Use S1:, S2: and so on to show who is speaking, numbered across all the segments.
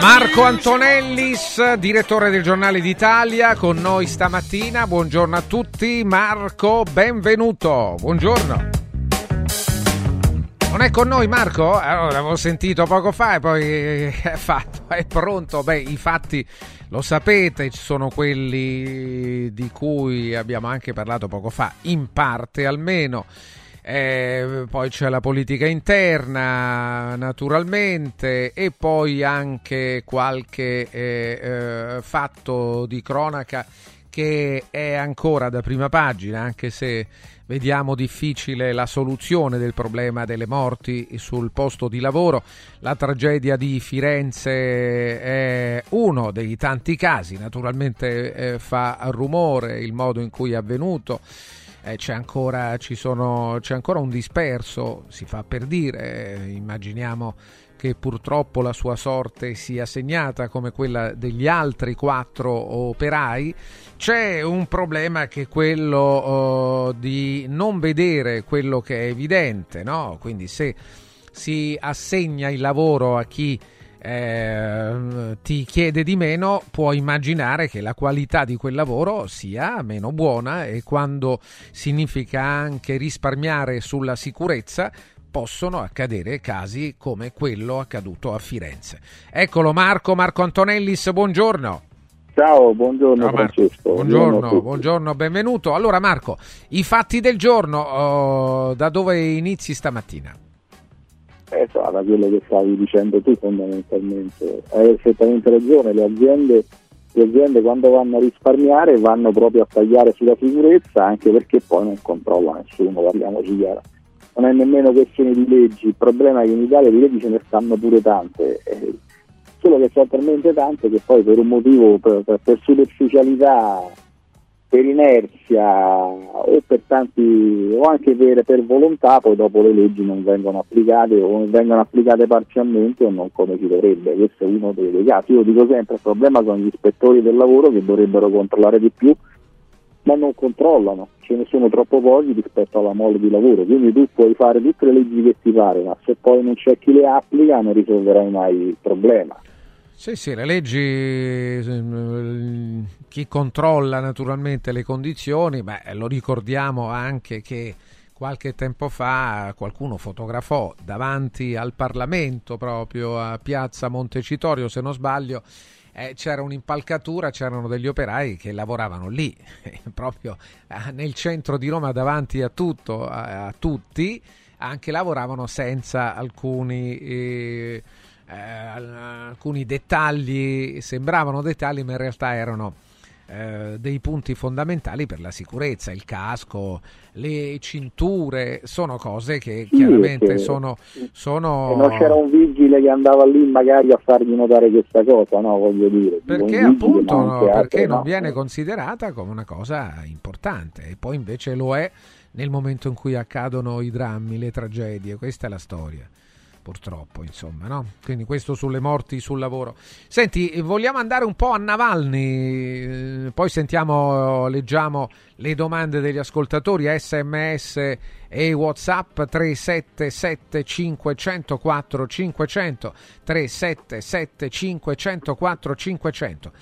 S1: Marco Antonellis, direttore del Giornale d'Italia, con noi stamattina. Buongiorno a tutti. Marco, benvenuto. Buongiorno. Non è con noi Marco? Allora, l'avevo sentito poco fa e poi è fatto, è pronto. Beh, i fatti lo sapete, ci sono quelli di cui abbiamo anche parlato poco fa, in parte almeno. Eh, poi c'è la politica interna, naturalmente, e poi anche qualche eh, eh, fatto di cronaca che è ancora da prima pagina, anche se vediamo difficile la soluzione del problema delle morti sul posto di lavoro. La tragedia di Firenze è uno dei tanti casi, naturalmente eh, fa rumore il modo in cui è avvenuto. Eh, c'è, ancora, sono, c'è ancora un disperso, si fa per dire, eh, immaginiamo che purtroppo la sua sorte sia segnata come quella degli altri quattro operai, c'è un problema che è quello oh, di non vedere quello che è evidente, no? quindi se si assegna il lavoro a chi eh, ti chiede di meno, puoi immaginare che la qualità di quel lavoro sia meno buona e quando significa anche risparmiare sulla sicurezza possono accadere casi come quello accaduto a Firenze. Eccolo Marco, Marco Antonellis, buongiorno.
S2: Ciao, buongiorno
S1: Ciao, Marco.
S2: Francesco.
S1: Buongiorno,
S2: tutti.
S1: buongiorno, benvenuto. Allora Marco, i fatti del giorno, oh, da dove inizi stamattina?
S2: Eh, so, da quello che stavi dicendo tu fondamentalmente. Hai perfettamente ragione, le aziende, le aziende quando vanno a risparmiare vanno proprio a tagliare sulla sicurezza anche perché poi non controlla nessuno, parliamoci chiaro. Non è nemmeno questione di leggi, il problema è che in Italia di leggi ce ne stanno pure tante, eh, solo che sono talmente tante che poi per un motivo, per- per superficialità, per inerzia o per tanti o anche per, per volontà poi dopo le leggi non vengono applicate o vengono applicate parzialmente o non come si dovrebbe. Questo è uno dei, dei casi. Io dico sempre il problema sono gli ispettori del lavoro che dovrebbero controllare di più ma non controllano. Ce ne sono troppo pochi rispetto alla mole di lavoro. Quindi tu puoi fare tutte le leggi che ti pare ma se poi non c'è chi le applica non risolverai mai il problema.
S1: Sì, sì, le leggi, ehm, chi controlla naturalmente le condizioni, beh, lo ricordiamo anche che qualche tempo fa qualcuno fotografò davanti al Parlamento, proprio a Piazza Montecitorio, se non sbaglio, eh, c'era un'impalcatura, c'erano degli operai che lavoravano lì, proprio eh, nel centro di Roma, davanti a tutto, a, a tutti, anche lavoravano senza alcuni... eh, eh, alcuni dettagli sembravano dettagli ma in realtà erano eh, dei punti fondamentali per la sicurezza, il casco, le cinture, sono cose che
S2: Sì,
S1: chiaramente
S2: che-
S1: sono, sono
S2: non c'era un vigile che andava lì magari a fargli notare questa cosa, no? Voglio dire.
S1: perché
S2: vigile,
S1: appunto no,
S2: anche altre,
S1: perché non
S2: no.
S1: viene considerata come una cosa importante e poi invece lo è nel momento in cui accadono i drammi, le tragedie, questa è la storia. Purtroppo, insomma, no? Quindi questo sulle morti sul lavoro. Senti, vogliamo andare un po' a Navalny, eh, poi sentiamo, leggiamo le domande degli ascoltatori, sms e whatsapp 377 504 500 377 504 500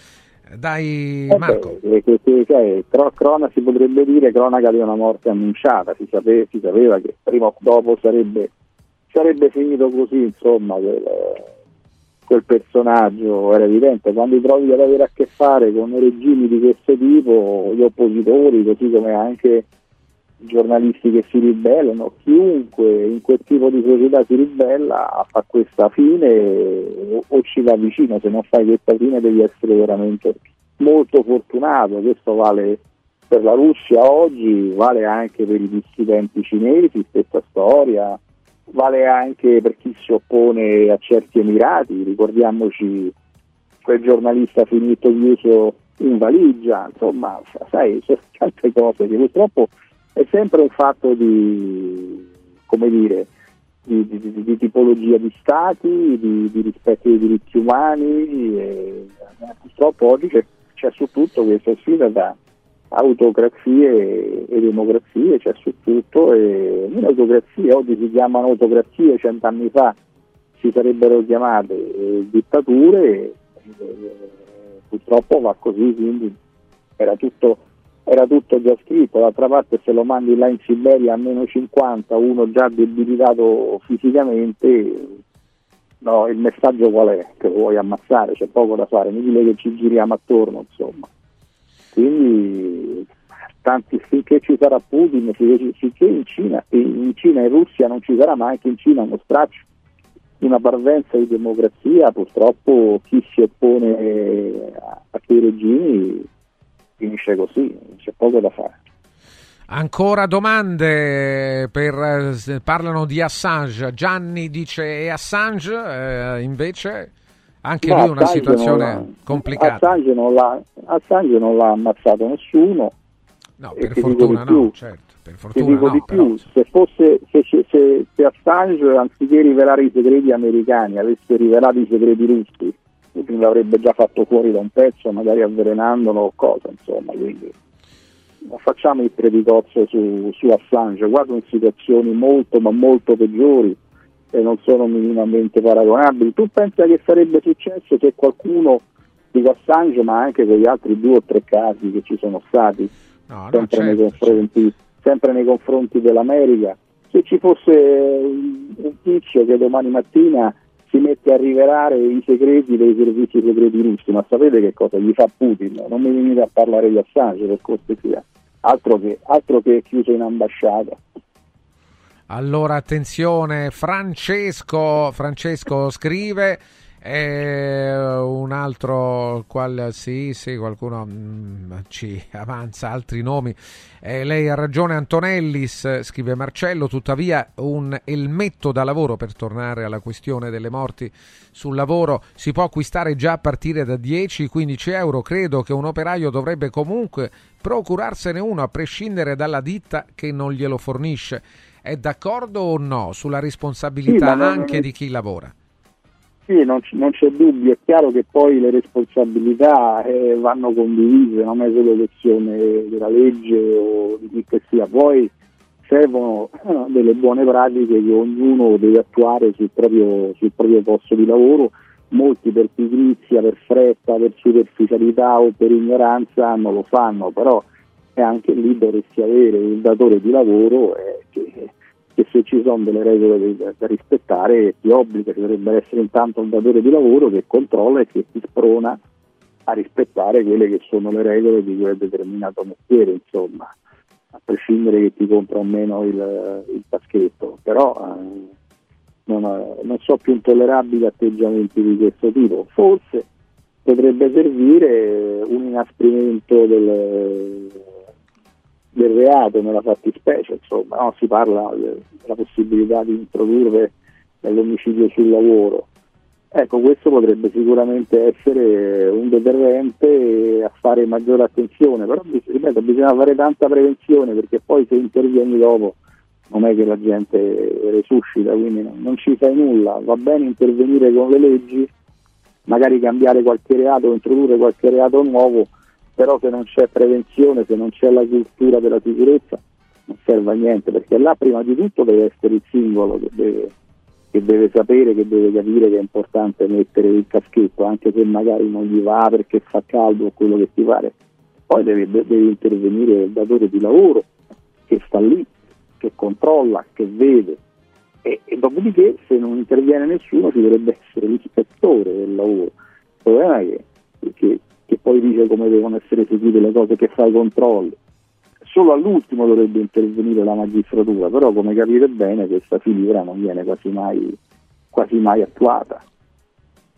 S1: dai Marco
S2: beh, eh, che- cioè, cro- crona si potrebbe dire cronaca di una morte annunciata, si, sape- si sapeva che prima o dopo sarebbe, sarebbe finito così, insomma, quel, quel personaggio era evidente, quando ti trovi ad avere a che fare con regimi di questo tipo, gli oppositori, così come anche giornalisti che si ribellano, chiunque in quel tipo di società si ribella fa questa fine o, o ci va vicino, se non fai questa fine devi essere veramente molto fortunato, questo vale per la Russia oggi, vale anche per i dissidenti cinesi, stessa storia, vale anche per chi si oppone a certi Emirati, ricordiamoci quel giornalista finito chiuso in valigia, insomma, sai, sono tante cose che purtroppo è sempre un fatto di, come dire, di, di, di tipologia di stati, di, rispetto dei diritti umani, e, purtroppo oggi c'è, c'è su tutto questa sfida da autocrazie e democrazie, c'è su tutto e le autocrazie oggi si chiamano autocrazie, cent'anni fa si sarebbero chiamate eh, dittature, e, eh, purtroppo va così, quindi era tutto, era tutto, già scritto, d'altra parte se lo mandi là in Siberia a meno 50, uno già debilitato fisicamente, no, il messaggio qual è? Che lo vuoi ammazzare, c'è poco da fare, mi dile che ci giriamo attorno, insomma. Quindi tanti, finché ci sarà Putin, finché in Cina, in Cina e Russia non ci sarà, ma anche in Cina uno straccio una parvenza di democrazia, purtroppo chi si oppone a quei regimi finisce così, c'è poco da fare.
S1: Ancora domande per, parlano di Assange. Gianni dice e Assange eh, invece anche no, lui una situazione complicata.
S2: Assange non, l'ha, Assange non l'ha ammazzato nessuno.
S1: No, per fortuna no, certo. Per fortuna
S2: ti dico
S1: no,
S2: di più, se, fosse, se, se, se, Assange anziché rivelare i segreti americani avesse rivelato i segreti russi, Putin l'avrebbe già fatto fuori da un pezzo, magari avvelenandolo o cosa, insomma, quindi non facciamo il predicozzo su, su Assange, guardo in situazioni molto ma molto peggiori e non sono minimamente paragonabili. Tu pensa che sarebbe successo se qualcuno di Assange, ma anche con gli altri due o tre casi che ci sono stati,
S1: no,
S2: sempre,
S1: no, certo,
S2: nei confronti,
S1: certo.
S2: sempre, nei confronti, dell'America, se ci fosse un tizio che domani mattina si mette a rivelare i segreti dei servizi segreti russi, ma sapete che cosa gli fa Putin? Non mi venite a parlare di Assange per cortesia, altro che, altro che chiuso in ambasciata.
S1: Allora attenzione, Francesco, Francesco scrive eh, un altro qual, sì, sì, qualcuno mh, mm, ci avanza altri nomi. Eh, lei ha ragione, Antonellis, scrive Marcello, tuttavia un elmetto da lavoro per tornare alla questione delle morti sul lavoro si può acquistare già a partire da 10-15 euro. Credo che un operaio dovrebbe comunque procurarsene uno a prescindere dalla ditta che non glielo fornisce. È d'accordo o no sulla responsabilità
S2: sì,
S1: anche di chi lavora?
S2: Sì, non, c- non, c'è dubbio, è chiaro che poi le responsabilità eh, vanno condivise, non è solo questione della legge o di chi che sia, poi servono eh, delle buone pratiche che ognuno deve attuare sul proprio, sul proprio posto di lavoro, molti per pigrizia, per fretta, per superficialità o per ignoranza non lo fanno, però è anche lì dovresti avere il datore di lavoro eh, che che se ci sono delle regole da, da rispettare ti obbliga, ci dovrebbe essere intanto un datore di lavoro che controlla e che ti sprona a rispettare quelle che sono le regole di quel determinato mestiere, insomma, a prescindere che ti compra o meno il, il paschetto, però eh, non, non so più intollerabili atteggiamenti di questo tipo, forse potrebbe servire un inasprimento del del reato nella fattispecie, insomma, no? si parla della possibilità di introdurre l'omicidio sul lavoro. Ecco, questo potrebbe sicuramente essere un deterrente a fare maggiore attenzione, però ripeto, bisogna fare tanta prevenzione perché poi se intervieni dopo non è che la gente resuscita, quindi non ci fai nulla, va bene intervenire con le leggi, magari cambiare qualche reato, introdurre qualche reato nuovo, però se non c'è prevenzione, se non c'è la cultura della sicurezza, non serve a niente, perché là prima di tutto deve essere il singolo che deve, che deve sapere, che deve capire che è importante mettere il caschetto, anche se magari non gli va perché fa caldo o quello che ti pare. Poi deve, deve intervenire il datore di lavoro che sta lì, che controlla, che vede, e, e, dopodiché se non interviene nessuno ci dovrebbe essere l'ispettore del lavoro. Il problema è che, che che poi dice come devono essere eseguite le cose, che fa i controlli. Solo all'ultimo dovrebbe intervenire la magistratura, però come capite bene questa filiera non viene quasi mai, quasi mai attuata.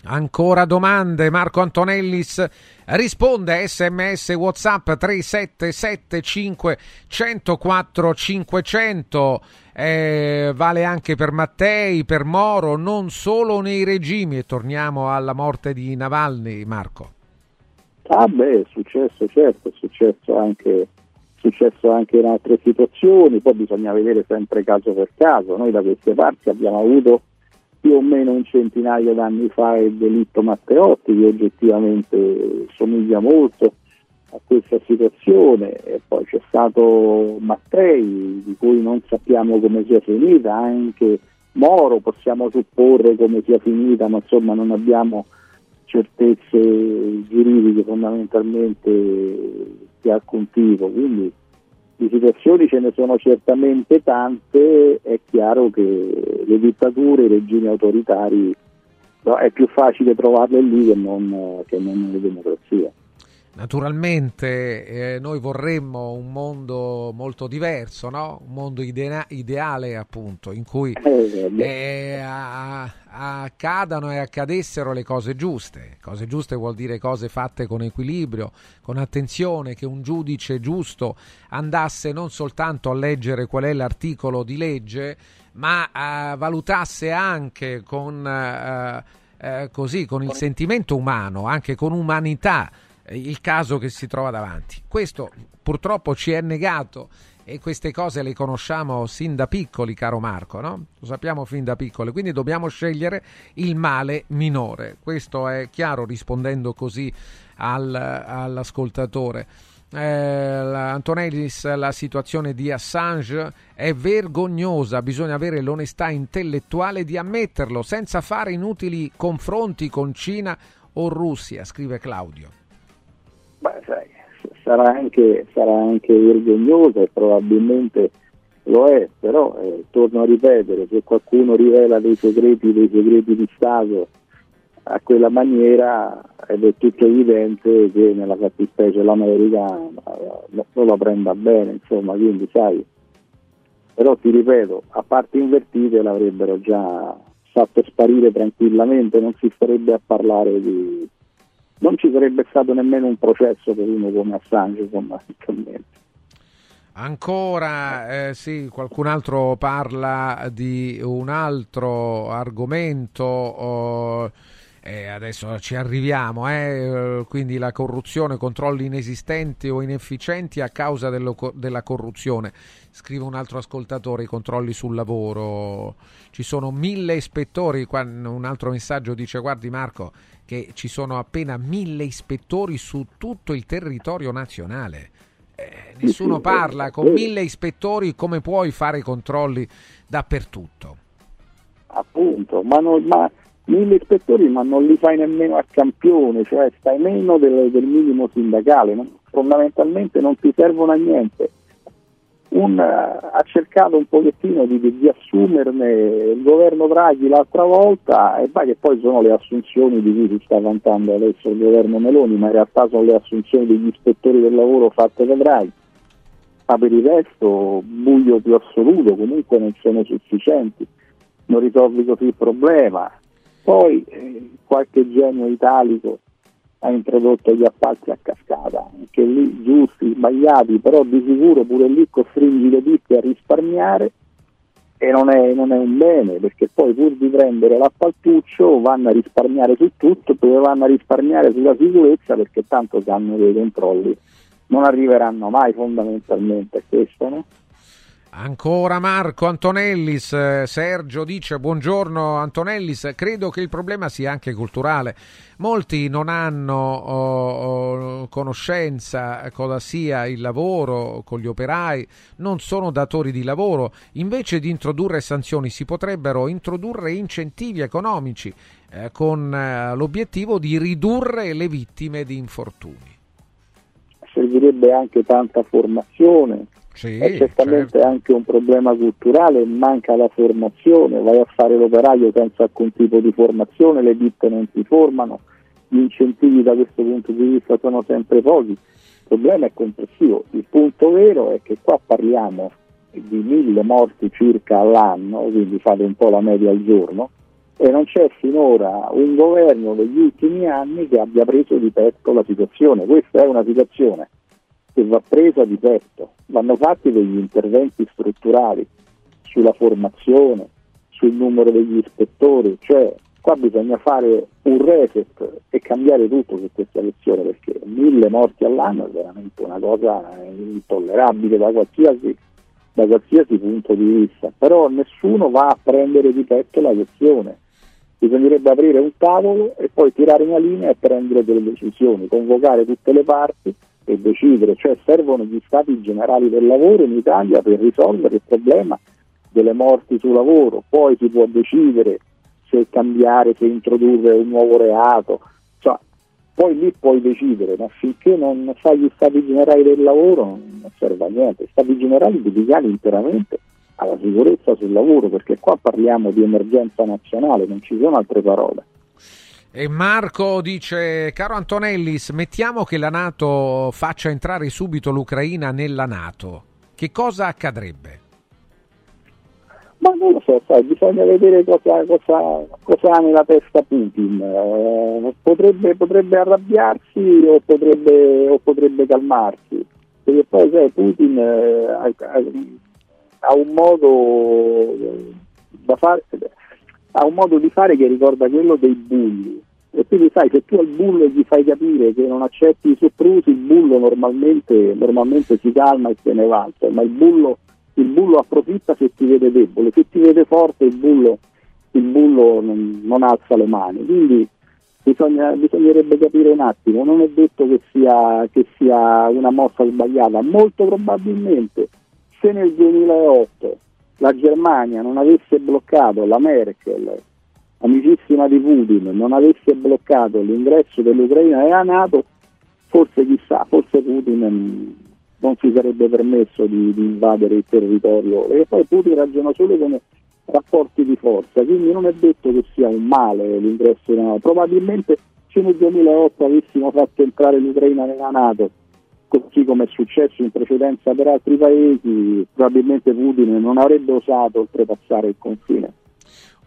S1: Ancora domande, Marco Antonellis risponde sms whatsapp 3775 104 500 eh, vale anche per Mattei, per Moro, non solo nei regimi e torniamo alla morte di Navalny, Marco.
S2: Ah beh, è successo, certo, è successo anche, successo anche in altre situazioni, poi bisogna vedere sempre caso per caso, noi da queste parti abbiamo avuto più o meno un centinaio d'anni fa il delitto Matteotti che oggettivamente somiglia molto a questa situazione e poi c'è stato Mattei di cui non sappiamo come sia finita, anche Moro possiamo supporre come sia finita ma insomma non abbiamo certezze giuridiche fondamentalmente di alcun tipo, quindi di situazioni ce ne sono certamente tante, è chiaro che le dittature, i regimi autoritari, no, è più facile trovarle lì che non, che non nelle democrazie.
S1: Naturalmente eh, noi vorremmo un mondo molto diverso, no? un mondo idea- ideale appunto, in cui eh, eh, a- accadano e accadessero le cose giuste. Cose giuste vuol dire cose fatte con equilibrio, con attenzione, che un giudice giusto andasse non soltanto a leggere qual è l'articolo di legge, ma eh, valutasse anche con, eh, eh, così, con il sentimento umano, anche con umanità il caso che si trova davanti. Questo purtroppo ci è negato e queste cose le conosciamo sin da piccoli, caro Marco, no? Lo sappiamo fin da piccoli, quindi dobbiamo scegliere il male minore. Questo è chiaro rispondendo così al, all'ascoltatore. Eh, Antonellis, la situazione di Assange è vergognosa, bisogna avere l'onestà intellettuale di ammetterlo senza fare inutili confronti con Cina o Russia, scrive Claudio.
S2: Sarà anche, sarà anche vergognosa e probabilmente lo è, però eh, torno a ripetere, se qualcuno rivela dei segreti, dei segreti di Stato a quella maniera ed è tutto evidente che nella fattispecie l'America non la prenda bene, insomma, quindi sai, però ti ripeto, a parte invertite l'avrebbero già fatto sparire tranquillamente, non si starebbe a parlare di, non ci sarebbe stato nemmeno un processo per uno come Assange fondamentalmente.
S1: Ancora, eh, sì, qualcun altro parla di un altro argomento. Oh, eh, adesso ci arriviamo, eh, quindi la corruzione, controlli inesistenti o inefficienti a causa dello, della corruzione. Scrive un altro ascoltatore, i controlli sul lavoro. Ci sono mille ispettori, un altro messaggio dice guardi Marco che ci sono appena mille ispettori su tutto il territorio nazionale. Eh, nessuno parla, con mille ispettori come puoi fare i controlli dappertutto?
S2: Appunto, ma, non, ma mille ispettori ma non li fai nemmeno a campione, cioè stai meno del, del minimo sindacale, non, fondamentalmente non ti servono a niente un, ha cercato un pochettino di, di, assumerne il governo Draghi l'altra volta e poi che poi sono le assunzioni di cui si sta vantando adesso il governo Meloni, ma in realtà sono le assunzioni degli ispettori del lavoro fatte da Draghi. Ma per il resto buio più assoluto, comunque non sono sufficienti, non risolvi così il problema. Poi eh, qualche genio italico ha introdotto gli appalti a cascata, anche lì giusti, sbagliati, però di sicuro pure lì costringi le ditte a risparmiare e non è, non è, un bene perché poi pur di prendere l'appaltuccio vanno a risparmiare su tutto, poi vanno a risparmiare sulla sicurezza perché tanto sanno che i controlli non arriveranno mai fondamentalmente a questo, no?
S1: Ancora Marco Antonellis, eh, Sergio dice buongiorno Antonellis, credo che il problema sia anche culturale. Molti non hanno oh, oh, conoscenza cosa sia il lavoro con gli operai, non sono datori di lavoro. Invece di introdurre sanzioni si potrebbero introdurre incentivi economici eh, con eh, l'obiettivo di ridurre le vittime di infortuni.
S2: Servirebbe anche tanta formazione sì, è certamente certo. anche un problema culturale, manca la formazione, vai a fare l'operaio senza alcun tipo di formazione, le ditte non si formano, gli incentivi da questo punto di vista sono sempre pochi, il problema è complessivo, il punto vero è che qua parliamo di mille morti circa all'anno, quindi fate un po' la media al giorno, e non c'è finora un governo degli ultimi anni che abbia preso di petto la situazione. Questa è una situazione che va presa di petto, vanno fatti degli interventi strutturali sulla formazione, sul numero degli ispettori, cioè qua bisogna fare un reset e cambiare tutto su questa lezione perché mille morti all'anno è veramente una cosa intollerabile da qualsiasi, da qualsiasi punto di vista, però nessuno va a prendere di petto la lezione. Bisognerebbe aprire un tavolo e poi tirare una linea e prendere delle decisioni, convocare tutte le parti e decidere, cioè servono gli stati generali del lavoro in Italia per risolvere il problema delle morti sul lavoro, poi si può decidere se cambiare, se introdurre un nuovo reato, cioè, poi lì puoi decidere, ma finché non fai gli stati generali del lavoro non serve a niente, stati generali dedicati interamente alla sicurezza sul lavoro, perché qua parliamo di emergenza nazionale, non ci sono altre parole.
S1: E Marco dice, caro Antonellis, mettiamo che la Nato faccia entrare subito l'Ucraina nella Nato. Che cosa accadrebbe?
S2: Ma non lo so, sai, bisogna vedere cosa, cosa, cosa ha nella testa Putin. Eh, potrebbe, potrebbe, arrabbiarsi o potrebbe, o potrebbe, calmarsi. Perché poi sai, Putin eh, ha un modo da fare ha un modo di fare che ricorda quello dei bulli e quindi sai se tu al bullo gli fai capire che non accetti i soprusi il bullo normalmente, normalmente si calma e se ne va. Ma il bullo, il bullo approfitta se ti vede debole. Se ti vede forte il bullo, il bullo non, non, alza le mani. Quindi bisogna, bisognerebbe capire un attimo. Non è detto che sia, che sia una mossa sbagliata. Molto probabilmente se nel 2008 la Germania non avesse bloccato la Merkel, amicissima di Putin, non avesse bloccato l'ingresso dell'Ucraina nella Nato, forse chissà, forse Putin non si sarebbe permesso di, di invadere il territorio e poi Putin ragiona solo con rapporti di forza, quindi non è detto che sia un male l'ingresso nella Nato, probabilmente se nel 2008 avessimo fatto entrare l'Ucraina nella Nato così come è successo in precedenza per altri paesi, probabilmente Putin non avrebbe osato oltrepassare il confine.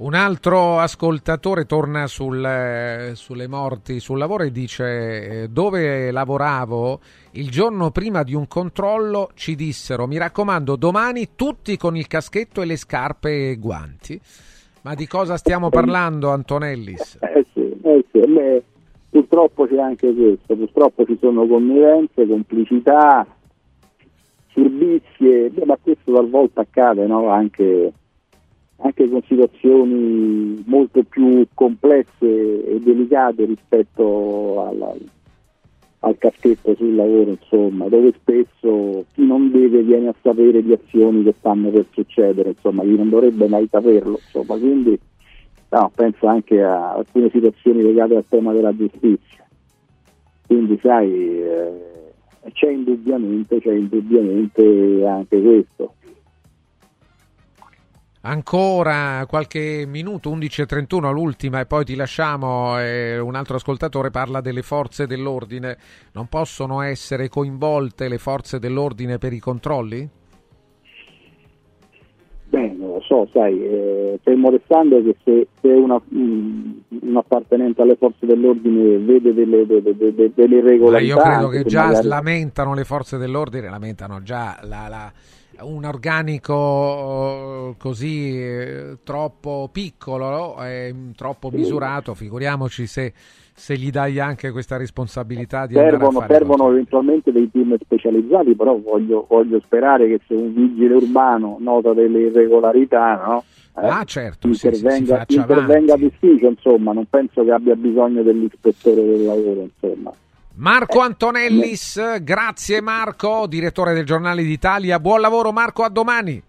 S1: Un altro ascoltatore torna sul, sulle morti sul lavoro e dice dove lavoravo il giorno prima di un controllo ci dissero mi raccomando domani tutti con il caschetto e le scarpe e guanti. Ma di cosa stiamo parlando Antonellis?
S2: Eh sì, eh sì. Beh, Purtroppo c'è anche questo, purtroppo ci sono connivenze, complicità, furbizie, ma questo talvolta accade no? anche, anche, con situazioni molto più complesse e delicate rispetto alla, al caschetto sul lavoro, insomma, dove spesso chi non deve viene a sapere di azioni che stanno per succedere, insomma, chi non dovrebbe mai saperlo, insomma, quindi no, penso anche a alcune situazioni legate al tema della giustizia. Quindi sai, eh, c'è, indubbiamente, c'è indubbiamente anche questo.
S1: Ancora qualche minuto, 11.31 l'ultima e poi ti lasciamo. Eh, un altro ascoltatore parla delle forze dell'ordine. Non possono essere coinvolte le forze dell'ordine per i controlli?
S2: Beh, non lo so, sai, eh, fermo restando che se, se una, mm, un appartenente alle forze dell'ordine vede delle, delle, delle, delle irregolarità...
S1: Ma io credo che già magari... lamentano le forze dell'ordine, lamentano già la, la, un organico così eh, troppo piccolo, eh, troppo misurato, figuriamoci se se gli dai anche questa responsabilità di
S2: servono, servono eventualmente dei team specializzati però voglio, voglio, sperare che se un vigile urbano nota delle irregolarità no?
S1: eh, ah, certo,
S2: intervenga, sì, intervenga d'ufficio insomma non penso che abbia bisogno dell'ispettore del lavoro insomma
S1: Marco Antonellis, grazie Marco, direttore del Giornale d'Italia. Buon lavoro Marco, a domani.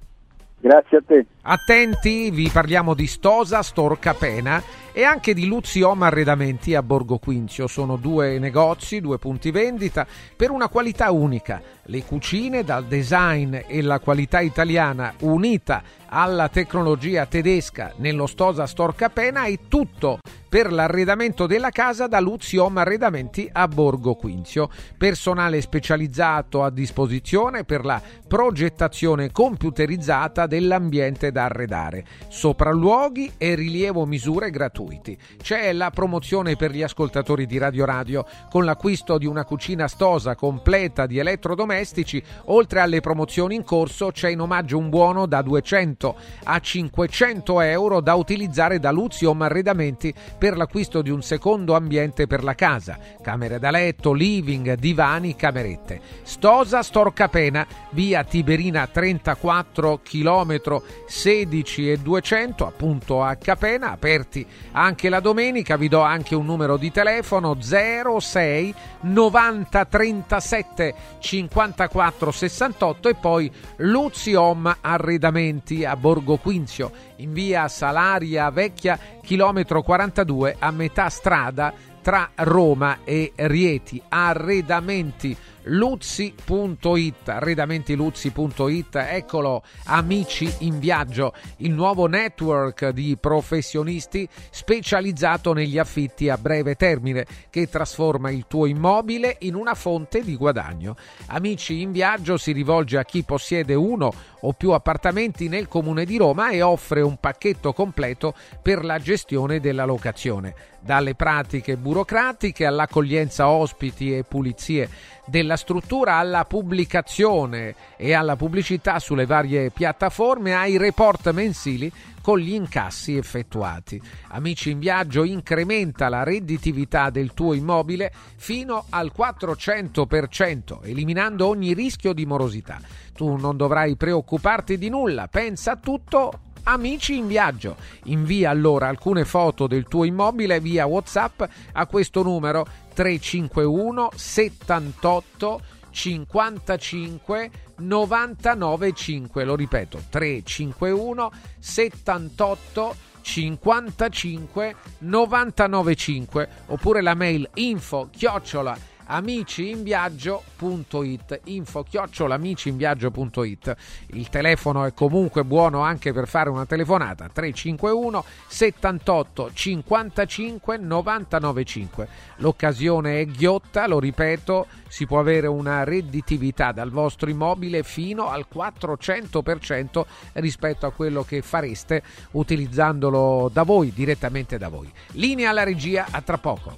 S2: Grazie a te.
S1: Attenti, vi parliamo di Stosa, Storca Pena e anche di Luzzi Home Arredamenti a Borgo Quinzio. Sono due negozi, due punti vendita per una qualità unica. Le cucine dal design e la qualità italiana unita alla tecnologia tedesca nello Stosa Storca Pena e tutto per l'arredamento della casa da Luzzi Home Arredamenti a Borgo Quinzio. Personale specializzato a disposizione per la progettazione computerizzata dell'ambiente da arredare, sopralluoghi e rilievo misure gratuiti. C'è la promozione per gli ascoltatori di Radio Radio con l'acquisto di una cucina stosa completa di elettrodomestici, oltre alle promozioni in corso c'è in omaggio un buono da 200 a 500 euro da utilizzare da Luzium Arredamenti per l'acquisto di un secondo ambiente per la casa, camere da letto, living, divani, camerette. Stosa Storcapena, via Tiberina 34 km 16 e 200 appunto a Capena, aperti anche la domenica, vi do anche un numero di telefono 06 90 37 54 68 e poi Luziom Arredamenti a Borgo Quinzio in via Salaria Vecchia chilometro 42 a metà strada tra Roma e Rieti. Arredamenti luzzi.it arredamentiluzzi.it eccolo amici in viaggio il nuovo network di professionisti specializzato negli affitti a breve termine che trasforma il tuo immobile in una fonte di guadagno. Amici in viaggio si rivolge a chi possiede uno o più appartamenti nel comune di Roma e offre un pacchetto completo per la gestione della locazione. Dalle pratiche burocratiche all'accoglienza ospiti e pulizie della struttura alla pubblicazione e alla pubblicità sulle varie piattaforme ai report mensili con gli incassi effettuati. Amici in viaggio incrementa la redditività del tuo immobile fino al 400%, eliminando ogni rischio di morosità. Tu non dovrai preoccuparti di nulla, pensa a tutto Amici in viaggio. Invia allora alcune foto del tuo immobile via WhatsApp a questo numero 351 78 55 99 5. Lo ripeto 351 78 55 99 5 oppure la mail info chiocciola amiciinviaggio.it info chiocciolamicinviaggio.it il telefono è comunque buono anche per fare una telefonata 351 78 55 99 5 l'occasione è ghiotta lo ripeto si può avere una redditività dal vostro immobile fino al 400% rispetto a quello che fareste utilizzandolo da voi direttamente da voi. Linea alla regia a tra poco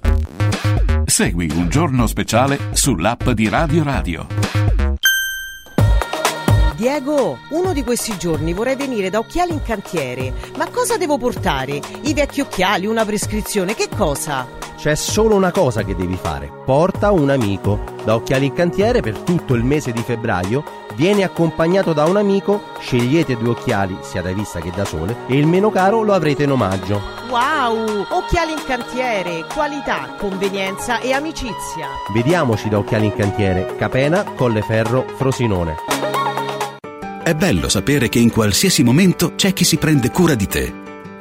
S3: Segui un giorno speciale sull'app di Radio Radio.
S4: Diego, uno di questi giorni vorrei venire da Occhiali in Cantiere. Ma cosa devo portare? I vecchi occhiali, una prescrizione, che cosa?
S5: C'è solo una cosa che devi fare. Porta un amico. Da Occhiali in Cantiere per tutto il mese di febbraio vieni accompagnato da un amico, scegliete due occhiali, sia da vista che da sole, e il meno caro lo avrete in omaggio.
S4: Wow! Occhiali in Cantiere, qualità, convenienza e amicizia.
S5: Vediamoci da Occhiali in Cantiere, Capena, Colleferro, Frosinone.
S6: È bello sapere che in qualsiasi momento c'è chi si prende cura di te.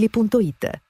S7: ValentinoAutomobili.it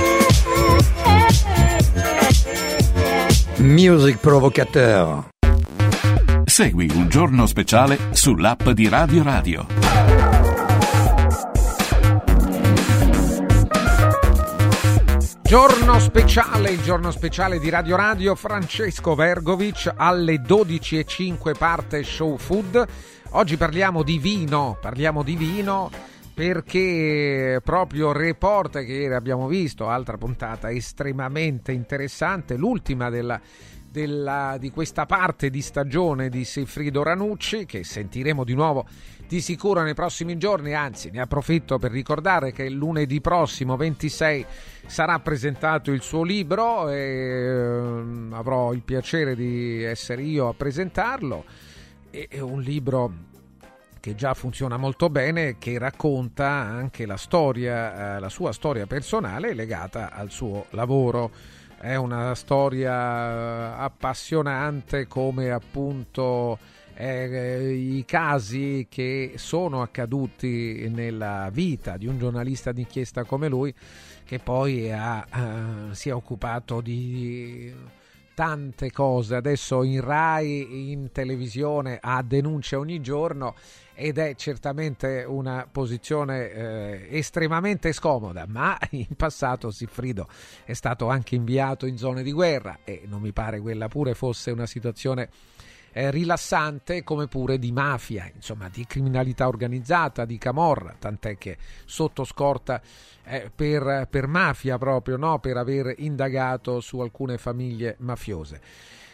S8: Music Provocateur.
S6: Segui un giorno speciale sull'app di Radio Radio.
S1: Giorno speciale, il giorno speciale di Radio Radio, Francesco Vergovic alle 12.05 parte Show Food. Oggi parliamo di vino, parliamo di vino perché proprio Report che ieri abbiamo visto, altra puntata estremamente interessante, l'ultima della, della, di questa parte di stagione di Sefrido Ranucci, che sentiremo di nuovo di sicuro nei prossimi giorni, anzi ne approfitto per ricordare che lunedì prossimo 26 sarà presentato il suo libro e eh, avrò il piacere di essere io a presentarlo. È un libro che già funziona molto bene, che racconta anche la storia, eh, la sua storia personale legata al suo lavoro. È una storia eh, appassionante come appunto eh, i casi che sono accaduti nella vita di un giornalista d'inchiesta come lui, che poi ha, eh, si è occupato di tante cose. Adesso in Rai, in televisione, ha denunce ogni giorno ed è certamente una posizione eh, estremamente scomoda, ma in passato Siffrido è stato anche inviato in zone di guerra e non mi pare quella pure fosse una situazione eh, rilassante come pure di mafia, insomma di criminalità organizzata, di camorra, tant'è che sotto scorta eh, per, per, mafia proprio, no? per aver indagato su alcune famiglie mafiose.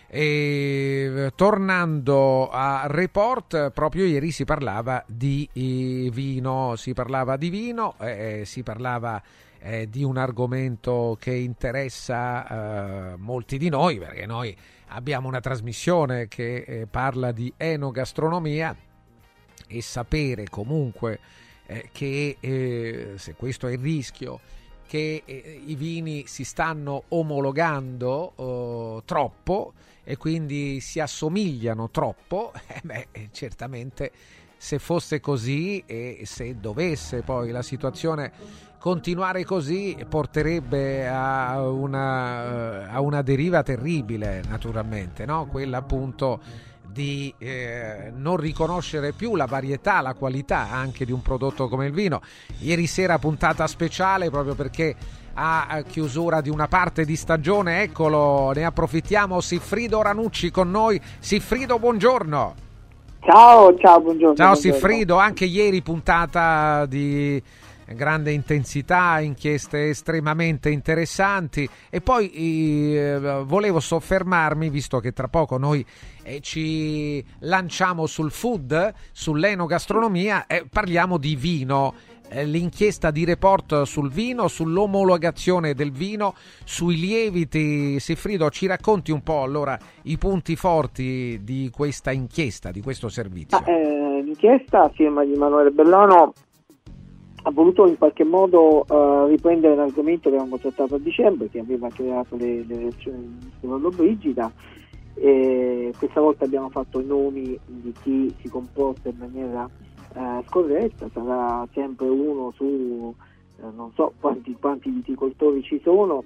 S1: E, tornando a Report, proprio ieri si parlava di eh, vino, si parlava di vino, eh, si parlava eh, di un argomento che interessa eh, molti di noi, perché noi abbiamo una trasmissione che eh, parla di enogastronomia e sapere comunque eh, che eh, se questo è il rischio che eh, i vini si stanno omologando oh, troppo e quindi si assomigliano troppo, eh beh, certamente se fosse così e se dovesse poi la situazione continuare così porterebbe a una, a una deriva terribile naturalmente, no? quella appunto di eh, non riconoscere più la varietà, la qualità anche di un prodotto come il vino. Ieri sera puntata speciale proprio perché a chiusura di una parte di stagione, eccolo, ne approfittiamo, Siffrido Ranucci con noi. Siffrido, buongiorno.
S9: Ciao, ciao, buongiorno.
S1: Ciao. Siffrido, anche ieri puntata di grande intensità, inchieste estremamente interessanti e poi eh, volevo soffermarmi, visto che tra poco noi eh, ci lanciamo sul food, sull'enogastronomia, e parliamo di vino. Eh, l'inchiesta di report sul vino, sull'omologazione del vino, sui lieviti. Siffrido, ci racconti un po' allora i punti forti di questa inchiesta, di questo servizio?
S9: Eh, l'inchiesta, firma di Emanuele Bellano, ha voluto in qualche modo uh, riprendere l'argomento che avevamo trattato a dicembre, che aveva creato le, le reazioni ministro Lollobrigida. E questa volta abbiamo fatto i nomi di chi si comporta in maniera uh, scorretta, sarà sempre uno su uh, non so quanti, quanti viticoltori ci sono,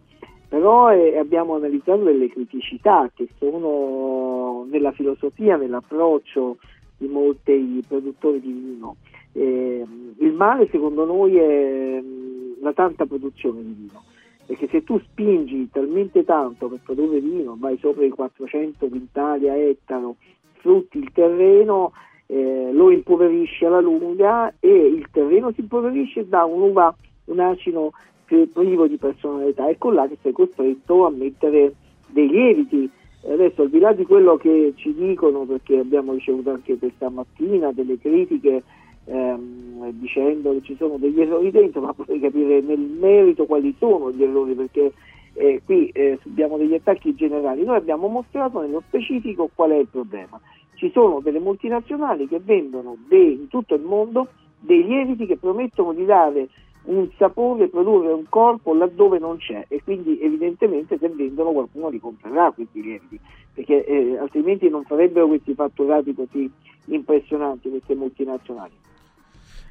S9: però eh, abbiamo analizzato delle criticità che sono nella filosofia, nell'approccio di molti produttori di vino. Eh, il male secondo noi è mh, la tanta produzione di vino, perché se tu spingi talmente tanto per produrre vino, vai sopra i 400 quintali a ettaro, sfrutti il terreno, eh, lo impoverisci alla lunga e il terreno si impoverisce da un'uva, un acino privo di personalità, ecco là che sei costretto a mettere dei lieviti. Adesso al di là di quello che ci dicono, perché abbiamo ricevuto anche questa mattina delle critiche ehm, dicendo che ci sono degli errori dentro, ma vorrei capire nel merito quali sono gli errori, perché eh, qui eh, subiamo degli attacchi generali. Noi abbiamo mostrato nello specifico qual è il problema. Ci sono delle multinazionali che vendono dei, in tutto il mondo dei lieviti che promettono di dare un sapore, produrre un corpo laddove non c'è e quindi evidentemente se vendono qualcuno li comprerà questi lieviti perché eh, altrimenti non farebbero questi fatturati così impressionanti queste multinazionali.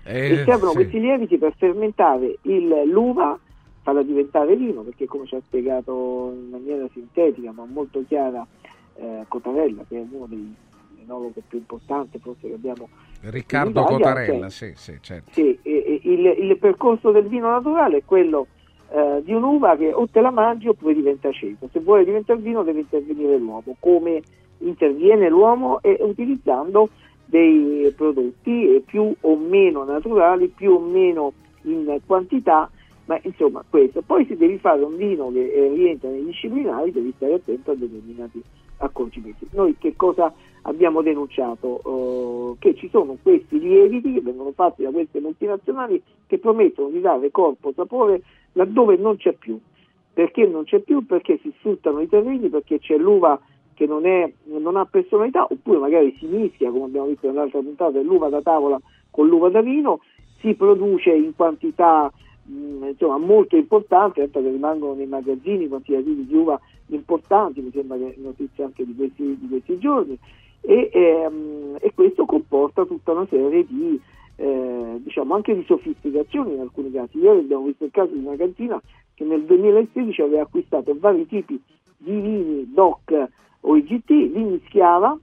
S1: Eh,
S9: e servono
S1: sì.
S9: questi lieviti per fermentare il, l'uva, farla diventare vino, perché come ci ha spiegato in maniera sintetica ma molto chiara eh, Cotarella, che è uno dei enologi più importanti forse che abbiamo
S1: Riccardo
S9: Italia,
S1: Cotarella,
S9: cioè,
S1: sì, sì, certo.
S9: sì, e- e il, il percorso del vino naturale è quello eh, di un'uva che o te la mangi oppure diventa aceto. Se vuole diventare vino deve intervenire l'uomo. Come interviene l'uomo? È utilizzando dei prodotti eh, più o meno naturali, più o meno in quantità, ma insomma questo. Poi se devi fare un vino che eh, rientra nei disciplinari devi stare attento a determinati accorgimenti. Noi che cosa abbiamo denunciato? Eh, che ci sono questi lieviti che vengono fatti da queste multinazionali che promettono di dare corpo, sapore laddove non c'è più. Perché non c'è più? Perché si sfruttano i terreni, perché c'è l'uva che non, è, non ha personalità, oppure magari si mischia, come abbiamo visto nell'altra puntata, l'uva da tavola con l'uva da vino, si produce in quantità mh, insomma, molto importanti, tanto che rimangono nei magazzini quantitativi di uva importanti, mi sembra che notizia anche di questi, di questi giorni, e, ehm, e questo comporta tutta una serie di eh, diciamo anche di sofisticazioni in alcuni casi. Ieri abbiamo visto il caso di una cantina che nel 2016 aveva acquistato vari tipi di vini DOC o IGT, li mischiava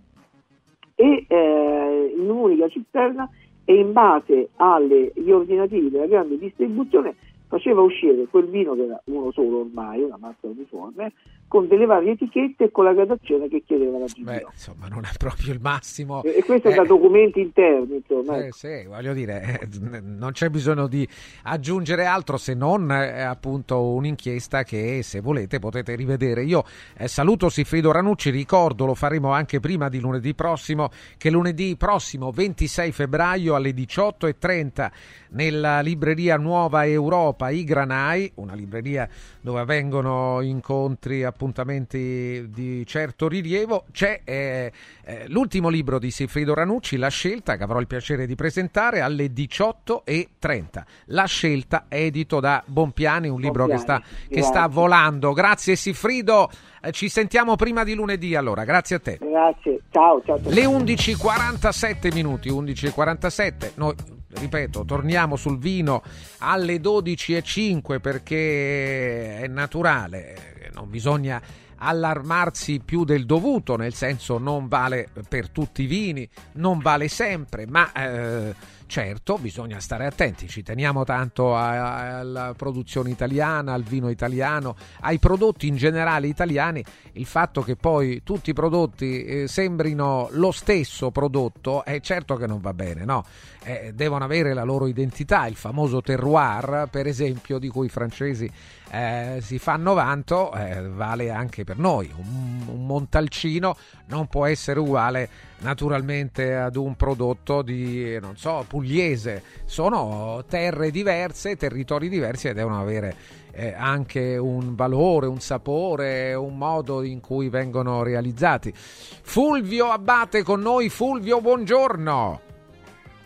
S9: e eh, in un'unica cisterna e in base agli ordinativi della grande distribuzione faceva uscire quel vino che era uno solo ormai, una massa uniforme, con delle varie etichette e con la gradazione che chiedeva la.
S1: Beh, insomma, non è proprio il massimo.
S9: E, e questo
S1: Eh,
S9: da documenti interni, insomma.
S1: Eh,
S9: ecco.
S1: sì, voglio dire, eh, non c'è bisogno di aggiungere altro se non eh, appunto un'inchiesta che se volete potete rivedere. Io eh, saluto Siffrido Ranucci, ricordo, lo faremo anche prima di lunedì prossimo, che lunedì prossimo 26 febbraio alle 18.30 nella libreria Nuova Europa I Granai, una libreria dove avvengono incontri, appuntamenti di certo rilievo, c'è eh, eh, l'ultimo libro di Siffrido Ranucci, La scelta, che avrò il piacere di presentare alle 18.30. La scelta, edito da Bompiani, un libro che sta,
S9: Bompiani,
S1: che sta volando. Grazie Siffrido, Eh, ci sentiamo prima di lunedì allora, grazie a te.
S9: Grazie, ciao, ciao. ciao.
S1: Le 11.47 minuti, 11.47, noi ripeto, torniamo sul vino alle 12.05 perché è naturale, non bisogna allarmarsi più del dovuto, nel senso non vale per tutti i vini, non vale sempre, ma eh, certo bisogna stare attenti, ci teniamo tanto alla produzione italiana, al vino italiano, ai prodotti in generale italiani, il fatto che poi tutti i prodotti eh, sembrino lo stesso prodotto è certo che non va bene, no? Eh, devono avere la loro identità, il famoso terroir, per esempio, di cui i francesi eh, si fanno vanto, eh, vale anche per noi. Un, un Montalcino non può essere uguale naturalmente ad un prodotto di, non so, pugliese. Sono terre diverse, territori diversi e devono avere eh, anche un valore, un sapore, un modo in cui vengono realizzati. Fulvio Abbate con noi. Fulvio, buongiorno.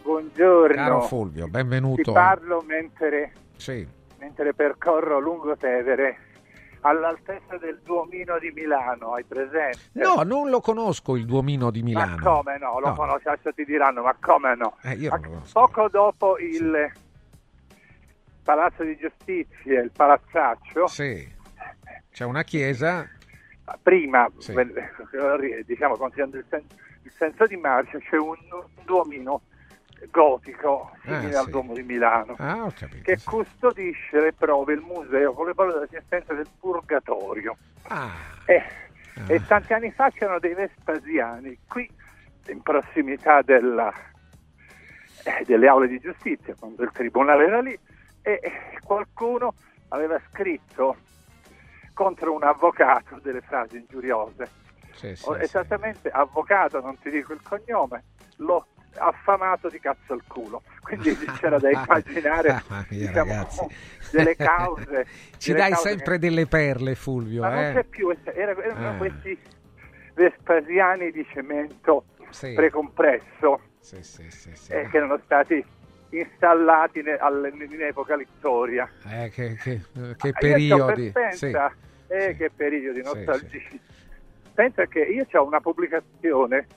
S10: Buongiorno.
S1: Caro Fulvio, benvenuto.
S10: Ti parlo mentre,
S1: Sì.
S10: Mentre percorro lungo Tevere all'altezza del Duomino di Milano, hai presente?
S1: No, non lo conosco il Duomino di Milano.
S10: Ma come no? Lo
S1: No.
S10: conosci, adesso ti diranno, ma come no?
S1: Eh,
S10: Ma poco dopo il Palazzo di Giustizia, il Palazzaccio,
S1: Sì. C'è una chiesa.
S10: prima,
S1: Sì.
S10: eh, diciamo, considerando il, sen- il senso di marcia, c'è un Duomino gotico simile
S1: Ah,
S10: al
S1: sì.
S10: Duomo di Milano.
S1: Ah, capito.
S10: che custodisce le prove, il museo con le prove dell'esistenza del purgatorio.
S1: Ah.
S10: E, e tanti anni fa c'erano dei Vespasiani qui in prossimità della- eh, delle aule di giustizia, quando il tribunale era lì, e qualcuno aveva scritto contro un avvocato delle frasi ingiuriose.
S1: Sì, sì, sì.
S10: esattamente, avvocato, non ti dico il cognome, l'ho affamato di cazzo al culo. Quindi c'era da immaginare
S1: Mamma mia,
S10: diciamo, delle cause.
S1: Ci
S10: delle
S1: dai
S10: cause
S1: sempre
S10: che-
S1: delle perle, Fulvio.
S10: Ma non
S1: eh?
S10: c'è più, era- erano
S1: Eh.
S10: questi Vespasiani di cemento
S1: Sì.
S10: precompresso
S1: Sì, sì,
S10: eh, che erano stati installati alle- in epoca Littoria.
S1: Eh, che, che- che
S10: Ah,
S1: periodi.
S10: pensa, eh, che periodi
S1: Sì,
S10: nostalgici. Pensa che io ho una pubblicazione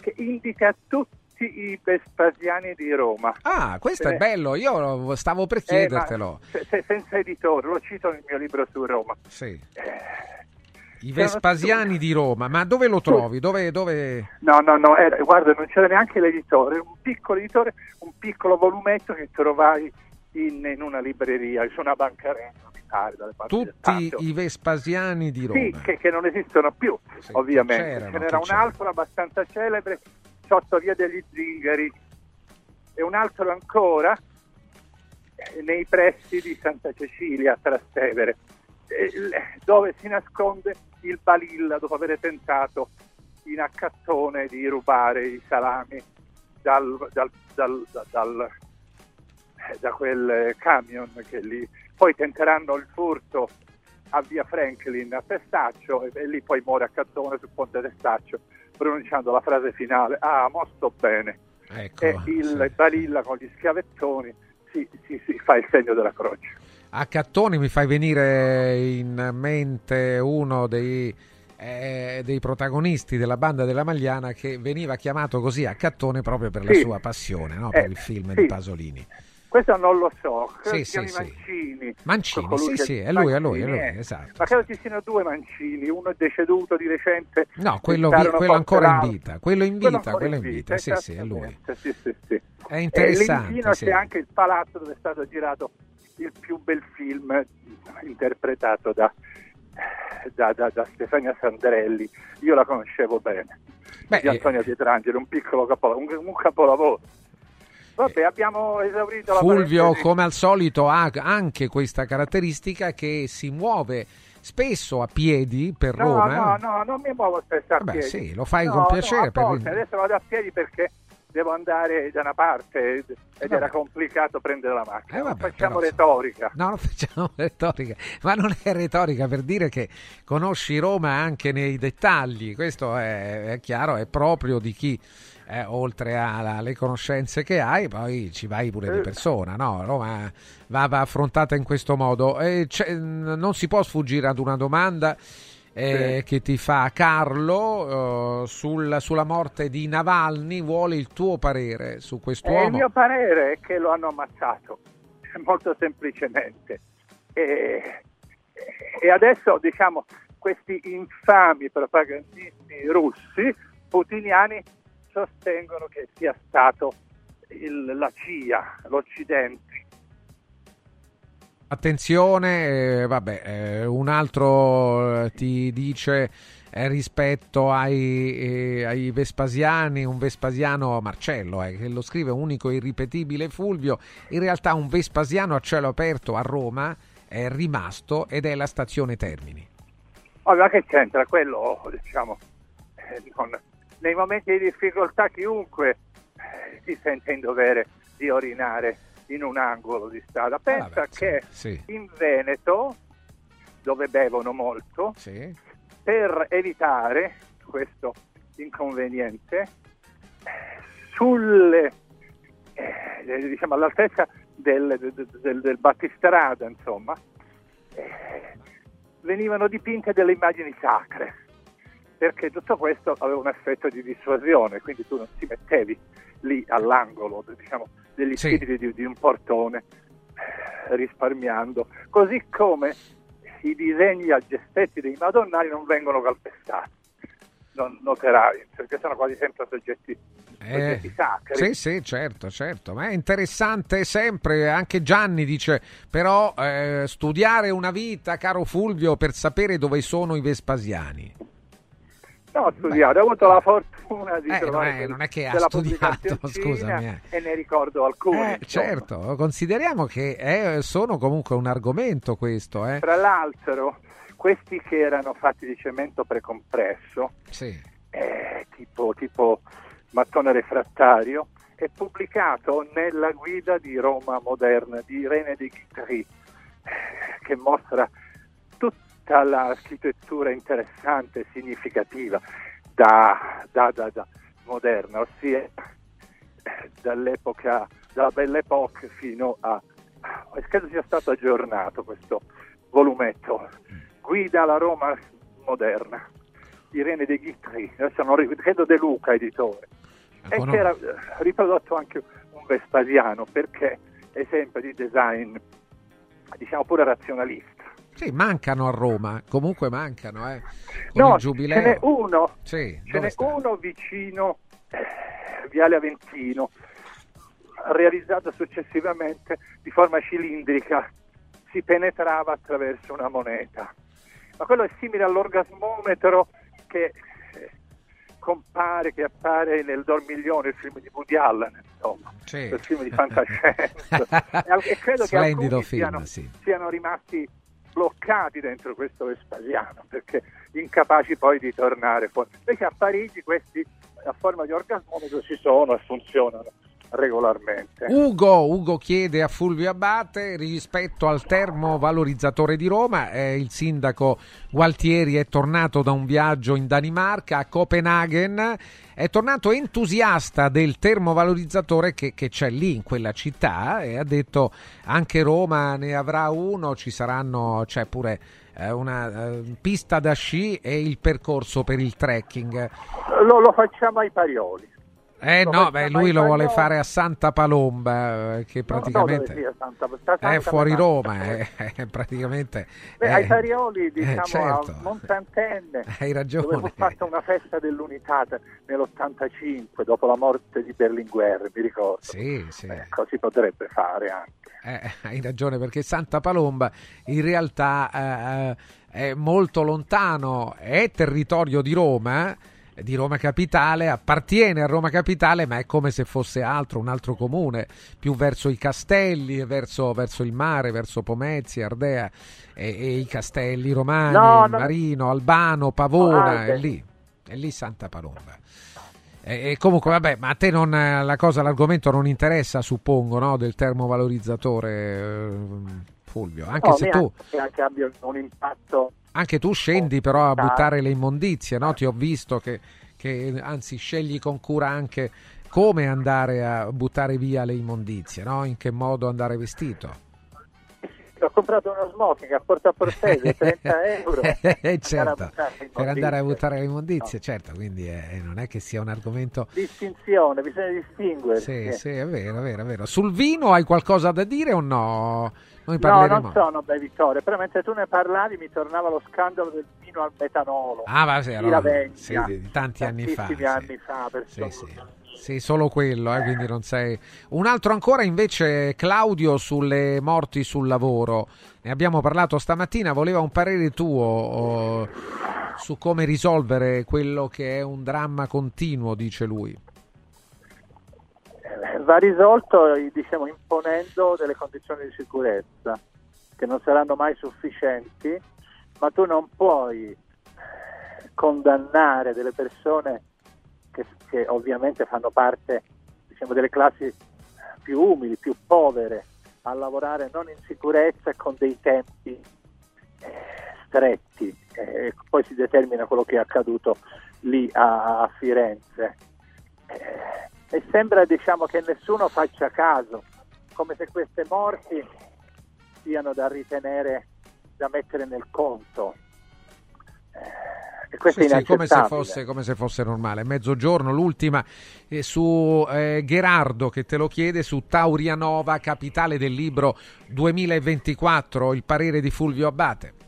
S10: che indica tutti i Vespasiani di Roma.
S1: Ah, questo è
S10: Eh,
S1: bello. Io stavo per
S10: eh,
S1: chiedertelo.
S10: se- se- senza editore, lo cito nel mio libro su Roma.
S1: Sì. I
S10: c'erano
S1: Vespasiani di Roma, ma dove lo trovi? Dove, dove...
S10: No, no, no, era- guarda, non c'era neanche l'editore, un piccolo editore, un piccolo volumetto che trovai in, in una libreria, su una bancarella,
S1: Tutti i Vespasiani di Roma.
S10: Sì, che, che non esistono più, ovviamente.
S1: c'erano,
S10: Ce n'era
S1: che
S10: un
S1: c'erano.
S10: altro abbastanza celebre sotto via degli Zingari. E un altro ancora eh, nei pressi di Santa Cecilia a Trastevere, eh, dove si nasconde il Balilla dopo aver tentato in accattone di rubare i salami dal, dal- dal- da- dal- eh, da quel camion che lì. Poi tenteranno il furto a via Franklin a Testaccio e, e lì poi muore a Cattone sul ponte Testaccio pronunciando la frase finale ah mo sto bene
S1: Ecco,
S10: e il Balilla con gli schiavettoni si, si- si fa il segno della croce
S1: A Cattoni mi fai venire in mente uno dei, eh, dei protagonisti della banda della Magliana che veniva chiamato così a Cattone proprio per la
S10: Sì.
S1: sua passione, no? per
S10: Eh,
S1: il film
S10: sì.
S1: di Pasolini.
S10: Questo non lo so credo
S1: Sì,
S10: si
S1: sì, sì.
S10: Mancini
S1: Mancini, sì, sì, è lui, è lui, è lui,
S10: eh.
S1: esatto.
S10: ma credo ci siano due Mancini uno è deceduto di recente
S1: No, quello, vi- quello ancora in vita, quello in
S10: Quello
S1: vita,
S10: ancora
S1: quello
S10: in
S1: vita, sì, sì, è lui.
S10: sì, sì, sì.
S1: È
S10: E lì
S1: interessante,
S10: vicino
S1: sì.
S10: c'è anche il palazzo dove è stato girato il più bel film interpretato da, da, da- da Stefania Sandrelli. Io la conoscevo bene,
S1: Beh,
S10: di Antonio Pietrangelo, un piccolo capolavoro, un, un capolavoro. Vabbè, abbiamo esaurito la
S1: Fulvio,
S10: parentesi.
S1: come al solito, ha anche questa caratteristica che si muove spesso a piedi per
S10: No,
S1: Roma.
S10: no, no, non mi muovo spesso a
S1: Vabbè,
S10: piedi.
S1: sì, lo fai
S10: No,
S1: con
S10: no,
S1: piacere,
S10: a
S1: per-
S10: volte, adesso vado a piedi perché devo andare da una parte ed ed era complicato prendere la macchina.
S1: Eh, vabbè,
S10: facciamo
S1: però-
S10: retorica.
S1: No, non facciamo retorica, ma non è retorica per dire che conosci Roma anche nei dettagli, questo è, è chiaro, è proprio di chi, eh, oltre alle conoscenze che hai, poi ci vai pure di
S10: Eh.
S1: persona, no? Roma va, va affrontata in questo modo. Non si può sfuggire ad una domanda eh, che ti fa Carlo eh, sul- sulla morte di Navalny, vuole il tuo parere su
S10: E il
S1: quest'uomo?
S10: mio parere è che lo hanno ammazzato, molto semplicemente. E, e adesso, diciamo, questi infami propagandisti russi, putiniani, sostengono che sia stato il- la CIA, l'Occidente.
S1: Attenzione, eh, vabbè, eh, un altro eh, ti dice rispetto ai, ai Vespasiani, un Vespasiano Marcello, eh, che lo scrive unico e irripetibile Fulvio, in realtà un Vespasiano a cielo aperto a Roma è rimasto ed è la stazione Termini.
S10: Ma che c'entra quello, diciamo, eh, non- nei momenti di difficoltà chiunque eh, si sente in dovere di orinare in un angolo di strada. Pensa che
S1: sì.
S10: in Veneto, dove bevono molto, per evitare questo inconveniente, sulle, eh, diciamo, all'altezza del, del- del- del battistrada, insomma, eh, venivano dipinte delle immagini sacre perché tutto questo aveva un effetto di dissuasione, quindi tu non ti mettevi lì all'angolo diciamo, degli
S1: Sì.
S10: spiriti di, di un portone eh, risparmiando, così come i disegni a gestetti dei madonnari non vengono calpestati, non noterai, perché sono quasi sempre soggetti, soggetti sacri.
S1: sì, sì, certo, certo, ma è interessante sempre, anche Gianni dice, però eh, studiare una vita, caro Fulvio, per sapere dove sono i Vespasiani.
S10: No, ho studiato, ho avuto la fortuna di
S1: Eh, non
S10: trovare
S1: è- non è che ha studiato, scusami, eh.
S10: e ne ricordo alcuni.
S1: Eh, certo, consideriamo che eh, sono comunque un argomento questo, eh.
S10: Tra l'altro, questi che erano fatti di cemento precompresso,
S1: Sì.
S10: eh, tipo, tipo mattone refrattario, è pubblicato nella guida di Roma moderna di Irene de Guitry, eh, che mostra tutta l'architettura interessante e significativa da, da- da- da moderna, ossia eh, dall'epoca, dalla Belle Époque fino a... credo sia stato aggiornato questo volumetto, guida alla Roma moderna, Irene De Guitry, adesso non ri- credo De Luca editore, e che era eh, riprodotto anche un Vespasiano perché esempio di design diciamo pure razionalista.
S1: Sì, mancano a Roma, comunque mancano, eh. Con
S10: No,
S1: il giubileo.
S10: ce n'è uno,
S1: Sì,
S10: ce n'è
S1: sta?
S10: uno vicino eh, Viale Aventino, realizzato successivamente di forma cilindrica, si penetrava attraverso una moneta. Ma quello è simile all'orgasmometro che eh, compare, che appare nel Dormiglione, il film di Woody Allen, insomma,
S1: Sì.
S10: il film di fantascienza. e, credo che
S1: Splendido
S10: alcuni
S1: film,
S10: siano,
S1: sì.
S10: siano rimasti bloccati dentro questo Vespasiano perché incapaci poi di tornare fuori. Invece a Parigi questi a forma di orgasmometro ci sono e funzionano regolarmente.
S1: Ugo, Ugo chiede a Fulvio Abate rispetto al termovalorizzatore di Roma, eh, il sindaco Gualtieri è tornato da un viaggio in Danimarca a Copenaghen, è tornato entusiasta del termovalorizzatore che, che c'è lì in quella città e ha detto anche Roma ne avrà uno, ci saranno, c'è pure eh, una eh, pista da sci e il percorso per il trekking.
S10: Lo, lo facciamo ai Parioli.
S1: Eh no, beh, lui lo vuole fare a Santa Palomba, eh, che praticamente
S10: sia Santa- sta
S1: è
S10: Santa
S1: fuori
S10: Palomba.
S1: Roma, è, è praticamente...
S10: Beh,
S1: eh,
S10: ai Farioli, diciamo,
S1: certo.
S10: a Montantenne,
S1: Hai ragione.
S10: dove fu fatta una festa dell'unità nell'85, dopo la morte di Berlinguer, mi ricordo.
S1: Sì, sì.
S10: Ecco, si potrebbe fare anche.
S1: Eh, hai ragione perché Santa Palomba in realtà eh, eh, è molto lontano, è territorio di Roma, eh, di Roma Capitale, appartiene a Roma Capitale, ma è come se fosse altro, un altro comune, più verso i castelli, verso, verso il mare, verso Pomezia, Ardea e, e i castelli romani,
S10: No, no.
S1: Marino, Albano, Pavona,
S10: Ah,
S1: è lì, è lì Santa Palomba. E, e comunque, vabbè, ma a te non, la cosa, l'argomento non interessa, suppongo, no? Del termovalorizzatore, eh, Fulvio. Anche se tu,
S10: anche abbia un impatto
S1: anche tu scendi però a
S10: Ah.
S1: buttare le immondizie, no? Ti ho visto che, che, anzi, scegli con cura anche come andare a buttare via le immondizie, no? In che modo andare vestito.
S10: Ho comprato uno smoking a porta a portese 30 euro.
S1: Eh, certo,
S10: buttare
S1: per andare a buttare le immondizie, certo, quindi eh, non è che sia un argomento...
S10: distinzione bisogna distinguere.
S1: Sì, sì, è vero, è vero, è vero. Sul vino hai qualcosa da dire o no? Noi
S10: no
S1: parleremo...
S10: non sono bevitore però mentre tu ne parlavi mi tornava lo scandalo del vino al metanolo.
S1: Ah, ma sì,
S10: Di
S1: allora, sì, di, tanti anni fa.
S10: tantissimi anni fa per
S1: Sì, sì. Sì, solo quello, eh, quindi non sei... Un altro ancora invece, Claudio, sulle morti sul lavoro. Ne abbiamo parlato stamattina, voleva un parere tuo oh, su come risolvere quello che è un dramma continuo, dice lui.
S10: Eh, va risolto diciamo, imponendo delle condizioni di sicurezza che non saranno mai sufficienti, ma tu non puoi condannare delle persone che, che ovviamente fanno parte diciamo, delle classi più umili, più povere, a lavorare non in sicurezza con dei tempi eh, stretti. Eh, poi si determina quello che è accaduto lì a, a Firenze. Eh, e sembra diciamo che nessuno faccia caso, come se queste morti siano da ritenere, da mettere nel conto. Eh,
S1: Sì, sì, come, se fosse, come se fosse normale. Mezzogiorno, l'ultima eh, su eh, Gherardo che te lo chiede su Taurianova, capitale del libro 2024, il parere di Fulvio Abbate.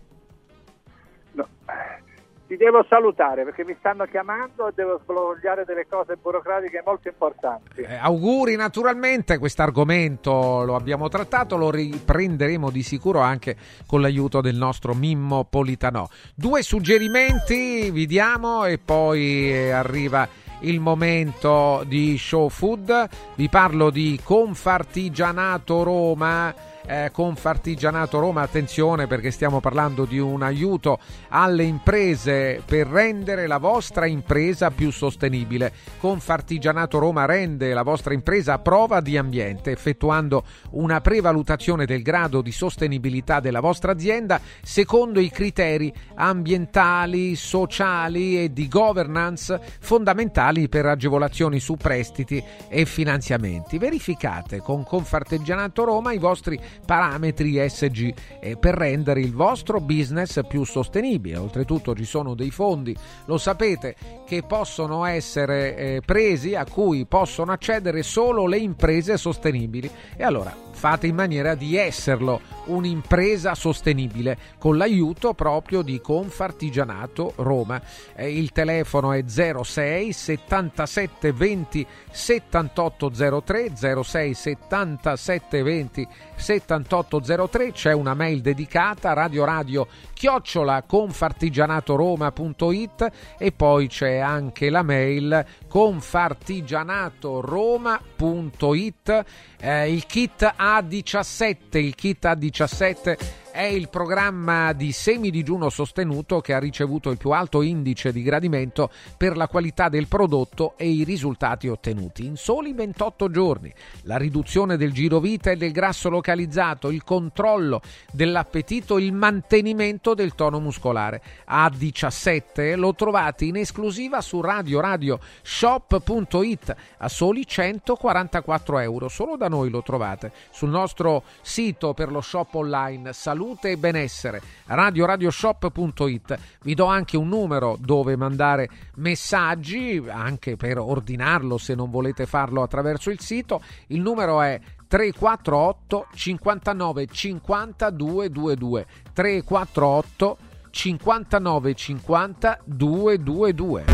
S10: Ti devo salutare perché mi stanno chiamando e devo sblogliare delle cose burocratiche molto importanti.
S1: Eh, auguri naturalmente, questo argomento lo abbiamo trattato, lo riprenderemo di sicuro anche con l'aiuto del nostro Mimmo Politano. Due suggerimenti vi diamo e poi eh, arriva il momento di show food. Vi parlo di Confartigianato Roma. Eh, Confartigianato Roma, attenzione perché stiamo parlando di un aiuto alle imprese per rendere la vostra impresa più sostenibile. Confartigianato Roma rende la vostra impresa a prova di ambiente, effettuando una prevalutazione del grado di sostenibilità della vostra azienda secondo i criteri ambientali, sociali e di governance fondamentali per agevolazioni su prestiti e finanziamenti. Verificate con Confartigianato Roma i vostri parametri ESG eh, per rendere il vostro business più sostenibile. Oltretutto ci sono dei fondi, lo sapete, che possono essere eh, presi, a cui possono accedere solo le imprese sostenibili. E allora fate in maniera di esserlo un'impresa sostenibile con l'aiuto proprio di Confartigianato Roma. Eh, il telefono è 06 77 20 7803 06 77 20 7803 c'è una mail dedicata radio radio chiocciola confartigianatoroma.it e poi c'è anche la mail confartigianatoroma.it eh, il kit A17 il kit A17 è il programma di semidigiuno sostenuto che ha ricevuto il più alto indice di gradimento per la qualità del prodotto e i risultati ottenuti in soli 28 giorni. La riduzione del girovita e del grasso localizzato, il controllo dell'appetito, il mantenimento del tono muscolare. A17 lo trovate in esclusiva su radioradioshop.it a soli 144 euro. Solo da noi lo trovate sul nostro sito per lo shop online salute salute e benessere. radioradioshop.it. Vi do anche un numero dove mandare messaggi, anche per ordinarlo se non volete farlo attraverso il sito. Il numero è 348 59 50 222 348 59 50 222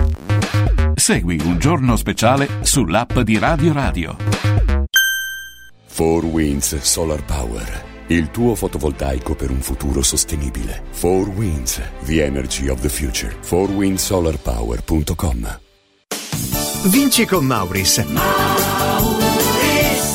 S11: Segui un giorno speciale sull'app di Radio Radio.
S6: 4 Winds Solar Power. Il tuo fotovoltaico per un futuro sostenibile. 4 Winds, the energy of the future. 4windsolarpower.com
S12: Vinci con Mauris.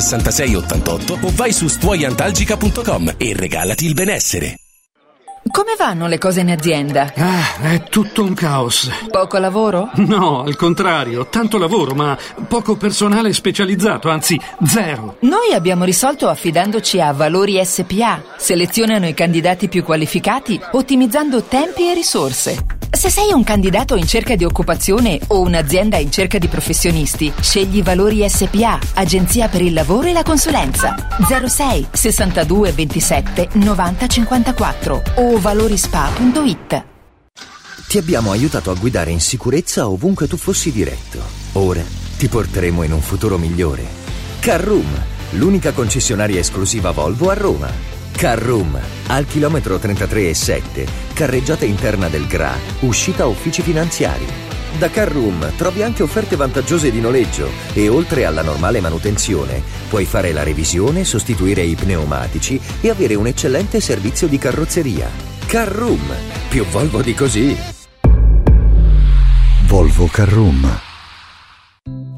S13: 66 88 o vai su stuoiantalgica.com e regalati il benessere.
S7: Come vanno le cose in azienda?
S14: Ah, è tutto un caos.
S7: Poco lavoro?
S14: No, al contrario, tanto lavoro, ma poco personale specializzato, anzi zero.
S7: Noi abbiamo risolto affidandoci a Valori SPA. Selezionano i candidati più qualificati ottimizzando tempi e risorse. Se sei un candidato in cerca di occupazione o un'azienda in cerca di professionisti, scegli Valori SPA, Agenzia per il lavoro e la consulenza. 06 62 27 90 54 o valorispa.it.
S15: Ti abbiamo aiutato a guidare in sicurezza ovunque tu fossi diretto. Ora ti porteremo in un futuro migliore. Carroom, l'unica concessionaria esclusiva Volvo a Roma. Carroom, al chilometro 33 e 7, carreggiata interna del GRA, uscita uffici finanziari. Da Carroom trovi anche offerte vantaggiose di noleggio e oltre alla normale manutenzione puoi fare la revisione, sostituire i pneumatici e avere un eccellente servizio di carrozzeria. Carroom, più Volvo di così.
S16: Volvo Carroom.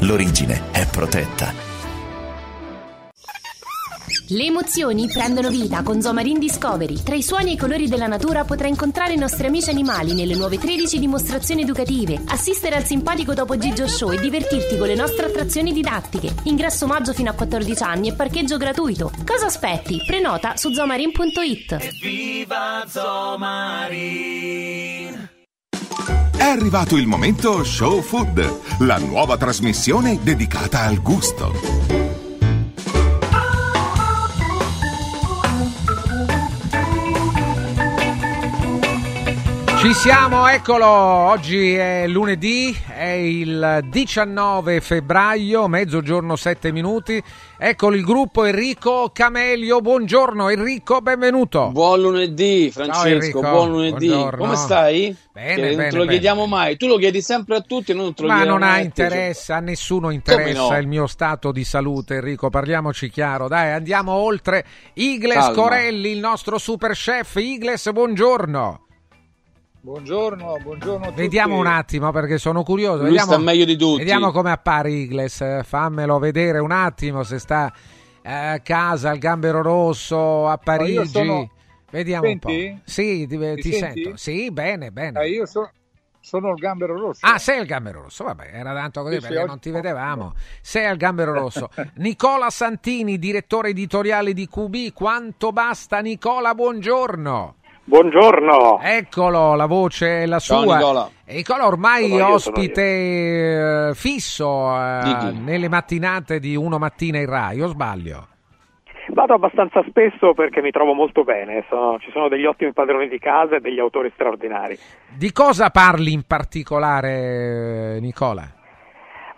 S17: L'origine è protetta.
S18: Le emozioni prendono vita con Zomarin Discovery. Tra i suoni e i colori della natura potrai incontrare i nostri amici animali nelle nuove 13 dimostrazioni educative, assistere al simpatico Topo Gigio Show e divertirti con le nostre attrazioni didattiche. Ingresso maggio fino a 14 anni e parcheggio gratuito. Cosa aspetti? Prenota su zomarin.it.
S19: Viva Zomarin!
S20: È arrivato il momento Show Food, la nuova trasmissione dedicata al gusto.
S1: Ci siamo, eccolo, oggi è lunedì, è il 19 febbraio, mezzogiorno 7 minuti. Eccolo il gruppo Enrico Camelio, buongiorno Enrico, benvenuto.
S21: Buon lunedì Francesco,
S1: Enrico,
S21: buon lunedì.
S1: buongiorno.
S21: Come stai?
S1: Bene,
S21: Che
S1: bene,
S21: non te lo
S1: bene.
S21: chiediamo mai, tu lo chiedi sempre a tutti e non te lo
S1: Ma non ha interesse, a nessuno interessa
S21: no?
S1: il mio stato di salute, Enrico. Parliamoci chiaro, dai, andiamo oltre. Igles
S21: Calma.
S1: Corelli, il nostro super chef. Igles, buongiorno.
S22: Buongiorno, buongiorno a tutti.
S1: Vediamo un attimo perché sono curioso.
S21: Lui
S1: Vediamo,
S21: sta meglio di tutti.
S1: Vediamo come appare Igles. Fammelo vedere un attimo se sta eh, a casa al Gambero Rosso, a Parigi.
S22: sono-
S1: Vediamo un
S22: Senti?
S1: po'. Sì, ti, ti
S22: senti?
S1: sento. Sì, bene, bene.
S22: Eh, io so- sono il gambero rosso.
S1: Ah, sei il Gambero Rosso, vabbè, era tanto così
S22: Sì,
S1: perché
S22: oggi-
S1: non ti vedevamo. Sei al Gambero Rosso. Nicola Santini, direttore editoriale di QB. Quanto basta, Nicola? Buongiorno.
S23: Buongiorno.
S1: Eccolo, la voce è la
S23: Ciao,
S1: sua.
S23: Nicola.
S1: Nicola ormai
S23: Sono io,
S1: ospite eh, fisso eh, nelle mattinate di Uno Mattina in Rai, o sbaglio?
S23: Vado abbastanza spesso perché mi trovo molto bene, sono- ci sono degli ottimi padroni di casa e degli autori straordinari.
S1: Di cosa parli in particolare, eh, Nicola?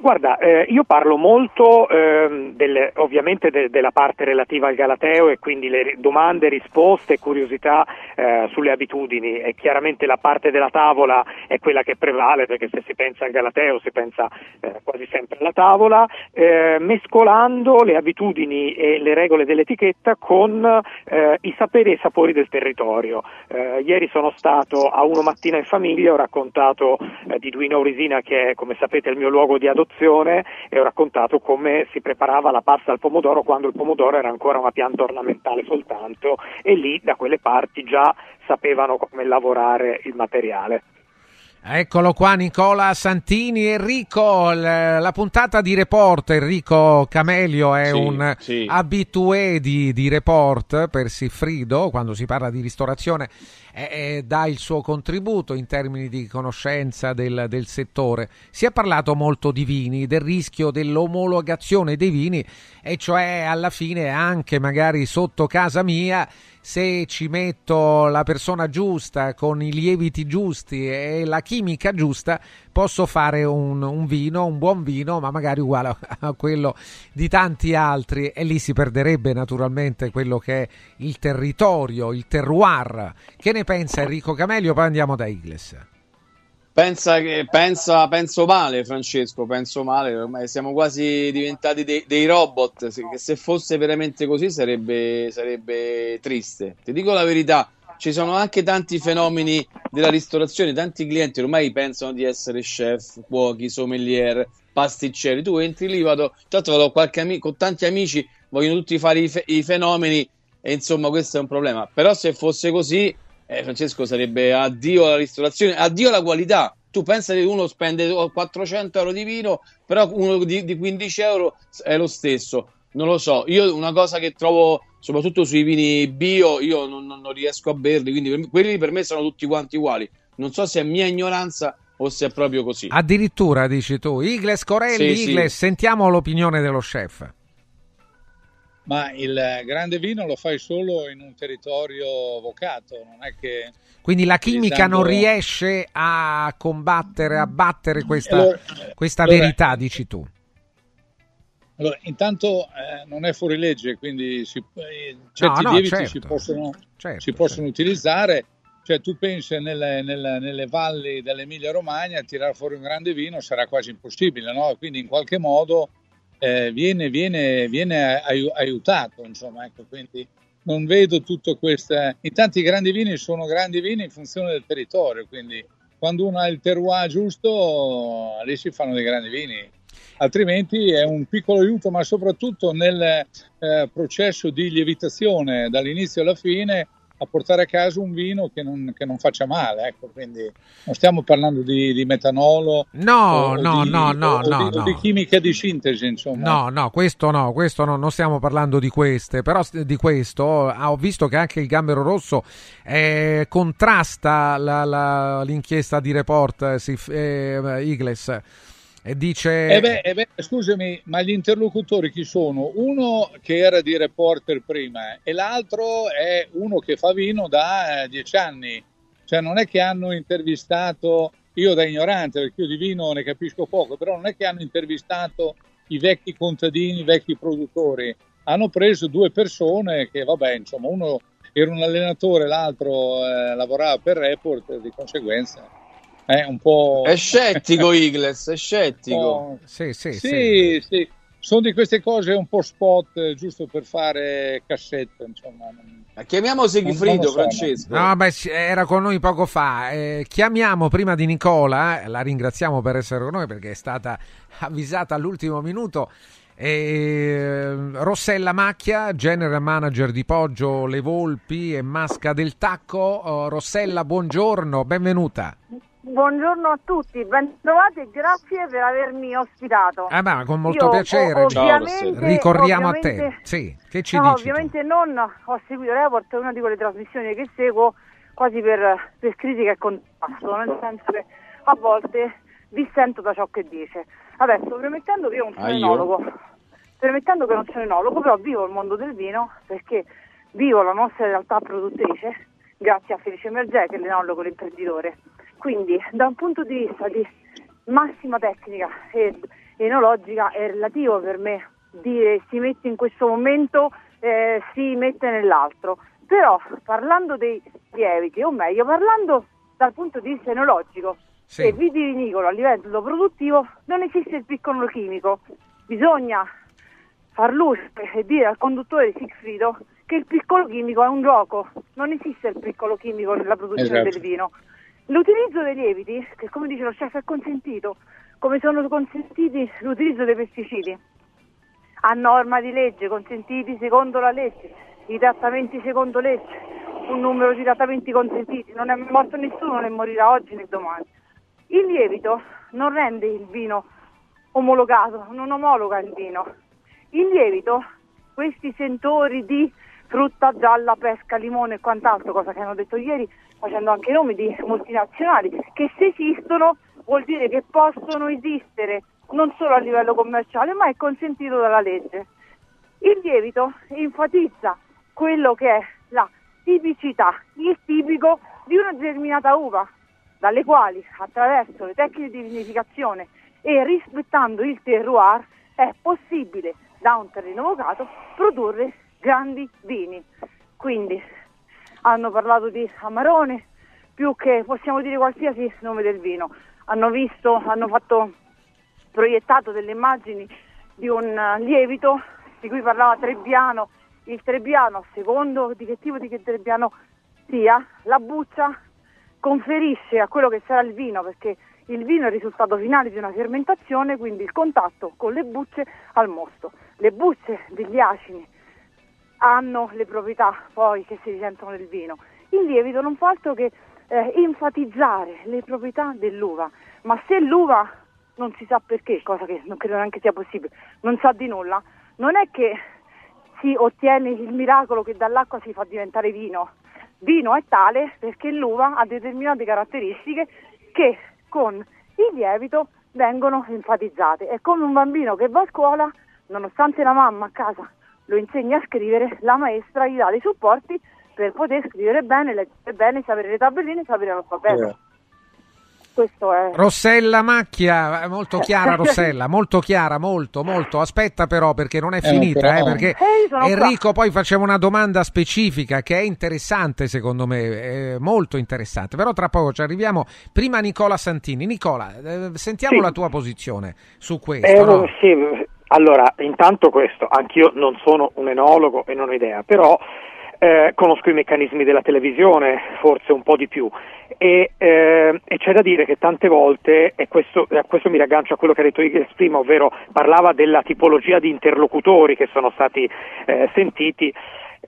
S23: Guarda, eh, io parlo molto ehm, del- ovviamente de- della parte relativa al Galateo e quindi le domande, risposte curiosità eh, sulle abitudini e chiaramente la parte della tavola è quella che prevale perché se si pensa al Galateo si pensa eh, quasi sempre alla tavola, eh, mescolando le abitudini e le regole dell'etichetta con eh, i saperi e i sapori del territorio. Eh, ieri sono stato a Uno Mattina in Famiglia, ho raccontato eh, di Duino Aurisina che è come sapete il mio luogo di adozione e ho raccontato come si preparava la pasta al pomodoro quando il pomodoro era ancora una pianta ornamentale soltanto e lì da quelle parti già sapevano come lavorare il materiale.
S1: Eccolo qua Nicola Santini, Enrico, la puntata di Report, Enrico Camelio è
S21: Sì,
S1: un
S21: sì.
S1: abitué di, di Report per Siffrido, quando si parla di ristorazione eh, eh, dà il suo contributo in termini di conoscenza del, del settore. Si è parlato molto di vini, del rischio dell'omologazione dei vini e cioè alla fine anche magari sotto casa mia se ci metto la persona giusta con i lieviti giusti e la chimica giusta, posso fare un, un vino, un buon vino, ma magari uguale a, quello di tanti altri e lì si perderebbe naturalmente quello che è il territorio, il terroir. Che ne pensa Enrico Camelio? Poi andiamo da Igles.
S21: Pensa che, pensa, penso male, Francesco. Penso male. Ormai siamo quasi diventati dei, dei robot. Se, se fosse veramente così sarebbe, sarebbe triste. Ti dico la verità. Ci sono anche tanti fenomeni della ristorazione. Tanti clienti ormai pensano di essere chef, cuochi, sommelier, pasticceri. Tu entri lì, vado. Tanto vado ami- con tanti amici, vogliono tutti fare i, fe- i fenomeni. E insomma, questo è un problema. Però se fosse così, eh, Francesco sarebbe addio alla ristorazione, addio alla qualità. Tu pensa che uno spende 400 euro di vino, però uno di, di 15 euro è lo stesso. Non lo so. Io una cosa che trovo, soprattutto sui vini bio, io non, non- non riesco a berli, quindi per me- quelli per me sono tutti quanti uguali. Non so se è mia ignoranza o se è proprio così.
S1: Addirittura dici tu, Igles Corelli,
S21: Sì, sì.
S1: Igles, sentiamo l'opinione dello chef.
S22: Ma il grande vino lo fai solo in un territorio vocato, non è che...
S1: Quindi la chimica non riesce a combattere, a battere questa,
S22: Allora-
S1: questa
S22: allora-
S1: verità, dici tu.
S22: Allora, intanto eh, non è fuori legge, quindi si- eh, certi
S1: no,
S22: lieviti
S1: certo.
S22: si possono,
S1: Certo,
S22: si possono utilizzare. Cioè, tu pensi nelle, nelle- nelle valli dell'Emilia Romagna, tirare fuori un grande vino sarà quasi impossibile, no? Quindi in qualche modo eh, viene, viene- viene ai- aiutato, insomma, ecco, quindi non vedo tutto questo. Intanto i grandi vini sono grandi vini in funzione del territorio, quindi quando uno ha il terroir giusto, lì si fanno dei grandi vini. altrimenti è un piccolo aiuto, ma soprattutto nel eh, processo di lievitazione dall'inizio alla fine a portare a casa un vino che non, che non faccia male. Ecco, quindi non stiamo parlando di, di metanolo
S1: No, no,
S22: di,
S1: no, no,
S22: o di-
S1: no,
S22: o
S1: no.
S22: di chimica di sintesi, insomma.
S1: No, no, questo no, questo no, non stiamo parlando di queste, però di questo ah, ho visto che anche il Gambero Rosso eh, contrasta la- la- l'inchiesta di report eh, eh, Igles e dice...
S22: Eh beh, eh beh, scusami, ma gli interlocutori chi sono? Uno che era di reporter prima e l'altro è uno che fa vino da eh, dieci anni. Cioè non è che hanno intervistato, io da ignorante perché io di vino ne capisco poco, però non è che hanno intervistato i vecchi contadini, i vecchi produttori. Hanno preso due persone che, vabbè, insomma, uno era un allenatore, l'altro eh, lavorava per report, di conseguenza è un po'...
S21: È scettico Igles, è scettico.
S1: Sì, sì,
S22: Sì, sì. Sono di queste cose un po' spot, eh, giusto per fare cassette, insomma.
S21: Chiamiamo Sigfrido, Francesco.
S1: No, beh, era con noi poco fa. Eh, chiamiamo prima di Nicola, eh, la ringraziamo per essere con noi perché è stata avvisata all'ultimo minuto. Eh, Rossella Macchia, general manager di Poggio Le Volpi e Masca del Tacco. Oh, Rossella, buongiorno, benvenuta.
S19: Buongiorno a tutti, ben trovati e grazie per avermi ospitato.
S1: Ah, ma con molto
S19: Io,
S1: piacere.
S19: o- ovviamente-
S1: Ricorriamo a te. Sì, che ci
S19: no,
S1: dici? tu?
S19: ovviamente non ho seguito Report, è una di quelle trasmissioni che seguo quasi per, per critica e contrasto, nel senso che a volte dissento da ciò che dice. Adesso, premettendo che io non sono
S21: Ah,
S19: enologo, premettendo che non sono enologo, però vivo il mondo del vino perché vivo la nostra realtà produttrice grazie a Felice Mergè che è l'enologo, l'imprenditore. Quindi da un punto di vista di massima tecnica ed enologica è relativo per me dire si mette in questo momento, eh, si mette nell'altro. Però parlando dei lieviti, o meglio parlando dal punto di vista enologico
S1: Sì.
S19: e vitivinicolo a livello produttivo non esiste il piccolo chimico. Bisogna far luce e dire al conduttore Sigfrido che il piccolo chimico è un gioco, non esiste il piccolo chimico nella produzione
S22: Esatto.
S19: del vino. L'utilizzo dei lieviti, che come dice lo chef è consentito, come sono consentiti l'utilizzo dei pesticidi, a norma di legge, consentiti secondo la legge, i trattamenti secondo legge, un numero di trattamenti consentiti, non è morto nessuno né morirà oggi né domani. Il lievito non rende il vino omologato, non omologa il vino. Il lievito, questi sentori di frutta gialla, pesca, limone e quant'altro, cosa che hanno detto ieri, facendo anche i nomi di multinazionali, che se esistono vuol dire che possono esistere non solo a livello commerciale, ma è consentito dalla legge. Il lievito enfatizza quello che è la tipicità, il tipico di una determinata uva, dalle quali attraverso le tecniche di vinificazione e rispettando il terroir è possibile da un terreno vocato produrre grandi vini. Quindi hanno parlato di Amarone, più che possiamo dire qualsiasi nome del vino. Hanno visto, hanno fatto proiettato delle immagini di un eh, lievito di cui parlava Trebbiano, il Trebbiano, secondo di che tipo di che Trebbiano sia, la buccia conferisce a quello che sarà il vino, perché il vino è il risultato finale di una fermentazione, quindi il contatto con le bucce al mosto. Le bucce degli acini hanno le proprietà poi che si risentono del vino. Il lievito non fa altro che eh, enfatizzare le proprietà dell'uva, ma se l'uva non si sa perché, cosa che non credo neanche sia possibile, non sa di nulla, non è che si ottiene il miracolo che dall'acqua si fa diventare vino. Vino è tale perché l'uva ha determinate caratteristiche che con il lievito vengono enfatizzate. È come un bambino che va a scuola, nonostante la mamma a casa lo insegni a scrivere, la maestra gli dà dei supporti per poter scrivere bene, leggere bene, sapere le tabelline, sapere l'alfabeto. Questo è...
S1: Rossella Macchia, eh, molto chiara Rossella, molto chiara, molto, molto. Aspetta però perché non è
S19: Eh,
S1: finita, eh, perché
S19: Eh, qua.
S1: Enrico poi faceva una domanda specifica che è interessante secondo me, è molto interessante, però tra poco ci arriviamo. Prima Nicola Santini. Nicola, eh, sentiamo
S23: Sì.
S1: la tua posizione su questo.
S23: Eh,
S1: no?
S23: sì, allora, intanto questo, anch'io non sono un enologo e non ho idea, però eh, conosco i meccanismi della televisione, forse un po' di più, e, eh, e c'è da dire che tante volte, e questo, a questo mi raggancio a quello che ha detto Igles prima, ovvero parlava della tipologia di interlocutori che sono stati eh, sentiti,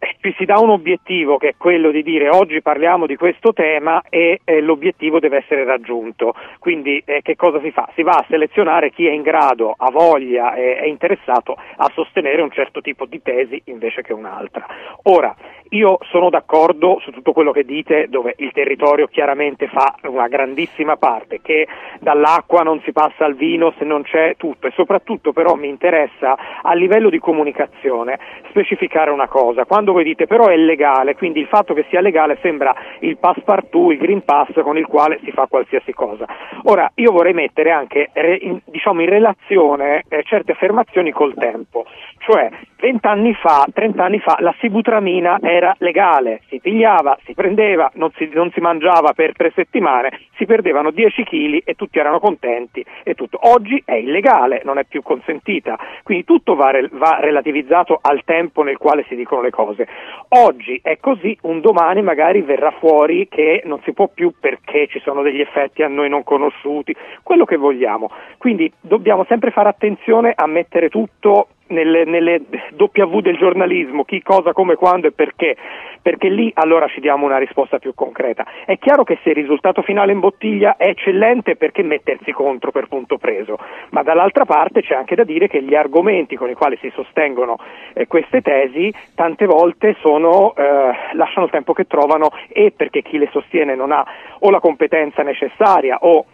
S23: ci si dà un obiettivo che è quello di dire oggi parliamo di questo tema e eh, l'obiettivo deve essere raggiunto. Quindi eh, che cosa si fa? Si va a selezionare chi è in grado, ha voglia e è interessato a sostenere un certo tipo di tesi invece che un'altra. Ora, io sono d'accordo su tutto quello che dite, dove il territorio chiaramente fa una grandissima parte, che dall'acqua non si passa al vino se non c'è tutto e soprattutto però mi interessa a livello di comunicazione specificare una cosa. Quando voi dite però è legale, quindi il fatto che sia legale sembra il passepartout, il green pass con il quale si fa qualsiasi cosa. Ora, io vorrei mettere anche in, diciamo, in relazione eh, certe affermazioni col tempo, cioè 20 anni fa, 30 anni fa la sibutramina era legale, si pigliava, si prendeva, non si, non si mangiava per tre settimane, si perdevano 10 kg e tutti erano contenti e tutto. Oggi è illegale, non è più consentita, quindi tutto va, va relativizzato al tempo nel quale si dicono le cose. Oggi è così, un domani magari verrà fuori che non si può più perché ci sono degli effetti a noi non conosciuti, quello che vogliamo. Quindi dobbiamo sempre fare attenzione a mettere tutto nelle, nelle W del giornalismo, chi, cosa, come, quando e perché, perché lì allora ci diamo una risposta più concreta. È chiaro che se il risultato finale in bottiglia è eccellente, perché mettersi contro per punto preso? Ma dall'altra parte c'è anche da dire che gli argomenti con i quali si sostengono eh, queste tesi tante volte sono, eh, lasciano il tempo che trovano e perché chi le sostiene non ha o la competenza necessaria o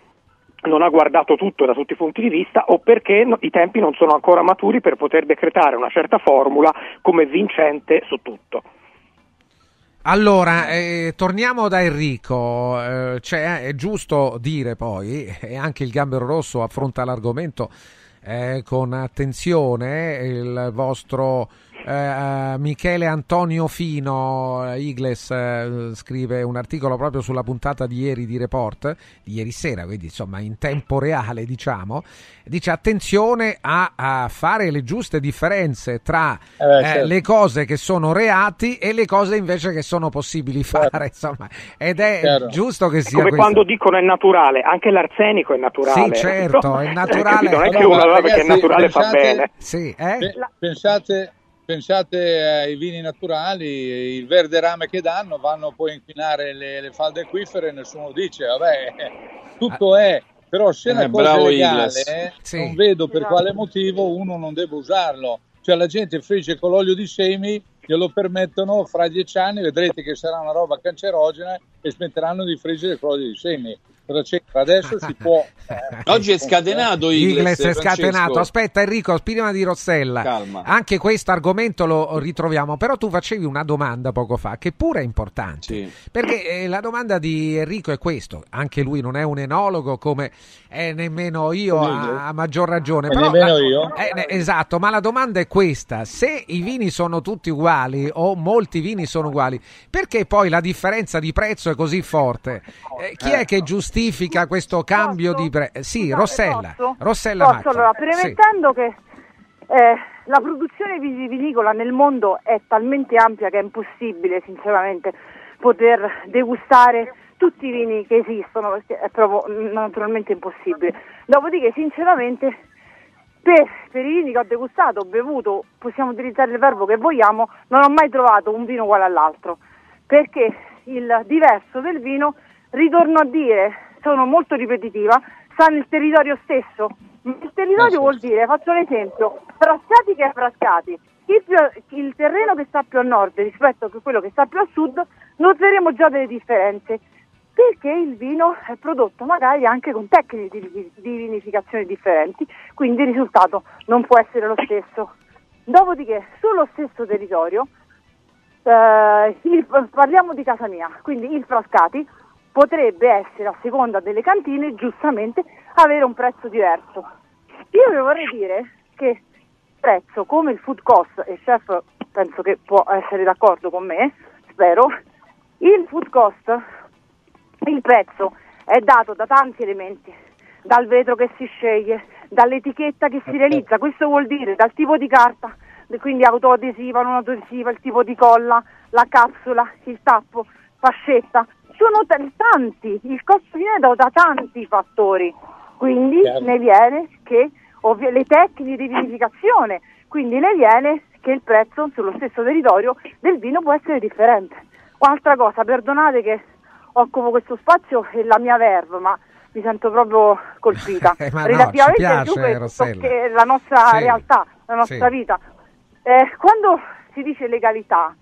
S23: non ha guardato tutto da tutti i punti di vista o perché no, i tempi non sono ancora maturi per poter decretare una certa formula come vincente su tutto.
S1: Allora, eh, torniamo da Enrico, eh, cioè, è giusto dire poi, e anche il Gambero Rosso affronta l'argomento eh, con attenzione, il vostro eh, Michele Antonio Fino, eh, Igles, eh, scrive un articolo proprio sulla puntata di ieri di Report, di ieri sera, quindi insomma in tempo reale diciamo, dice attenzione a, a fare le giuste differenze tra eh, certo. le cose che sono reati e le cose invece che sono possibili fare, certo. insomma, ed è certo. giusto che sia
S23: come
S1: questo.
S23: quando dicono è naturale, anche l'arsenico è naturale.
S1: Sì, certo, è naturale.
S23: non è che uno ragazzi, che è naturale pensate, fa bene.
S1: Sì, eh?
S22: Pensate pensate ai vini naturali, il verde rame che danno, vanno poi a inquinare le, le falde acquifere e nessuno dice, vabbè, tutto è, però se una eh, cosa è legale, sì. non vedo per quale motivo uno non debba usarlo. Cioè la gente frigge con l'olio di semi, glielo permettono fra dieci anni, vedrete che sarà una roba cancerogena e smetteranno di friggere con l'olio di semi c'entra? Adesso si può.
S21: Eh, Oggi è scatenato
S1: Igles. è scatenato. Aspetta, Enrico, prima di Rossella.
S21: Calma.
S1: Anche questo argomento lo ritroviamo. Però tu facevi una domanda poco fa, che pure è importante.
S21: Sì.
S1: Perché eh, la domanda di Enrico è questo. Anche lui non è un enologo come è nemmeno io, a, a, maggior ragione. Però,
S22: nemmeno io.
S1: Eh, esatto, ma la domanda è questa: se i vini sono tutti uguali o molti vini sono uguali, perché poi la differenza di prezzo è così forte? Eh, chi è che giustifica? Giustifica questo cambio
S19: posso?
S1: di prezzo? Sì,
S19: no,
S1: Rossella.
S19: Posso?
S1: Rossella
S19: posso, allora, premettendo sì. che eh, la produzione vinicola nel mondo è talmente ampia che è impossibile, sinceramente, poter degustare tutti i vini che esistono, perché è proprio naturalmente impossibile. Dopodiché, sinceramente, per, per, i vini che ho degustato, ho bevuto, possiamo utilizzare il verbo che vogliamo, non ho mai trovato un vino uguale all'altro, perché il diverso del vino ritorno a dire, sono molto ripetitiva, sta nel territorio stesso. Il territorio vuol dire, faccio un esempio, frascati che frascati. Il, più, il, terreno che sta più a nord rispetto a quello che sta più a sud, noteremo già delle differenze, perché il vino è prodotto magari anche con tecniche di, di vinificazione differenti, quindi il risultato non può essere lo stesso. Dopodiché, sullo stesso territorio, eh, il, parliamo di casa mia, quindi il Frascati potrebbe essere, a seconda delle cantine, giustamente avere un prezzo diverso. Io vi vorrei dire che il prezzo, come il food cost, e il chef penso che può essere d'accordo con me, spero, il food cost, il prezzo è dato da tanti elementi, dal vetro che si sceglie, dall'etichetta che si realizza, questo vuol dire dal tipo di carta, quindi autoadesiva, non autoadesiva, il tipo di colla, la capsula, il tappo, fascetta. Sono tanti, il costo viene da, da tanti fattori, quindi
S22: Chiaro.
S19: ne viene che ovvi- le tecniche di vinificazione, quindi ne viene che il prezzo sullo stesso territorio del vino può essere differente. Un'altra cosa, perdonate che occupo questo spazio e la mia verve, ma mi sento proprio colpita.
S1: Eh, no,
S19: Relativamente
S1: piace,
S19: più che la nostra
S1: Sì,
S19: realtà, la nostra
S1: sì.
S19: vita. Eh, quando si dice legalità,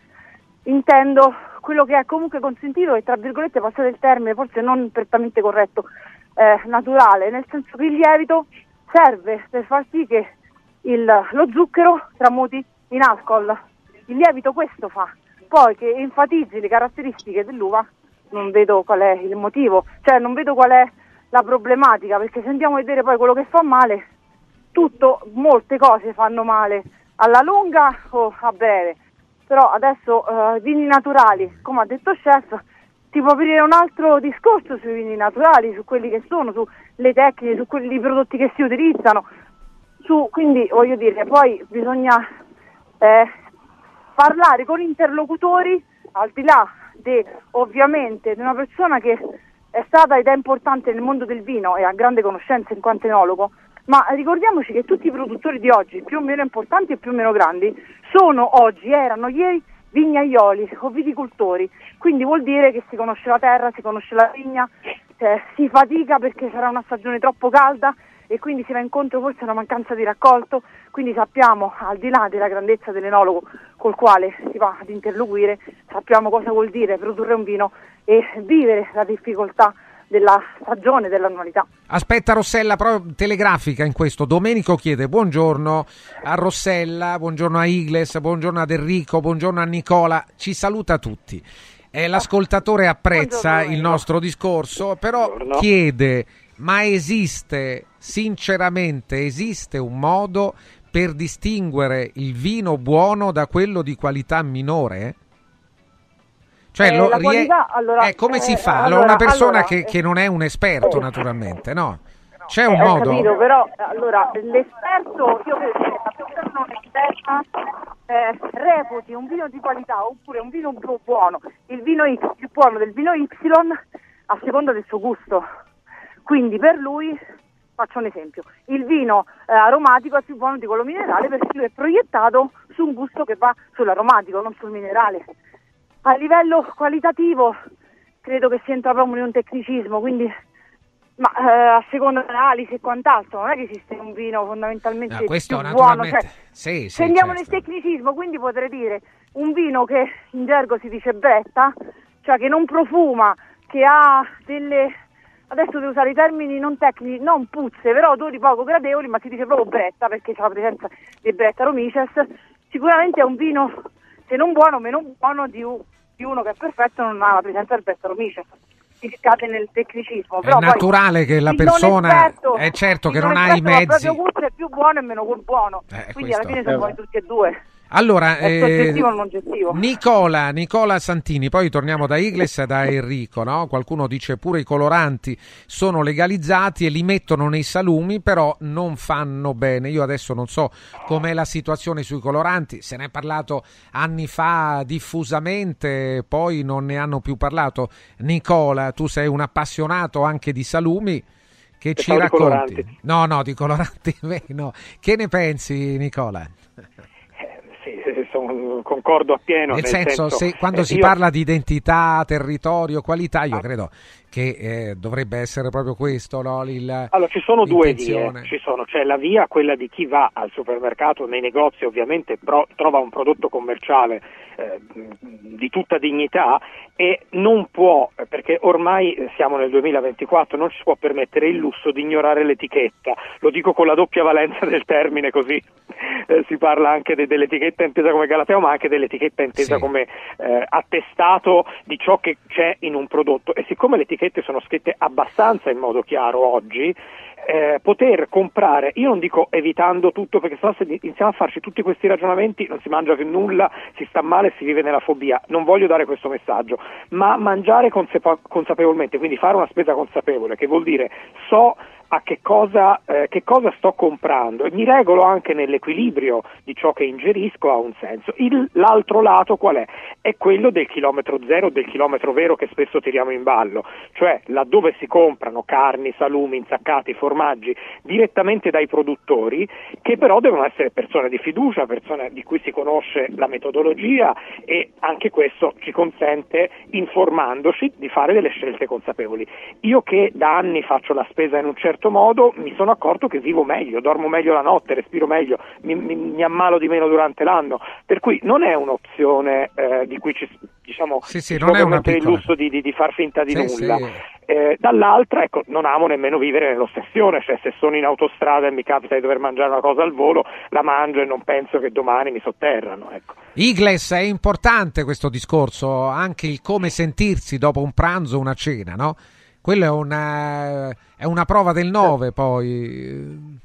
S19: intendo quello che è comunque consentito e tra virgolette passate il termine, forse non prettamente corretto, eh, naturale, nel senso che il lievito serve per far sì che il- lo zucchero tramuti in alcol. Il lievito questo fa. Poi che enfatizzi le caratteristiche dell'uva, non vedo qual è il motivo, cioè non vedo qual è la problematica, perché se andiamo a vedere poi quello che fa male, tutto, molte cose fanno male alla lunga o a breve. Però adesso eh, vini naturali, come ha detto chef, ti può aprire un altro discorso sui vini naturali, su quelli che sono, sulle tecniche, su quelli i prodotti che si utilizzano. Su, quindi voglio dire, poi bisogna eh, parlare con interlocutori al di là di ovviamente di una persona che è stata ed è importante nel mondo del vino e ha grande conoscenza in quanto enologo, ma ricordiamoci che tutti i produttori di oggi, più o meno importanti e più o meno grandi, sono oggi, erano ieri vignaioli o viticoltori, quindi vuol dire che si conosce la terra, si conosce la vigna, eh, si fatica perché sarà una stagione troppo calda e quindi si va incontro forse a una mancanza di raccolto, quindi sappiamo al di là della grandezza dell'enologo col quale si va ad interloquire, sappiamo cosa vuol dire produrre un vino e vivere la difficoltà della stagione, dell'annualità.
S1: Aspetta Rossella, proprio telegrafica in questo. Domenico chiede buongiorno a Rossella, buongiorno a Igles, buongiorno ad Enrico, buongiorno a Nicola. Ci saluta tutti. Eh, l'ascoltatore apprezza il nostro discorso, però chiede, ma esiste, sinceramente, esiste un modo per distinguere il vino buono da quello di qualità minore? Cioè,
S19: Eh,
S1: lo
S19: qualità, allora,
S1: eh, come si
S19: eh,
S1: fa? Allora, una persona
S19: allora,
S1: che,
S19: eh,
S1: che non è un esperto, naturalmente, no? C'è un
S19: Eh, ho
S1: modo?
S19: capito, però allora l'esperto, io credo che la persona non esperta eh, reputi un vino di qualità oppure un vino bu- buono, il vino X più buono del vino Y a seconda del suo gusto. Quindi per lui, faccio un esempio, il vino eh, aromatico è più buono di quello minerale perché lui è proiettato su un gusto che va sull'aromatico, non sul minerale. A livello qualitativo credo che si entra proprio in un tecnicismo, quindi ma eh, a seconda dell'analisi e quant'altro, non è che esiste un vino fondamentalmente
S1: No, questo
S19: buono. Cioè,
S1: sì, sì,
S19: se andiamo
S1: certo.
S19: nel tecnicismo, quindi potrei dire un vino che in gergo si dice bretta, cioè che non profuma, che ha delle adesso devo usare i termini non tecnici, non puzze, però odori poco gradevoli, ma si dice proprio bretta perché c'è la presenza di bretta romices. Sicuramente è un vino, se non buono, meno buono di, di uno che è perfetto non ha la presenza del bretta romices. Si scade nel tecnicismo.
S1: È
S19: però poi
S1: naturale che la
S19: il
S1: persona-
S19: esperto-
S1: è certo che
S19: il
S1: non ha i mezzi.
S19: proprio gusto è più buono e meno buono.
S1: Eh,
S19: Quindi alla fine sono
S1: Eh,
S19: buoni tutti e due.
S1: Allora, eh? Nicola, Nicola Santini, poi torniamo da Igles e da Enrico, no? Qualcuno dice pure i coloranti sono legalizzati e li mettono nei salumi, però non fanno bene. Io adesso non so com'è la situazione sui coloranti, se ne è parlato anni fa diffusamente, poi non ne hanno più parlato. Nicola, tu sei un appassionato anche di salumi. Che ci racconti? No, no, di coloranti, no. Che ne pensi, Nicola?
S23: Sono- concordo appieno.
S1: Nel senso, se, quando
S23: eh,
S1: si
S23: io-
S1: parla di identità, territorio, qualità, io credo che eh, dovrebbe essere proprio questo no? Il,
S23: Allora, ci sono due vie, ci sono, c'è la via, quella di chi va al supermercato, nei negozi ovviamente, pro- trova un prodotto commerciale eh, di tutta dignità e non può, perché ormai eh, siamo nel 2024, non ci si può permettere il lusso di ignorare l'etichetta, lo dico con la doppia valenza del termine così eh, si parla anche de- dell'etichetta intesa come galateo ma anche dell'etichetta intesa
S1: Sì.
S23: come eh, attestato di ciò che c'è in un prodotto e siccome le etichette sono scritte abbastanza in modo chiaro oggi eh, poter comprare, io non dico evitando tutto perché sennò se iniziamo a farci tutti questi ragionamenti non si mangia più nulla, si sta male, si vive nella fobia, non voglio dare questo messaggio, ma mangiare consape- consapevolmente, quindi fare una spesa consapevole, che vuol dire so a che cosa, eh, che cosa sto comprando e mi regolo anche nell'equilibrio di ciò che ingerisco ha un senso. Il, l'altro lato qual è? È quello del chilometro zero, del chilometro vero che spesso tiriamo in ballo, cioè laddove si comprano carni, salumi, insaccati, formaggi direttamente dai produttori, che però devono essere persone di fiducia, persone di cui si conosce la metodologia e anche questo ci consente, informandoci, di fare delle scelte consapevoli. Io che da anni faccio la spesa in un certo modo, mi sono accorto che vivo meglio, dormo meglio la notte, respiro meglio, mi, mi, mi ammalo di meno durante l'anno, per cui non è un'opzione eh, di cui ci, diciamo,
S1: sì, sì, non è una
S23: il lusso di, di, di, far finta di sì, nulla. Eh, dall'altra, ecco, non amo nemmeno vivere nell'ossessione, cioè se sono in autostrada e mi capita di dover mangiare una cosa al volo, la mangio e non penso che domani mi sotterrano. Ecco.
S1: Igles, è importante questo discorso, anche il come sentirsi dopo un pranzo o una cena, no? Quello è una, è una prova del 9 poi.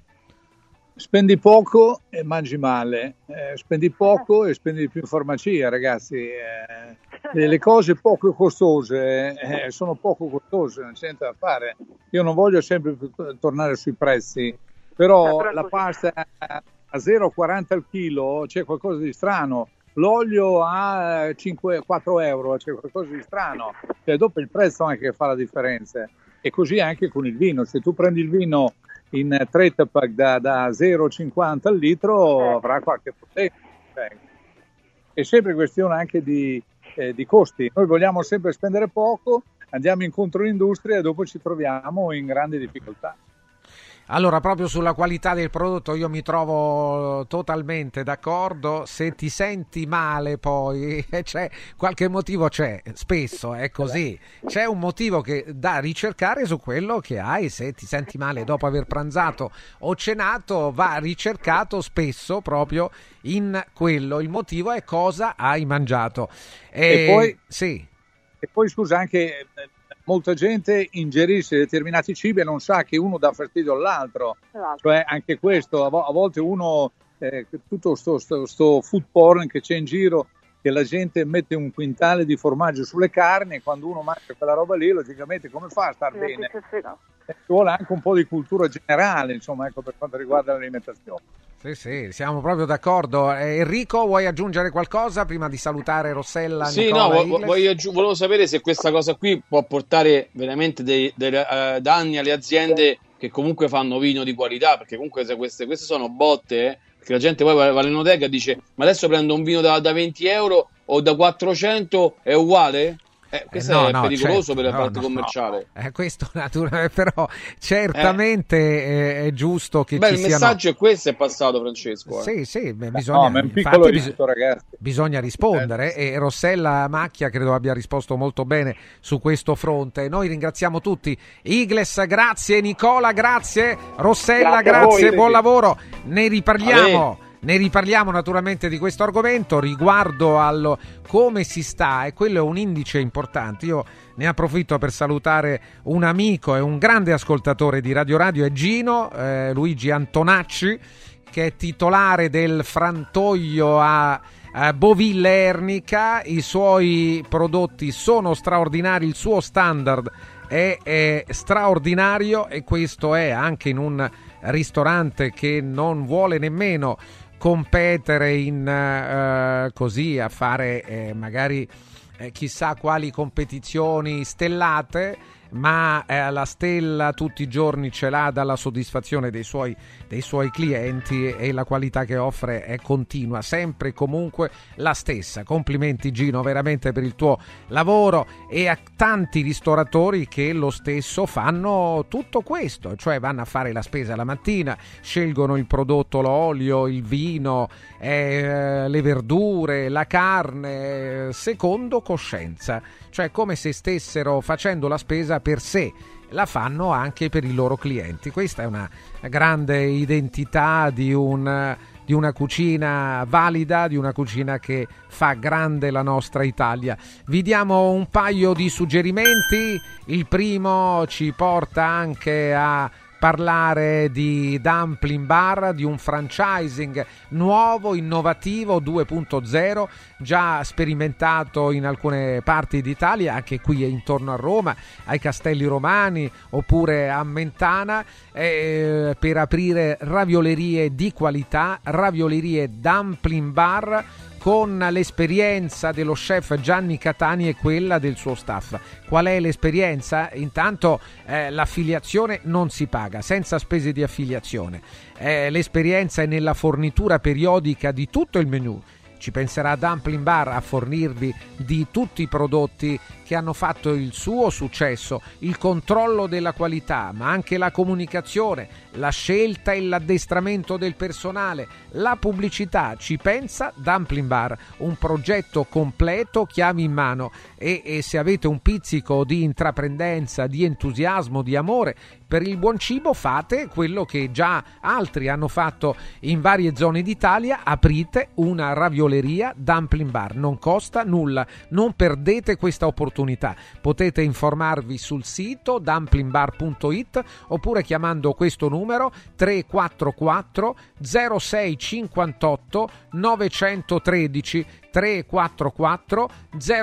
S22: Spendi poco e mangi male, eh, spendi poco e spendi di più in farmacia, ragazzi. Eh, le cose poco costose eh, sono poco costose, non c'è niente da fare. Io non voglio sempre tornare sui prezzi, però la pasta a 0,40 al chilo c'è qualcosa di strano l'olio a 5, 4 euro, c'è qualcosa di strano, cioè dopo il prezzo anche che fa la differenza. E così anche con il vino, se tu prendi il vino in pack da, da 0,50 al litro avrà qualche. Cioè, è sempre questione anche di, eh, di costi. Noi vogliamo sempre spendere poco, andiamo incontro all'industria e dopo ci troviamo in grandi difficoltà.
S1: Allora, proprio sulla qualità del prodotto io mi trovo totalmente d'accordo. Se ti senti male poi, c'è qualche motivo, c'è, spesso è così. C'è un motivo che, da ricercare su quello che hai. Se ti senti male dopo aver pranzato o cenato, va ricercato spesso proprio in quello. Il motivo è cosa hai mangiato.
S22: E, e poi,
S1: sì.
S22: E poi scusa anche molta gente ingerisce determinati cibi e non sa che uno dà fastidio all'altro. Esatto. Cioè anche questo, a, vo- a volte uno, eh, tutto questo food porn che c'è in giro, che la gente mette un quintale di formaggio sulle carni e quando uno mangia quella roba lì, logicamente come fa a star sì, bene? Sì, sì, no. Ci vuole anche un po' di cultura generale, insomma, ecco, per quanto riguarda l'alimentazione.
S1: Sì, sì, siamo proprio d'accordo. Eh, Enrico, vuoi aggiungere qualcosa prima di salutare Rossella?
S21: Sì,
S1: Nicola,
S21: no, voglio, volevo sapere se questa cosa qui può portare veramente dei, dei uh, danni alle aziende che comunque fanno vino di qualità, perché comunque se queste, queste sono botte, eh, perché la gente poi va, all'enoteca e dice ma adesso prendo un vino da, da 20 euro o da 400, è uguale? Eh, questo eh no, è no, pericoloso certo, per la no, parte commerciale.
S1: Eh, questo naturalmente, però certamente eh. è giusto che
S21: Beh,
S1: ci
S21: il
S1: siano...
S21: messaggio è questo è passato Francesco.
S1: Eh. Sì, sì, bisogna,
S22: no, infatti, bis...
S1: bisogna rispondere e Rossella Macchia credo abbia risposto molto bene su questo fronte. Noi ringraziamo tutti. Igles, grazie, Nicola, grazie, Rossella, grazie, grazie voi, buon lavoro. Ne riparliamo. Ne riparliamo naturalmente di questo argomento riguardo a come si sta e quello è un indice importante. Io ne approfitto per salutare un amico e un grande ascoltatore di Radio Radio, è Gino, eh, Luigi Antonacci, che è titolare del frantoio a, a Boville Ernica. I suoi prodotti sono straordinari, il suo standard è, è straordinario e questo è anche in un ristorante che non vuole nemmeno competere in uh, così a fare eh, magari eh, chissà quali competizioni stellate ma eh, la stella tutti i giorni ce l'ha dalla soddisfazione dei suoi, dei suoi clienti e la qualità che offre è continua, sempre e comunque la stessa. Complimenti Gino veramente per il tuo lavoro e a tanti ristoratori che lo stesso fanno tutto questo, cioè vanno a fare la spesa la mattina, scelgono il prodotto, l'olio, il vino, eh, le verdure, la carne, secondo coscienza, cioè come se stessero facendo la spesa per sé la fanno anche per i loro clienti. Questa è una grande identità di, un, di, una cucina valida, di una cucina che fa grande la nostra Italia. Vi diamo un paio di suggerimenti. Il primo ci porta anche a parlare di Dumpling Bar, di un franchising nuovo, innovativo 2.0, già sperimentato in alcune parti d'Italia, anche qui intorno a Roma, ai Castelli Romani oppure a Mentana, eh, per aprire raviolerie di qualità, raviolerie Dumpling Bar con l'esperienza dello chef Gianni Catani e quella del suo staff. Qual è l'esperienza? Intanto eh, l'affiliazione non si paga, senza spese di affiliazione. Eh, l'esperienza è nella fornitura periodica di tutto il menù ci penserà Dumpling Bar a fornirvi di tutti i prodotti che hanno fatto il suo successo, il controllo della qualità, ma anche la comunicazione, la scelta e l'addestramento del personale, la pubblicità. Ci pensa Dumpling Bar, un progetto completo, chiavi in mano e, e se avete un pizzico di intraprendenza, di entusiasmo, di amore per il buon cibo fate quello che già altri hanno fatto in varie zone d'Italia, aprite una ravioleria Dumpling Bar, non costa nulla, non perdete questa opportunità. Potete informarvi sul sito dumplingbar.it oppure chiamando questo numero 344 0658 913 344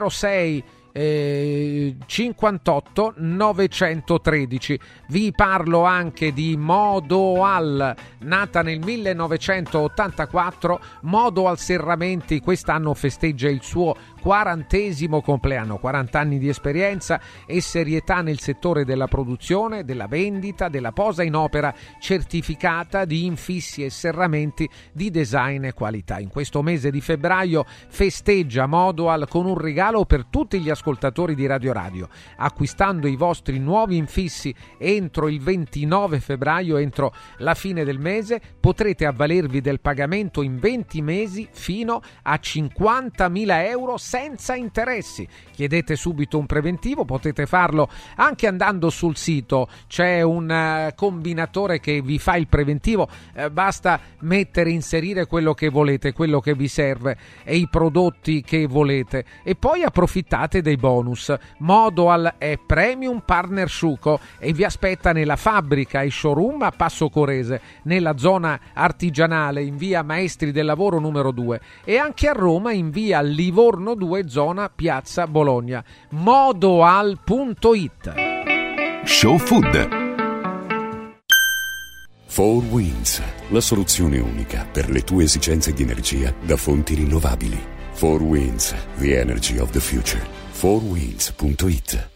S1: 06 58 913. Vi parlo anche di Modoal, nata nel 1984. Modoal Serramenti quest'anno festeggia il suo quarantesimo compleanno, 40 anni di esperienza e serietà nel settore della produzione, della vendita, della posa in opera certificata di infissi e serramenti di design e qualità. In questo mese di febbraio festeggia Modoal con un regalo per tutti gli ascoltatori di Radio Radio. Acquistando i vostri nuovi infissi entro il 29 febbraio, entro la fine del mese, potrete avvalervi del pagamento in 20 mesi fino a 50.000 euro senza interessi. Chiedete subito un preventivo, potete farlo anche andando sul sito, c'è un uh, combinatore che vi fa il preventivo, uh, basta mettere, inserire quello che volete, quello che vi serve e i prodotti che volete. E poi approfittate dei bonus. Modoal è Premium Partner Sciuco e vi aspetta nella fabbrica e showroom a Passo Corese, nella zona artigianale in via Maestri del Lavoro numero 2 e anche a Roma in via Livorno 2 2 zona Piazza Bologna. Modoal.it
S24: Show Food
S11: 4 Winds, la soluzione unica per le tue esigenze di energia da fonti rinnovabili. 4 Winds, the energy of the future. 4winds.it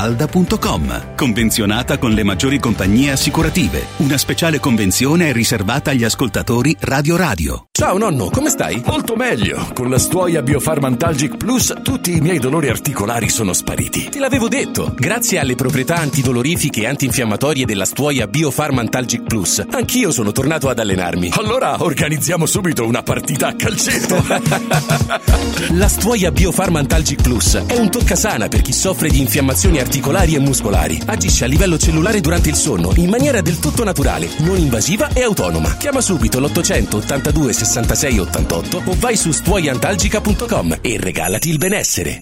S6: falda.com. Convenzionata con le maggiori compagnie assicurative. Una speciale convenzione è riservata agli ascoltatori Radio Radio.
S7: Ciao nonno, come stai?
S25: Molto meglio. Con la stuoia Biofarmantalgic Plus tutti i miei dolori articolari sono spariti.
S7: Te l'avevo detto. Grazie alle proprietà antidolorifiche e antinfiammatorie della stuoia Biofarmantalgic Plus, anch'io sono tornato ad allenarmi.
S25: Allora organizziamo subito una partita a calcetto.
S7: la stuoia Biofarmantalgic Plus è un toccasana per chi soffre di infiammazioni articolari e muscolari. Agisce a livello cellulare durante il sonno in maniera del tutto naturale, non invasiva e autonoma. Chiama subito l'882 66 88 o vai su stuoiantalgica.com e regalati il benessere.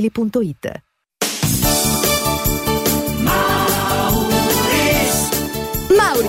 S7: ValentinoAutomobili.it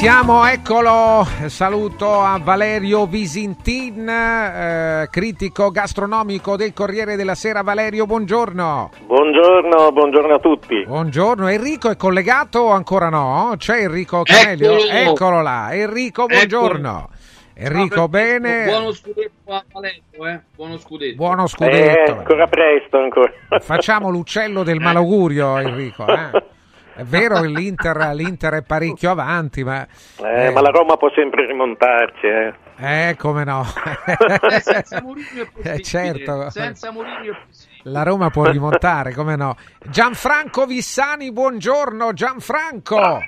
S1: Siamo, eccolo, saluto a Valerio Visintin, eh, critico gastronomico del Corriere della Sera. Valerio, buongiorno.
S26: Buongiorno, buongiorno a tutti.
S1: Buongiorno, Enrico è collegato o ancora no? C'è Enrico Camelio?
S26: Eccolo.
S1: Eccolo là, Enrico, buongiorno. Enrico,
S21: Ciao,
S1: bene?
S21: Buono scudetto a Palermo, eh? Buono scudetto.
S1: Buono scudetto.
S26: Eh, ancora presto ancora.
S1: Facciamo l'uccello del malaugurio, Enrico. eh? È vero che l'Inter, l'Inter è parecchio avanti, ma...
S26: Eh, Ma la Roma può sempre rimontarci, eh.
S1: Eh, come no.
S21: Eh, senza Mourinho è possibile.
S1: Eh, certo.
S21: Senza Mourinho è possibile.
S1: La Roma può rimontare, come no. Gianfranco Vissani, buongiorno Gianfranco.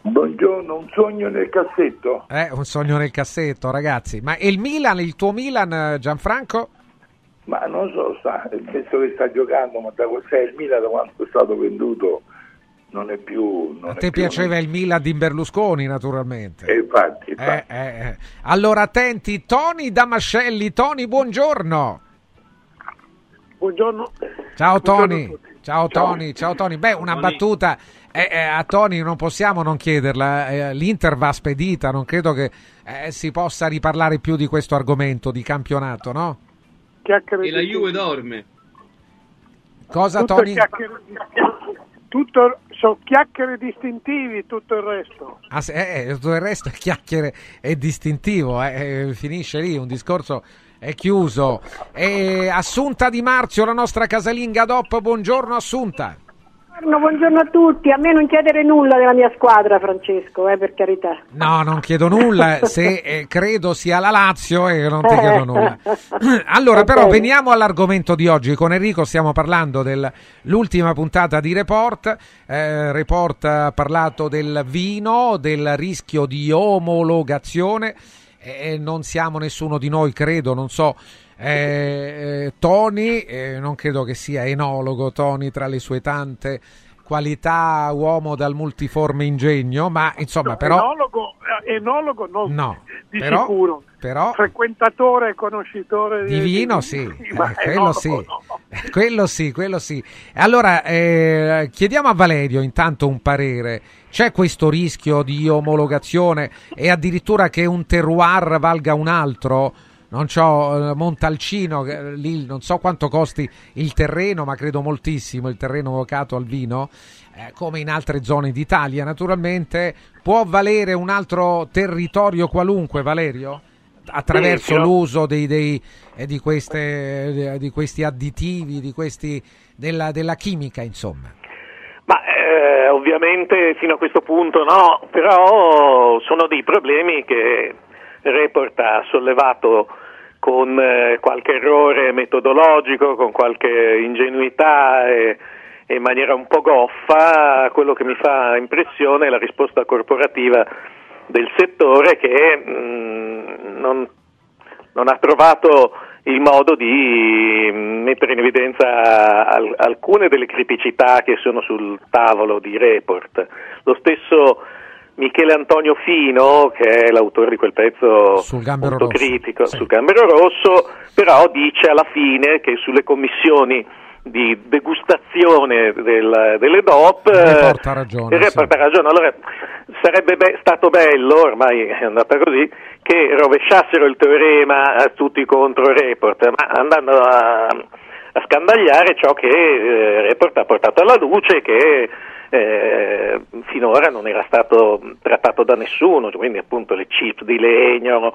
S27: Buongiorno, un sogno nel cassetto.
S1: Eh, un sogno nel cassetto, ragazzi. Ma e il Milan, il tuo Milan, eh, Gianfranco?
S27: Ma non so, sta, il senso che sta giocando, ma da cos'è il Milan da quando è stato venduto non è più... Non
S1: A
S27: è
S1: te
S27: più-
S1: piaceva il Milan di Berlusconi, naturalmente.
S27: Eh, infatti, infatti.
S1: Eh, eh, eh. Allora, attenti, Tony Damascelli. Tony, buongiorno.
S28: Buongiorno.
S1: Ciao
S28: Buongiorno
S1: Tony.
S28: tutti.
S1: Ciao Tony, ciao Tony. Beh, una
S28: Tony.
S1: battuta eh, eh, a Tony non possiamo non chiederla. eh, L'Inter va spedita, non credo che eh, si possa riparlare più di questo argomento di campionato, no?
S28: Chiacchiere
S21: E la Juve dorme.
S1: Cosa
S28: tutto
S1: Tony?
S28: tutto sono chiacchiere distintivi, tutto il resto.
S1: Ah, se- eh, eh, tutto il resto è chiacchiere è distintivo, eh, eh, finisce lì, un discorso è chiuso. E Assunta Di Marzio, la nostra casalinga DOP, buongiorno Assunta.
S28: Buongiorno, buongiorno a tutti. A me non chiedere nulla della mia squadra, Francesco, eh, per carità.
S1: No, non chiedo nulla, se eh, credo sia la Lazio e non ti chiedo nulla. Allora, però, veniamo all'argomento di oggi. Con Enrico stiamo parlando dell'ultima puntata di Report. Eh, Report ha parlato del vino, del rischio di omologazione. E non siamo nessuno di noi, credo, non so. Eh, Tony, eh, non credo che sia enologo Tony tra le sue tante qualità, uomo dal multiforme ingegno, ma insomma, però.
S28: Enologo, eh, enologo non
S1: No,
S28: di
S1: però-
S28: sicuro.
S1: però-
S28: Frequentatore e conoscitore
S1: Di vino sì,
S28: ma
S1: Eh, quello sì,
S28: no.
S1: quello sì, quello sì. Allora, eh, chiediamo a Valerio intanto un parere. C'è questo rischio di omologazione e addirittura che un terroir valga un altro? Non so, eh, Montalcino, che, lì non so quanto costi il terreno, ma credo moltissimo il terreno vocato al vino, eh, come in altre zone d'Italia naturalmente. Può valere un altro territorio qualunque, Valerio? Attraverso
S26: Sì,
S1: l'uso dei, dei- eh, di, queste, eh, di questi additivi, di questi, della, della chimica, insomma.
S26: Ma eh, ovviamente fino a questo punto no, però sono dei problemi che Report ha sollevato con eh, qualche errore metodologico, con qualche ingenuità e, e in maniera un po' goffa. Quello che mi fa impressione è la risposta corporativa del settore che mh, non, non ha trovato il modo di mh, mettere in evidenza al- alcune delle criticità che sono sul tavolo di Report. Lo stesso Michele Antonio Fino, che è l'autore di quel pezzo
S1: Sul gambero
S26: molto
S1: rosso,
S26: critico sul Gambero Rosso, però dice alla fine che sulle commissioni di degustazione del- delle DOP
S1: Il report ha ragione,
S26: il report
S1: sì.
S26: ha ragione. Allora sarebbe be- stato bello, ormai è andata così, che rovesciassero il teorema a tutti contro il report, ma andando a, a scandagliare ciò che eh, report ha portato alla luce che eh, finora non era stato trattato da nessuno, quindi appunto le chip di legno,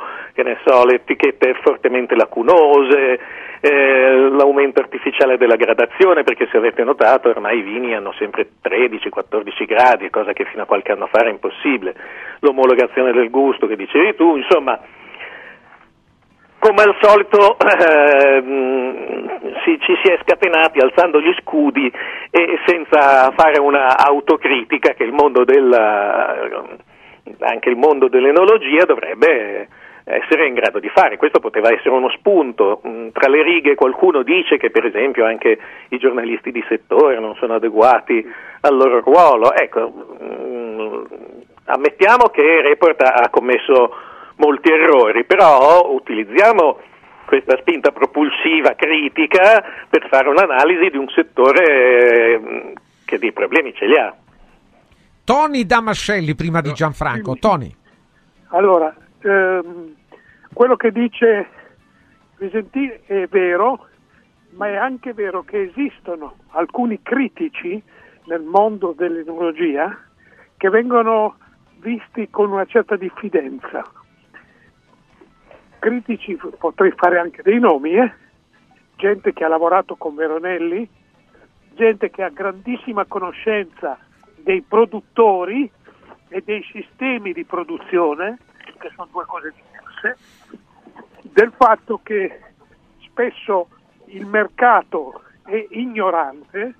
S26: so, le etichette fortemente lacunose, eh, l'aumento artificiale della gradazione, perché se avete notato ormai i vini hanno sempre 13-14 gradi, cosa che fino a qualche anno fa era impossibile, l'omologazione del gusto che dicevi tu, insomma come al solito ehm, si- ci si è scatenati alzando gli scudi e senza fare una autocritica che il mondo della, anche il mondo dell'enologia dovrebbe essere in grado di fare. Questo poteva essere uno spunto. Mm, Tra le righe qualcuno dice che per esempio anche i giornalisti di settore non sono adeguati al loro ruolo. Ecco, mm, ammettiamo che Report ha commesso molti errori, però utilizziamo questa spinta propulsiva critica per fare un'analisi di un settore eh, che dei problemi ce li ha.
S1: Tony Damascelli prima di Gianfranco. Tony.
S28: Allora, ehm, quello che dice Visentini è vero, ma è anche vero che esistono alcuni critici nel mondo dell'enologia che vengono visti con una certa diffidenza. Critici, potrei fare anche dei nomi, eh? gente che ha lavorato con Veronelli, gente che ha grandissima conoscenza dei produttori e dei sistemi di produzione, che sono due cose diverse, del fatto che spesso il mercato è ignorante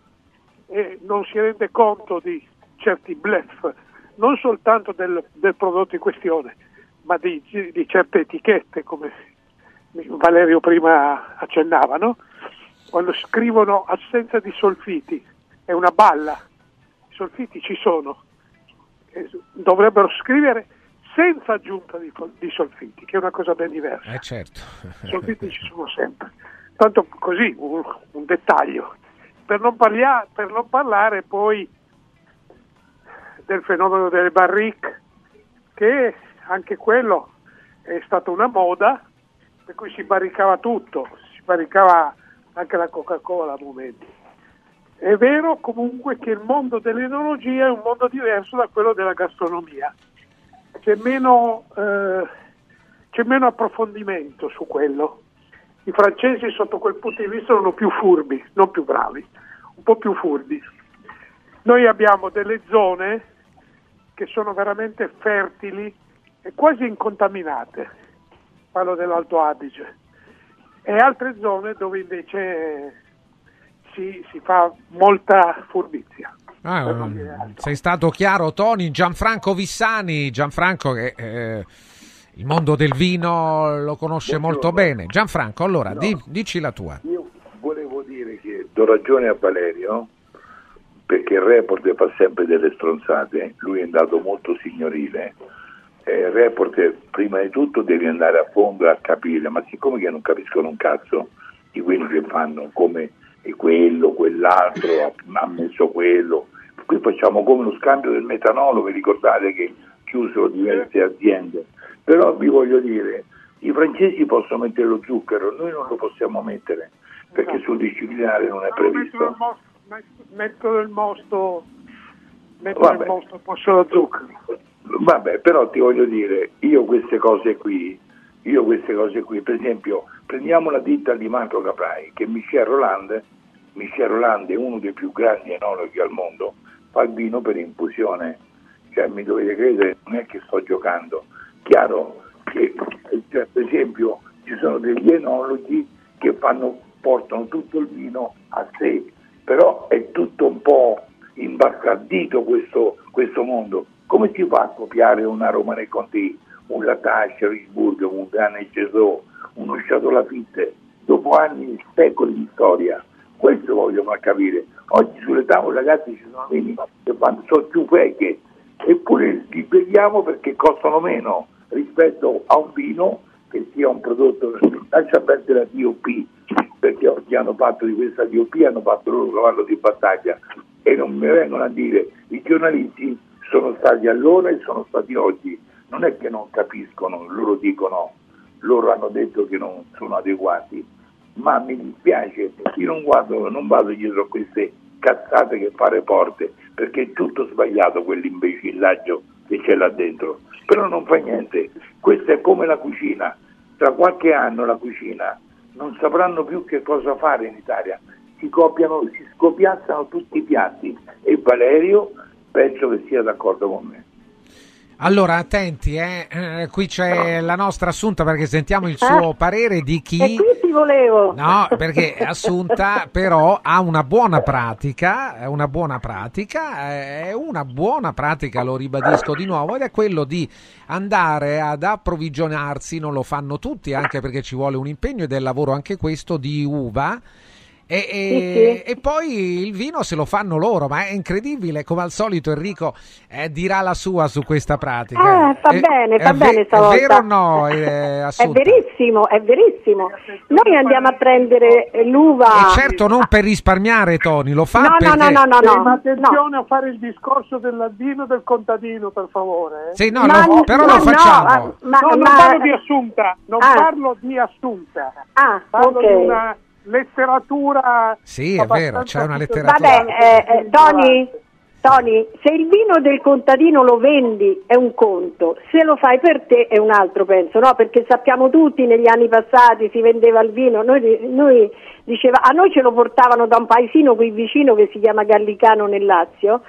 S28: e non si rende conto di certi bluff, non soltanto del, del prodotto in questione, ma di, di certe etichette, come Valerio prima accennava, no? quando scrivono assenza di solfiti, è una balla, i solfiti ci sono, dovrebbero scrivere senza aggiunta di, di solfiti, che è una cosa ben diversa.
S1: Eh certo.
S28: I solfiti ci sono sempre. Tanto così, un, un dettaglio. Per non, parlia- per non parlare poi del fenomeno delle barrique, che anche quello è stata una moda, per cui si barricava tutto, si barricava anche la Coca-Cola a momenti. È vero comunque che il mondo dell'enologia è un mondo diverso da quello della gastronomia. C'è meno, eh, c'è meno approfondimento su quello. I francesi sotto quel punto di vista sono più furbi, non più bravi, un po' più furbi. Noi abbiamo delle zone che sono veramente fertili quasi incontaminate, parlo dell'Alto Adige, e altre zone dove invece si, si fa molta furbizia.
S1: Ah,
S28: altro.
S1: sei stato chiaro, Tony. Gianfranco Vissani, Gianfranco che eh, il mondo del vino lo conosce molto bene. Gianfranco, allora, di- dici la tua.
S27: Io volevo dire che do ragione a Valerio perché il report fa sempre delle stronzate, lui è andato molto signorile. Eh, il report prima di tutto devi andare a fondo a capire, ma siccome che non capiscono un cazzo di quelli che fanno come quello, quell'altro, ha, messo quello, qui facciamo come lo scambio del metanolo, vi ricordate che chiusero diverse aziende, però vi voglio dire, i francesi possono mettere lo zucchero, noi non lo possiamo mettere perché sul disciplinare non è previsto.
S28: Metto il mosto, metto il mosto, metto il mosto posto lo zucchero.
S27: Vabbè, però ti voglio dire, io queste cose qui, io queste cose qui, per esempio, prendiamo la ditta di Marco Caprai, che Michel Roland, Michel Roland è uno dei più grandi enologhi al mondo, fa il vino per infusione, cioè mi dovete credere, non è che sto giocando, chiaro che cioè, per esempio ci sono degli enologi che fanno, portano tutto il vino a sé, però è tutto un po' imbastardito questo, questo mondo. Come si fa a copiare una Romane Conti, un Latache, Risburg, un Gane Gesù, uno Chateau Lafitte, dopo anni, secoli di storia? Questo voglio far capire. Oggi sulle tavole ragazzi ci sono vini che fanno, sono più vecchie, eppure li beviamo perché costano meno rispetto a un vino che sia un prodotto, lascia perdere la DOP, perché oggi hanno fatto di questa DOP, hanno fatto loro cavallo di battaglia e non mi vengono a dire i giornalisti sono stati allora e sono stati oggi, non è che non capiscono, loro dicono, loro hanno detto che non sono adeguati, ma mi dispiace, io non, guardo, non vado dietro a queste cazzate che fare porte, perché è tutto sbagliato quell'imbecillaggio che c'è là dentro, però non fa niente, questa è come la cucina, tra qualche anno la cucina non sapranno più che cosa fare in Italia, si copiano, si scopiazzano tutti i piatti. E Valerio penso che sia d'accordo con me.
S1: Allora, attenti, eh, eh, qui c'è la nostra Assunta perché sentiamo il suo
S29: Eh?
S1: parere di chi...
S29: E qui ti volevo.
S1: No, perché Assunta però ha una buona pratica, è una buona pratica, è una buona pratica, lo ribadisco di nuovo, ed è quello di andare ad approvvigionarsi, non lo fanno tutti, anche perché ci vuole un impegno ed è lavoro anche questo di uva. E, e- e poi il vino se lo fanno loro, ma è incredibile, come al solito Enrico eh, dirà la sua su questa pratica.
S29: Eh, fa
S1: È-
S29: bene, fa bene stavolta.
S1: È vero o no, eh,
S29: È verissimo, è verissimo. Noi andiamo a prendere l'uva.
S1: E certo non per risparmiare Tony, lo fa
S29: No, no,
S1: perché...
S29: no, no, no,
S28: Sì,
S29: no.
S28: ma attenzione a fare il discorso del vino del contadino, per favore. eh.
S1: Sì, no,
S29: Ma-
S1: no, però
S29: ma
S1: lo facciamo.
S29: no, ma-
S28: no, non
S29: ma-
S28: parlo di assunta, non
S29: Ah.
S28: parlo di assunta.
S29: Ah,
S28: parlo
S29: ok.
S28: di una letteratura.
S1: Sì, è vero, c'è una letteratura.
S29: Vabbè, eh, eh, Tony, Tony, se il vino del contadino lo vendi è un conto, se lo fai per te è un altro, penso, no? Perché sappiamo tutti negli anni passati si vendeva il vino, noi, noi diceva, a noi ce lo portavano da un paesino qui vicino che si chiama Gallicano nel Lazio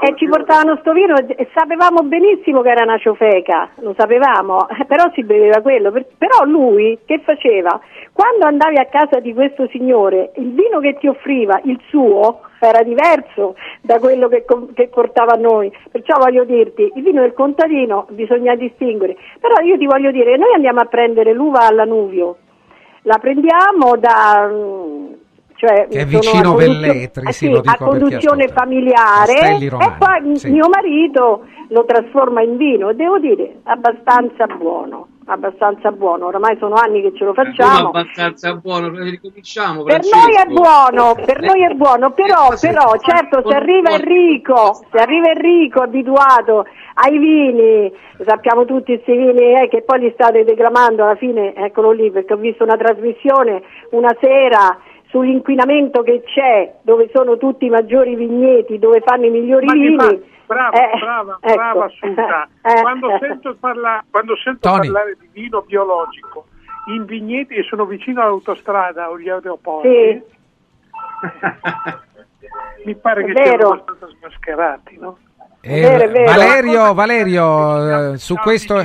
S29: e ci portavano sto vino e sapevamo benissimo che era una ciofeca, lo sapevamo, però si beveva quello. Per- però lui che faceva? Quando andavi a casa di questo signore, il vino che ti offriva, il suo, era diverso da quello che, che portava a noi. Perciò voglio dirti, il vino del contadino bisogna distinguere. Però io ti voglio dire, noi andiamo a prendere l'uva all'anuvio, la prendiamo da... Cioè,
S1: Che è
S29: sono
S1: vicino
S29: a
S1: Velletri,
S29: eh
S1: sì, lo dico
S29: a conduzione familiare
S1: Castelli
S29: e
S1: Romani,
S29: poi
S1: sì.
S29: mio marito lo trasforma in vino, devo dire abbastanza buono, abbastanza buono, oramai sono anni che ce lo
S21: Sono
S29: facciamo.
S21: abbastanza buono, ricominciamo.
S29: Per
S21: Francesco.
S29: noi è buono, per noi è buono, però,
S21: Eh,
S29: però certo se arriva Enrico, se arriva Enrico abituato ai vini, sappiamo tutti questi vini eh, che poi li state declamando alla fine, eccolo lì perché ho visto una trasmissione una sera sull'inquinamento che c'è, dove sono tutti i maggiori vigneti, dove fanno i migliori
S28: Ma
S29: vini.
S28: fa- brava,
S29: Eh,
S28: brava,
S29: ecco.
S28: brava Assunta.
S29: Eh,
S28: Quando sento, parla- quando sento parlare di vino biologico in vigneti e sono vicino all'autostrada o agli aeroporti,
S29: Sì.
S28: Mi pare
S29: È
S28: che
S29: vero.
S28: siano abbastanza smascherati, no?
S1: Eh,
S29: vero, vero.
S1: Valerio, Valerio, eh, su questo,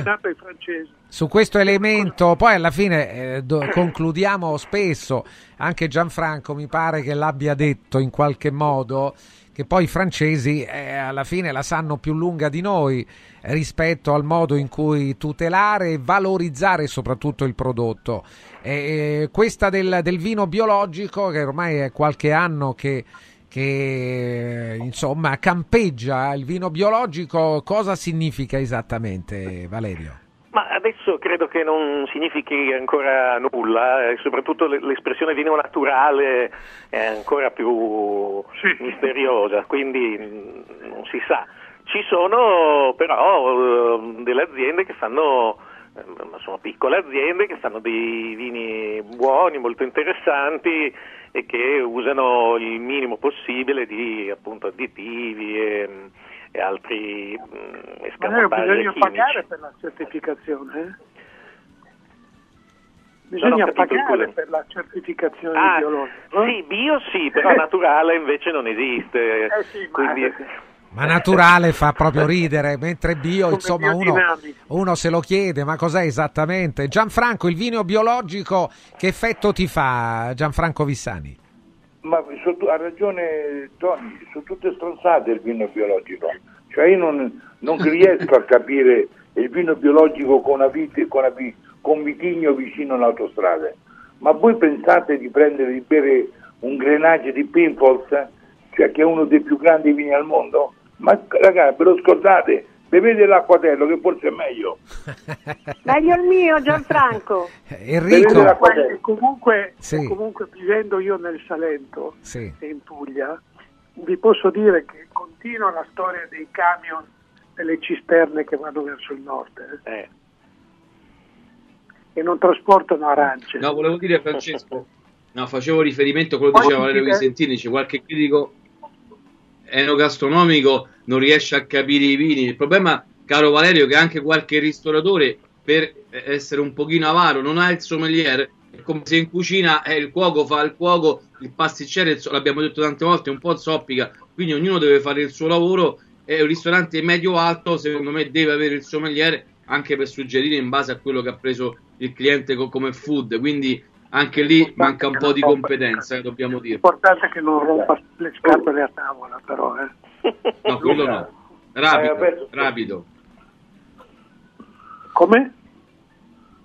S1: su questo elemento, poi alla fine eh, do- concludiamo spesso, anche Gianfranco mi pare che l'abbia detto in qualche modo, che poi i francesi eh, alla fine la sanno più lunga di noi rispetto al modo in cui tutelare e valorizzare soprattutto il prodotto. Eh, questa del, del vino biologico, che ormai è qualche anno che che insomma campeggia il vino biologico, cosa significa esattamente Valerio?
S26: Ma adesso credo che non significhi ancora nulla, e soprattutto l'espressione vino naturale è ancora più misteriosa, quindi mm, non si sa. Ci sono però eh, delle aziende che fanno, eh, ma sono piccole aziende che fanno dei vini buoni, molto interessanti e che usano il minimo possibile di appunto additivi e, e altri mm,
S28: Valerio,
S26: escamotage
S28: bisogna
S26: chimici.
S28: pagare per la certificazione? eh? Bisogna
S26: capito,
S28: pagare
S26: scusa.
S28: per la certificazione
S26: Ah,
S28: biologica.
S26: Sì, bio sì, però naturale invece non esiste.
S28: Eh sì, ma-
S26: quindi...
S1: Ma naturale fa proprio ridere, mentre bio,
S28: Come
S1: insomma, uno, uno se lo chiede, ma cos'è esattamente? Gianfranco, il vino biologico che effetto ti fa, Gianfranco Vissani?
S27: Ma su- ha ragione Tony, sono tutte stronzate il vino biologico. Cioè io non, non riesco a capire il vino biologico con, una vite- con, vi- con vitigno vicino all'autostrada. Ma voi pensate di prendere, di bere un grenage di Pinfolds, cioè che è uno dei più grandi vini al mondo? Ma ragazzi, ve lo scordate, bevete l'acquatello che forse è meglio.
S29: Meglio il mio, Gianfranco.
S1: Enrico,
S28: Comunque, comunque,
S1: Sì.
S28: comunque vivendo io nel Salento
S1: Sì.
S28: e in Puglia, vi posso dire che continua la storia dei camion delle cisterne che vanno verso il nord eh, e non trasportano arance.
S21: No, volevo dire Francesco, no, facevo riferimento a quello che diceva Valerio
S28: ti-
S21: Visentini, c'è qualche critico enogastronomico non riesce a capire i vini. Il problema, caro Valerio, è che anche qualche ristoratore, per essere un pochino avaro, non ha il sommelier, è come se in cucina eh, il cuoco fa il cuoco, il pasticcere, l'abbiamo detto tante volte, è un po' zoppica, quindi ognuno deve fare il suo lavoro. E un ristorante medio-alto, secondo me, deve avere il sommelier anche per suggerire in base a quello che ha preso il cliente co- come food, quindi anche lì manca un po' di competenza, eh, dobbiamo dire.
S28: L'importante è che non rompa le scatole a tavola, però. Eh.
S21: No, quello no.
S27: Eh,
S21: Rapido,
S27: vabbè.
S21: rapido.
S28: Come?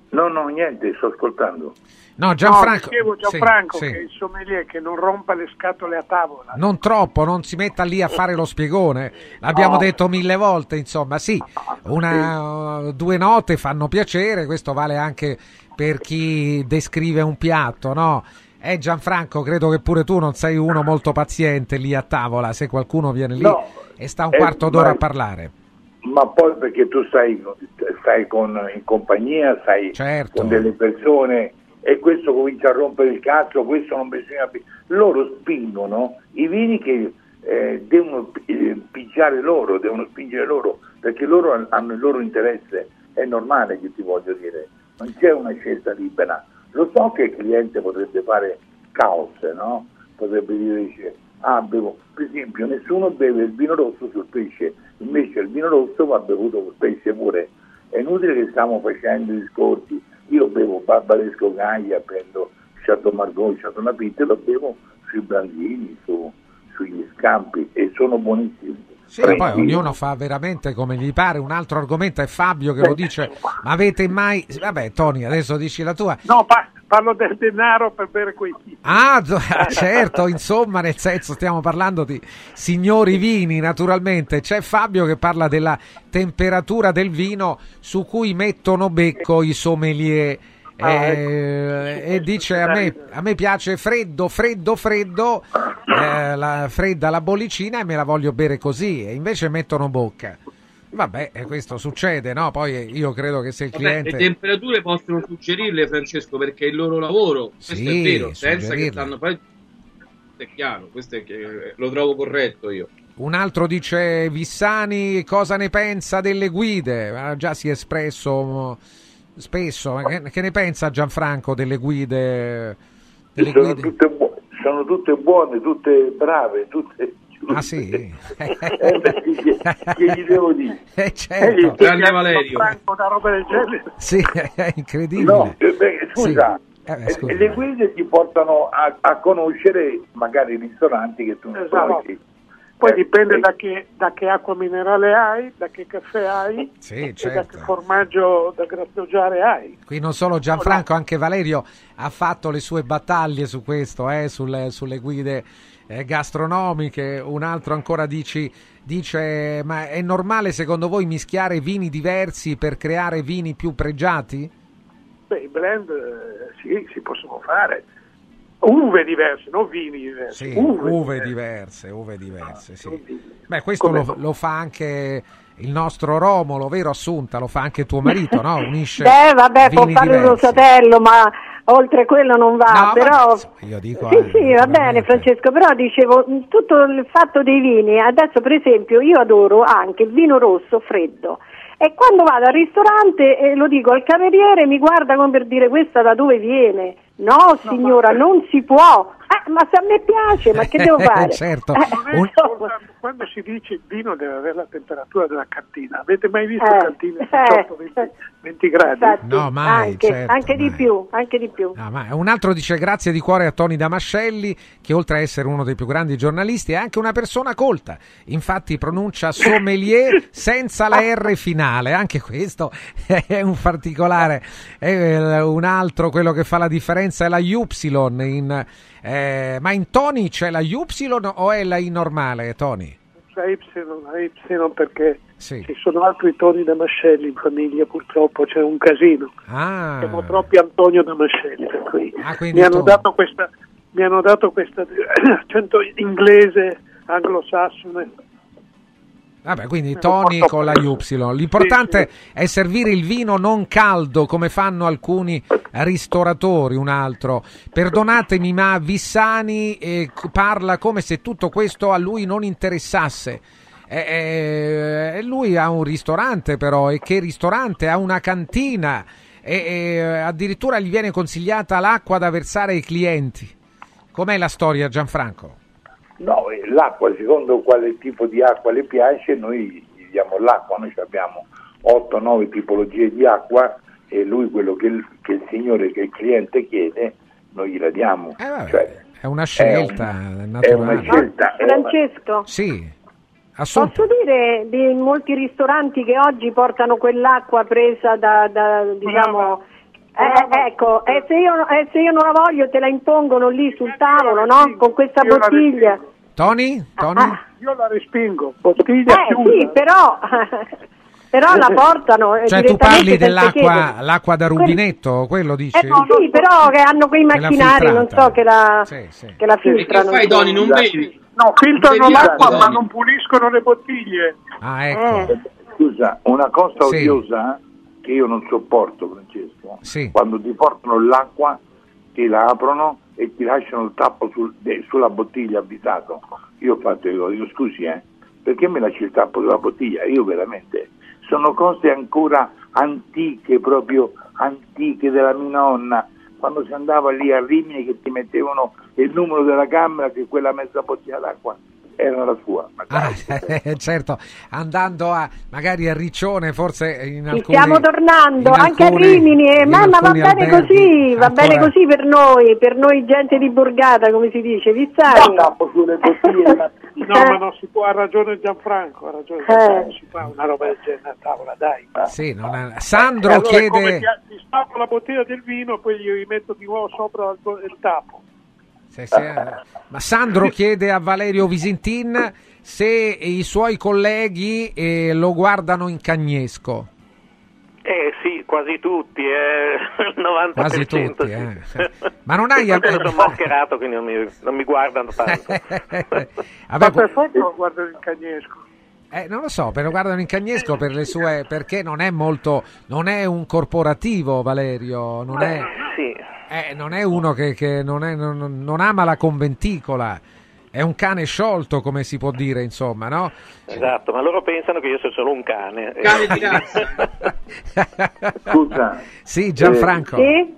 S27: No, no, niente, sto ascoltando.
S1: No, Gianfranco,
S28: No, dicevo
S1: sì,
S28: Gianfranco
S1: sì.
S28: che il sommelier che non rompa le scatole a tavola.
S1: Non troppo, non si metta lì a fare lo spiegone. L'abbiamo
S28: No.
S1: detto mille volte, insomma, sì, una, due note fanno piacere, questo vale anche per chi descrive un piatto, no? Eh Gianfranco, credo che pure tu non sei uno molto paziente lì a tavola, se qualcuno viene lì
S27: No.
S1: e sta un
S27: Eh,
S1: quarto d'ora
S27: ma-
S1: a parlare.
S27: Ma poi perché tu stai, stai con, in compagnia, stai
S1: Certo.
S27: con delle persone e questo comincia a rompere il cazzo, questo non bisogna... Loro spingono i vini che eh, devono eh, pigiare loro, devono spingere loro, perché loro han- hanno il loro interesse, è normale che ti voglio dire, non c'è una scelta libera. Lo so che il cliente potrebbe fare caos, no? Potrebbe dire, ah, bevo, per esempio, nessuno beve il vino rosso sul pesce, invece il vino rosso va bevuto col pesce pure. È inutile che stiamo facendo discorsi, io bevo Barbaresco Gaglia, prendo Chateau Margaux, Chateau Lapitte, lo bevo sui blandini, su- sugli scampi e sono buonissimi.
S1: Sì, poi ognuno fa veramente come gli pare. Un altro argomento è Fabio che lo dice. Ma avete mai. Vabbè, Tony, adesso dici la tua.
S28: No, pa- parlo del denaro per bere quei.
S1: Ah, ah, certo, insomma, nel senso stiamo parlando di signori vini, naturalmente. C'è Fabio che parla della temperatura del vino su cui mettono becco i sommelier. eh, e dice a me, a me piace freddo, freddo, freddo, eh, la, fredda la bollicina e me la voglio bere così, e invece mettono bocca. Vabbè, eh, questo succede, no? Poi io credo che se il
S21: Vabbè,
S1: cliente...
S21: le temperature possono suggerirle, Francesco, perché è il loro lavoro, questo
S1: Sì,
S21: è vero, senza che
S1: suggerirle.
S21: stanno poi è chiaro, questo è che lo trovo corretto io.
S1: Un altro dice Vissani cosa ne pensa delle guide? Ah, già si è espresso mm, spesso. Ma Che, che ne pensa Gianfranco delle guide? Delle
S27: sono,
S1: guide?
S27: tutte bu- sono tutte buone, tutte brave, tutte
S1: Ah sì?
S27: Eh, beh, che, che gli devo dire?
S1: Eh, certo.
S27: Grande
S1: Valerio.
S28: Una roba del genere.
S1: Sì, è incredibile.
S27: No, eh, beh, scusa,
S1: Sì. Eh,
S27: eh, le guide ti portano a, a conoscere magari i ristoranti che tu non
S28: Esatto.
S27: conosci.
S28: Poi
S27: Eh,
S28: dipende
S27: eh,
S28: da che, da che acqua minerale hai, da che caffè hai
S1: Sì,
S28: e da
S1: certo.
S28: che formaggio da grattugiare hai.
S1: Qui non solo Gianfranco, anche Valerio ha fatto le sue battaglie su questo, eh, sulle, sulle guide eh, gastronomiche. Un altro ancora dici, dice: Ma è normale secondo voi mischiare vini diversi per creare vini più pregiati?
S28: Beh, i blend eh, sì, si possono fare. Uve diverse, non vini diversi.
S1: Sì,
S28: uve
S1: uve
S28: diverse.
S1: diverse, uve diverse, sì. Beh, questo lo, lo fa anche il nostro Romolo, vero Assunta? Lo fa anche tuo marito, no? Unisce
S29: Beh, vabbè, può fare
S1: diversi.
S29: rosatello, ma oltre quello non va.
S1: No,
S29: però...
S1: Io dico,
S29: Sì,
S1: eh,
S29: sì, va bene Francesco, però dicevo, mh, tutto il fatto dei vini, adesso per esempio io adoro anche il vino rosso freddo e quando vado al ristorante e lo dico al cameriere mi guarda come per dire questa da dove viene? No signora, non si può, Eh, ma se a me piace, ma che devo fare?
S1: certo.
S29: Eh,
S1: Un-
S28: quando si dice il vino deve avere la temperatura della cantina, avete mai visto
S29: Eh,
S28: cantine
S29: eh,
S28: 18 20, 20 gradi?
S29: infatti,
S1: No, mai,
S29: anche,
S1: certo,
S29: anche di
S1: mai.
S29: più, anche di più.
S1: Ma un altro dice grazie di cuore a Tony Damascelli, che oltre a essere uno dei più grandi giornalisti è anche una persona colta. Infatti pronuncia sommelier senza la R finale. Anche questo è un particolare. E, eh, un altro, quello che fa la differenza è la Y. In, eh, ma in Tony c'è la Y o è la I normale, Tony?
S28: La Y, la Y perché
S1: Sì.
S28: ci sono altri toni Damascelli in famiglia, purtroppo c'è un casino.
S1: Ah,
S28: Siamo troppi Antonio Damascelli, per cui
S1: Ah,
S28: mi hanno dato questa mi hanno dato questa accento inglese anglosassone.
S1: Vabbè, quindi Tony con la Y. L'importante è servire il vino non caldo come fanno alcuni ristoratori. Un altro, perdonatemi, ma Vissani eh, parla come se tutto questo a lui non interessasse. Eh, eh, lui ha un ristorante, però, e che ristorante? Ha una cantina e, e addirittura gli viene consigliata l'acqua da versare ai clienti. Com'è la storia, Gianfranco?
S27: No, eh, l'acqua, secondo quale tipo di acqua le piace, noi gli diamo l'acqua, noi abbiamo 8-9 tipologie di acqua e lui quello che il, che il signore, che il cliente chiede, noi gliela diamo. Cioè,
S1: È una scelta
S27: è
S1: naturale.
S27: una scelta. è una-
S29: Francesco,
S1: Sì.
S29: Posso dire di molti ristoranti che oggi portano quell'acqua presa da, da, diciamo... Eh, ecco, e se, io, e se io non la voglio te la impongono lì sul tavolo, no? Con questa bottiglia.
S1: Tony? Tony?
S28: Io la respingo, bottiglia
S29: Eh
S28: chiusa.
S29: sì, però, però la portano eh,
S1: Cioè tu parli dell'acqua da rubinetto, quello dici?
S29: Eh sì, però che hanno quei macchinari, non so, che la,
S1: Sì, sì.
S29: che la
S28: E che
S29: filtrano.
S28: fai. Doni, non bevi? No, filtrano l'acqua
S27: acqua,
S28: ma non puliscono le bottiglie.
S1: Ah, ecco.
S27: Scusa, una cosa
S1: Sì.
S27: odiosa che io non sopporto, Francesco,
S1: Sì.
S27: quando ti portano l'acqua, ti la aprono e ti lasciano il tappo sul- de- sulla bottiglia avvisato. Io ho fatto io, dico scusi, eh, perché mi lasci il tappo sulla bottiglia? Io veramente, sono cose ancora antiche, proprio antiche della mia nonna, quando si andava lì a Rimini che ti mettevano il numero della camera che quella mezza bottiglia d'acqua era la sua. Ma
S1: Ah, certo, andando a magari a Riccione, forse in
S29: Ci
S1: alcuni
S29: stiamo tornando anche
S1: alcuni-
S29: a Rimini, eh, mamma va bene
S1: alberghi
S29: così, va
S1: ancora-
S29: bene così per noi, per noi gente di Borgata, come si dice, Vizzari.
S27: sulle bottiglie,
S28: No, ma non si può, ha ragione Gianfranco, ha ragione Gianfranco, si fa una roba del genere a tavola, dai.
S1: Sì, non è- Sandro
S28: E allora
S1: chiede
S28: ti, ti stappo la bottiglia del vino, poi gli rimetto di nuovo sopra il, il tappo.
S1: Se- se- ma Sandro chiede a Valerio Visintin se i suoi colleghi eh, lo guardano in cagnesco.
S30: Eh sì, quasi tutti, eh, il 90%.
S1: Quasi tutti, eh. Ma non hai-
S30: Vabbè, sono mascherato, quindi non mi, non mi guardano tanto.
S1: Vabbè,
S28: Ma per forza lo guardo il cagnesco.
S1: eh, non lo so, però guardano in cagnesco per le sue perché non è molto non è un corporativo Valerio, non è,
S30: Sì.
S1: eh, non è uno che, che non, è- non- non ama la conventicola. È un cane sciolto, come si può dire, insomma, no?
S30: Esatto, ma loro pensano che io sia solo un cane.
S27: Scusa.
S1: Sì, Gianfranco.
S27: Eh,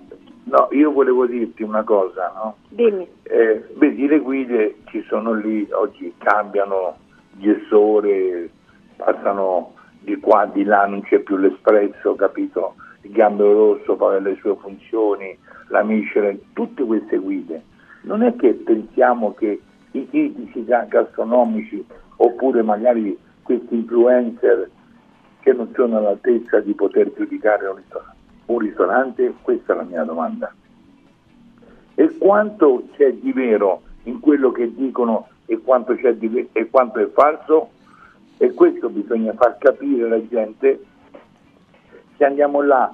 S27: No, io volevo dirti una cosa, no?
S29: Dimmi.
S27: Eh, vedi, le guide ci sono lì, oggi cambiano gessore, passano di qua, di là, non c'è più l'espresso, capito? Il gambero rosso poi ha le sue funzioni, la Michelin, tutte queste guide. Non è che pensiamo che i critici ga- gastronomici oppure magari questi influencer che non sono all'altezza di poter giudicare un ristorante, un ristorante? Questa è la mia domanda. E quanto c'è di vero in quello che dicono e quanto, di e quanto è falso? E questo bisogna far capire alla gente se andiamo là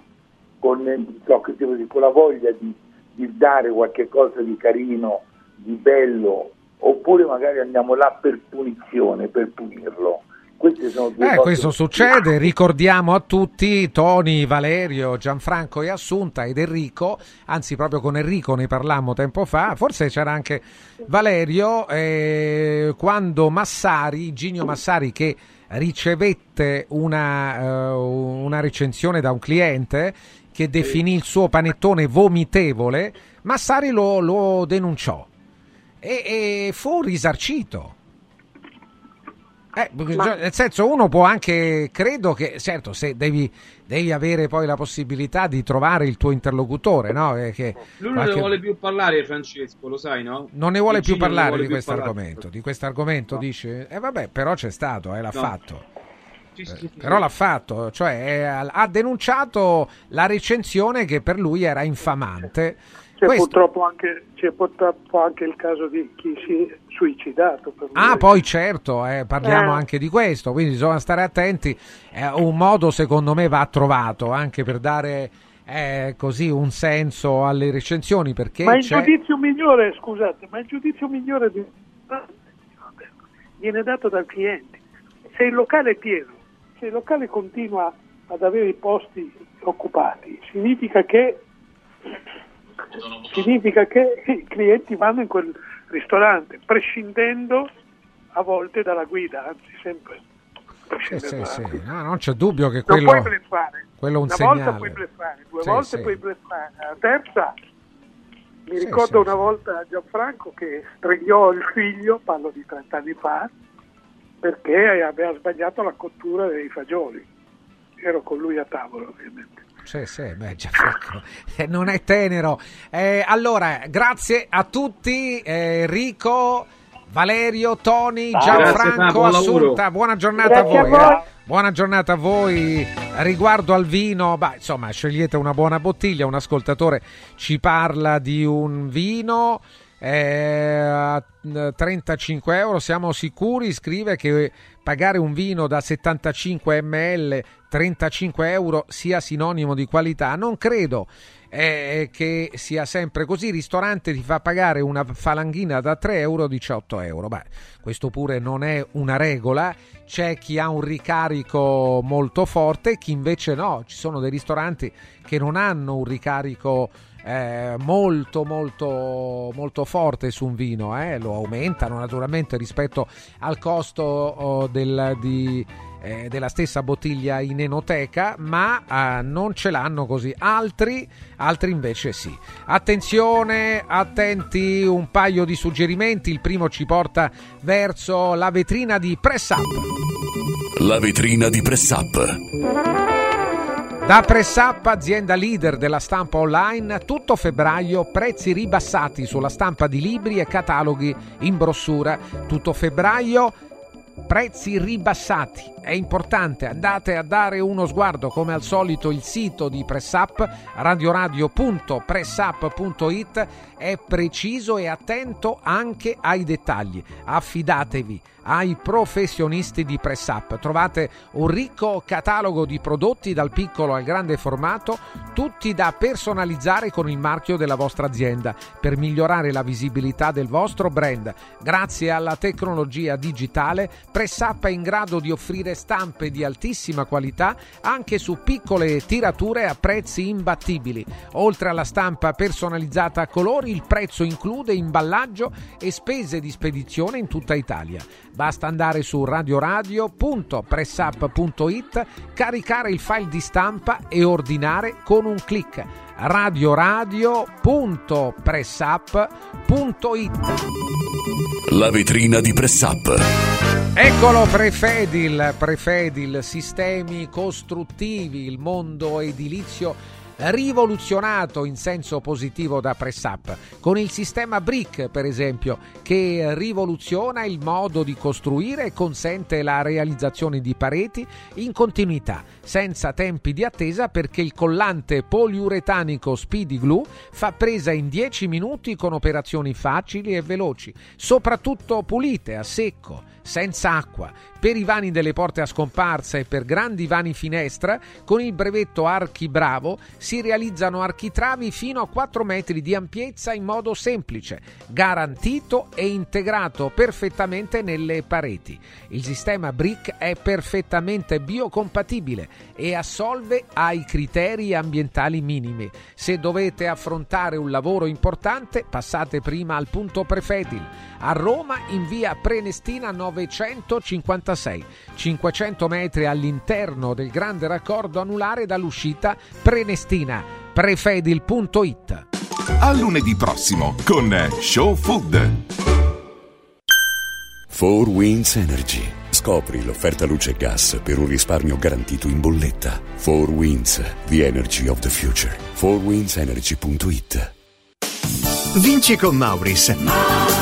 S27: con, con la voglia di, di dare qualche cosa di carino, di bello, oppure magari andiamo là per punizione, per punirlo. Queste sono due
S1: Eh, questo succede, ricordiamo a tutti Tony, Valerio, Gianfranco e Assunta ed Enrico, anzi proprio con Enrico ne parlammo tempo fa, forse c'era anche Valerio, eh, quando Massari, Ginio Massari che ricevette una, eh, una recensione da un cliente che definì il suo panettone vomitevole, Massari lo, lo denunciò e, e fu risarcito. Eh,
S28: Ma-
S1: nel senso, uno può anche, credo che, certo, se devi, devi avere poi la possibilità di trovare il tuo interlocutore, no? Eh, che
S21: Lui non
S1: qualche-
S21: ne vuole più parlare, Francesco, lo sai, no?
S1: non ne vuole più
S21: Virginio non
S1: parlare
S21: vuole
S1: di
S21: più
S1: questo argomento. Di questo argomento dice, eh vabbè, però c'è stato, eh, l'ha
S21: No.
S1: fatto.
S21: Sì, sì, sì, sì.
S1: Però l'ha fatto, cioè eh, ha denunciato la recensione che per lui era infamante.
S28: C'è purtroppo, anche, c'è purtroppo anche il caso di chi si è suicidato.
S1: Ah, poi certo, eh, parliamo
S28: Eh.
S1: anche di questo, quindi bisogna stare attenti. Eh, un modo secondo me va trovato anche per dare eh, così un senso alle recensioni perché
S28: Ma il
S1: c'è...
S28: giudizio migliore, scusate, ma il giudizio migliore di- viene dato dal cliente. Se il locale è pieno, se il locale continua ad avere i posti occupati, significa che, significa che i clienti vanno in quel ristorante, prescindendo a volte dalla guida, anzi sempre.
S1: Sì,
S28: prescindendo
S1: sì, sì.
S28: guida.
S1: No, non c'è dubbio che
S28: Non
S1: quello,
S28: puoi bleffare.
S1: quello è un
S28: una
S1: segnale.
S28: volta puoi bleffare, due
S1: Sì,
S28: volte
S1: sì.
S28: puoi bleffare, la terza mi
S1: Sì,
S28: ricordo
S1: sì,
S28: una volta Gianfranco che strigliò il figlio, parlo di 30 anni fa, perché aveva sbagliato la cottura dei fagioli. Ero con lui a tavola, ovviamente.
S1: Sì, sì, beh, Gianfranco, eh, non è tenero. Eh, allora, grazie a tutti, eh, Enrico, Valerio.
S21: Grazie,
S1: Gianfranco,
S21: lavoro.
S1: Assunta. Buona giornata
S21: Grazie
S1: a
S21: a
S1: voi.
S21: voi.
S1: eh. Buona giornata a voi. Riguardo al vino, bah, insomma, scegliete una buona bottiglia. Un ascoltatore ci parla di un vino. eh, a 35 euro siamo sicuri scrive che pagare un vino da 75 ml 35 euro sia sinonimo di qualità? Non credo eh, che sia sempre così. Il ristorante ti fa pagare una falanghina da 3 euro 18 euro. Beh questo pure non è una regola. C'è chi ha un ricarico molto forte chi invece no. Ci sono dei ristoranti che non hanno un ricarico eh, molto molto molto forte su un vino eh, lo aumentano naturalmente rispetto al costo oh, del, di, eh, della stessa bottiglia in enoteca ma eh, non ce l'hanno così. Altri altri invece sì. Attenzione attenti un paio di suggerimenti. Il primo ci porta verso la vetrina di Press Up.
S6: La vetrina di Press Up.
S1: Da Pressup, azienda leader della stampa online, tutto febbraio prezzi ribassati sulla stampa di libri e cataloghi in brossura. Tutto febbraio prezzi ribassati. È importante, andate a dare uno sguardo come al solito il sito di Pressup, radioradio.pressup.it è preciso e attento anche ai dettagli. Affidatevi ai professionisti di Pressup. Trovate un ricco catalogo di prodotti dal piccolo al grande formato, tutti da personalizzare con il marchio della vostra azienda per migliorare la visibilità del vostro brand. Grazie alla tecnologia digitale, Pressup è in grado di offrire stampe di altissima qualità anche su piccole tirature a prezzi imbattibili. Oltre alla stampa personalizzata a colori, il prezzo include imballaggio e spese di spedizione in tutta Italia. Basta andare su radioradio.pressup.it, caricare il file di stampa e ordinare con un clic. radioradio.pressup.it.
S6: La vetrina di Press Up.
S1: Eccolo Prefedil, Prefedil, sistemi costruttivi, il mondo edilizio rivoluzionato in senso positivo da PressUp, con il sistema Brick per esempio, che rivoluziona il modo di costruire e consente la realizzazione di pareti in continuità, senza tempi di attesa perché il collante poliuretanico Speedy Glue fa presa in 10 minuti con operazioni facili e veloci, soprattutto pulite, a secco senza acqua, per i vani delle porte a scomparsa e per grandi vani finestra, con il brevetto Archi Bravo si realizzano architravi fino a 4 metri di ampiezza in modo semplice, garantito e integrato perfettamente nelle pareti. Il sistema Brick è perfettamente biocompatibile e assolve ai criteri ambientali minimi. Se dovete affrontare un lavoro importante, passate prima al punto Prefedil a Roma in via Prenestina 956, 500 metri all'interno del grande raccordo anulare dall'uscita Prenestina. Prefedil.it
S31: A lunedì prossimo con Show Food.
S6: 4 Winds Energy. Scopri l'offerta luce e gas per un risparmio garantito in bolletta. 4 Winds, the energy of the future. 4windsenergy.it
S12: Vinci con Mauris.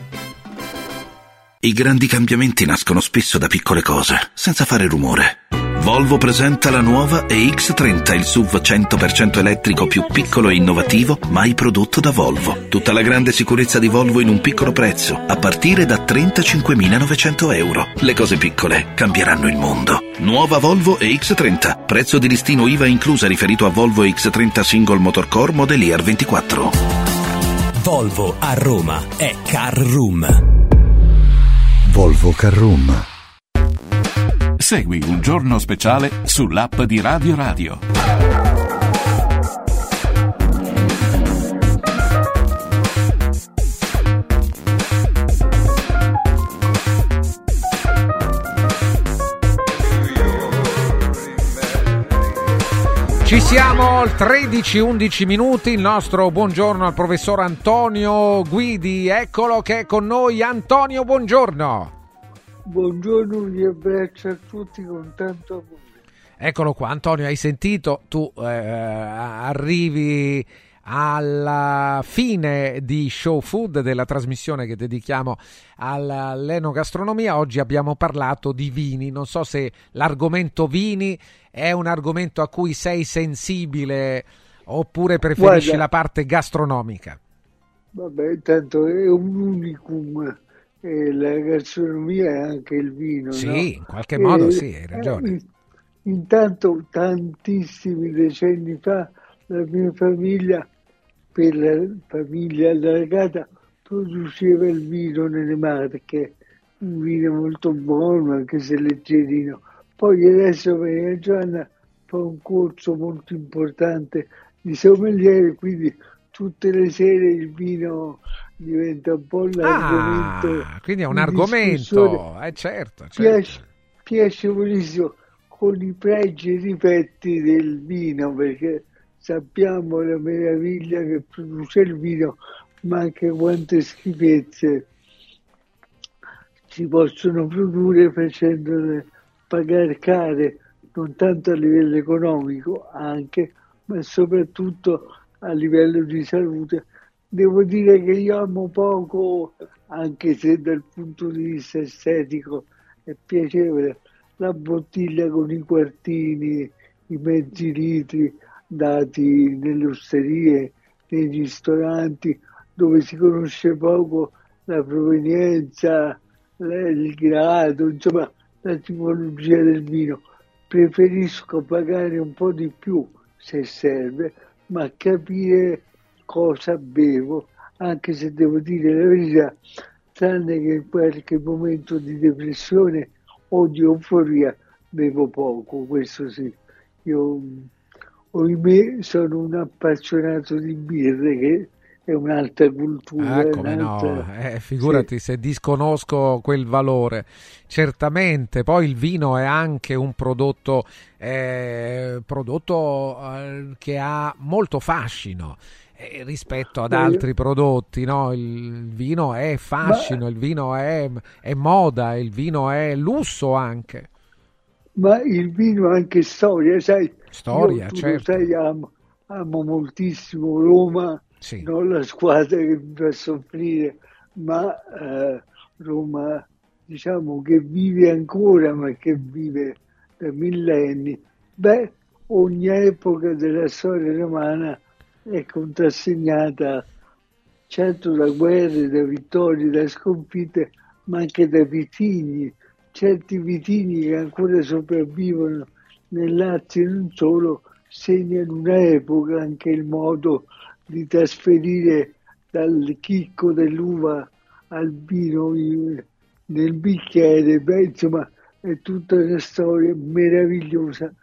S32: I grandi cambiamenti nascono spesso da piccole cose, senza fare rumore. Volvo presenta la nuova EX30, il SUV 100% elettrico più piccolo e innovativo mai prodotto da Volvo. Tutta la grande sicurezza di Volvo in un piccolo prezzo, a partire da 35.900 euro. Le cose piccole cambieranno il mondo. Nuova Volvo EX30, prezzo di listino IVA inclusa riferito a Volvo EX30 Single Motor Core Modelier 24.
S33: Volvo a Roma è Car Room.
S34: Volvo Carrum.
S35: Segui un giorno speciale sull'app di Radio Radio.
S1: Ci siamo al 13-11 minuti, il nostro buongiorno al professor Antonio Guidi, eccolo che è con noi. Antonio, buongiorno.
S36: Buongiorno, vi abbraccio a tutti con tanto amore.
S1: Eccolo qua, Antonio, hai sentito? Tu eh, arrivi alla fine di Show Food, della trasmissione che dedichiamo all'enogastronomia. Oggi abbiamo parlato di vini. Non so se l'argomento vini è un argomento a cui sei sensibile oppure preferisci
S36: Guarda,
S1: la parte gastronomica.
S36: Vabbè, tanto è un unicum. E la gastronomia è anche il vino.
S1: Sì,
S36: no?
S1: in qualche modo sì, hai ragione.
S36: eh, Intanto, tantissimi decenni fa, la mia famiglia, per la famiglia allargata, produceva il vino nelle Marche, un vino molto buono, anche se leggerino. Poi adesso Maria Giovanna fa un corso molto importante di sommelier, quindi tutte le sere il vino diventa un po' l'argomento.
S1: Ah, quindi è un argomento, eh, certo, certo.
S36: Piace, piacevolissimo con i pregi e i difetti del vino, perché sappiamo la meraviglia che produce il vino, ma anche quante schifezze si possono produrre facendole pagare care, non tanto a livello economico anche, ma soprattutto a livello di salute. Devo dire che io amo poco, anche se dal punto di vista estetico è piacevole, la bottiglia con i quartini, i mezzi litri dati nelle osterie, nei ristoranti, dove si conosce poco la provenienza, il grado, insomma la tipologia del vino. Preferisco pagare un po' di più se serve, ma capire cosa bevo, anche se devo dire la verità, tranne che in qualche momento di depressione o di euforia bevo poco, questo sì. Io, ohimè, sono un appassionato di birre che è un'altra cultura.
S1: Ah, come no,
S36: un'altra-
S1: eh, figurati se disconosco quel valore. Certamente, poi il vino è anche un prodotto, eh, prodotto eh, che ha molto fascino eh, rispetto ad altri prodotti. No? Il vino è fascino, il vino è, è moda, il vino è lusso anche.
S36: Ma il vino è anche storia, sai?
S1: Storia,
S36: Io,
S1: certo.
S36: sai, amo, amo moltissimo Roma,
S1: Sì.
S36: non la squadra che fa soffrire, ma eh, Roma, diciamo, che vive ancora, ma che vive da millenni. Beh, ogni epoca della storia romana è contrassegnata certo da guerre, da vittorie, da sconfitte, ma anche da vitigni, certi vitigni che ancora sopravvivono nel Lazio e non solo, segnano un'epoca anche il modo di trasferire dal chicco dell'uva al vino in- nel bicchiere, beh, insomma è tutta una storia meravigliosa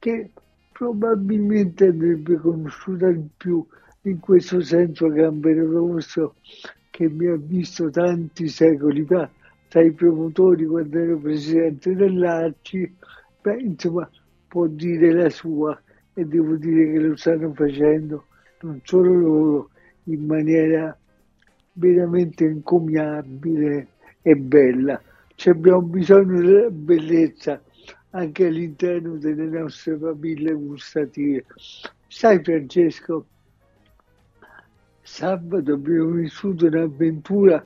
S36: che probabilmente andrebbe conosciuta di più in questo senso Gambero Rosso che mi ha visto tanti secoli fa tra i promotori quando ero presidente dell'ARCI, beh, insomma può dire la sua e devo dire che lo stanno facendo non solo loro in maniera veramente encomiabile e bella. Ci abbiamo bisogno della bellezza anche all'interno delle nostre famiglie gustative. Sai Francesco, sabato abbiamo vissuto un'avventura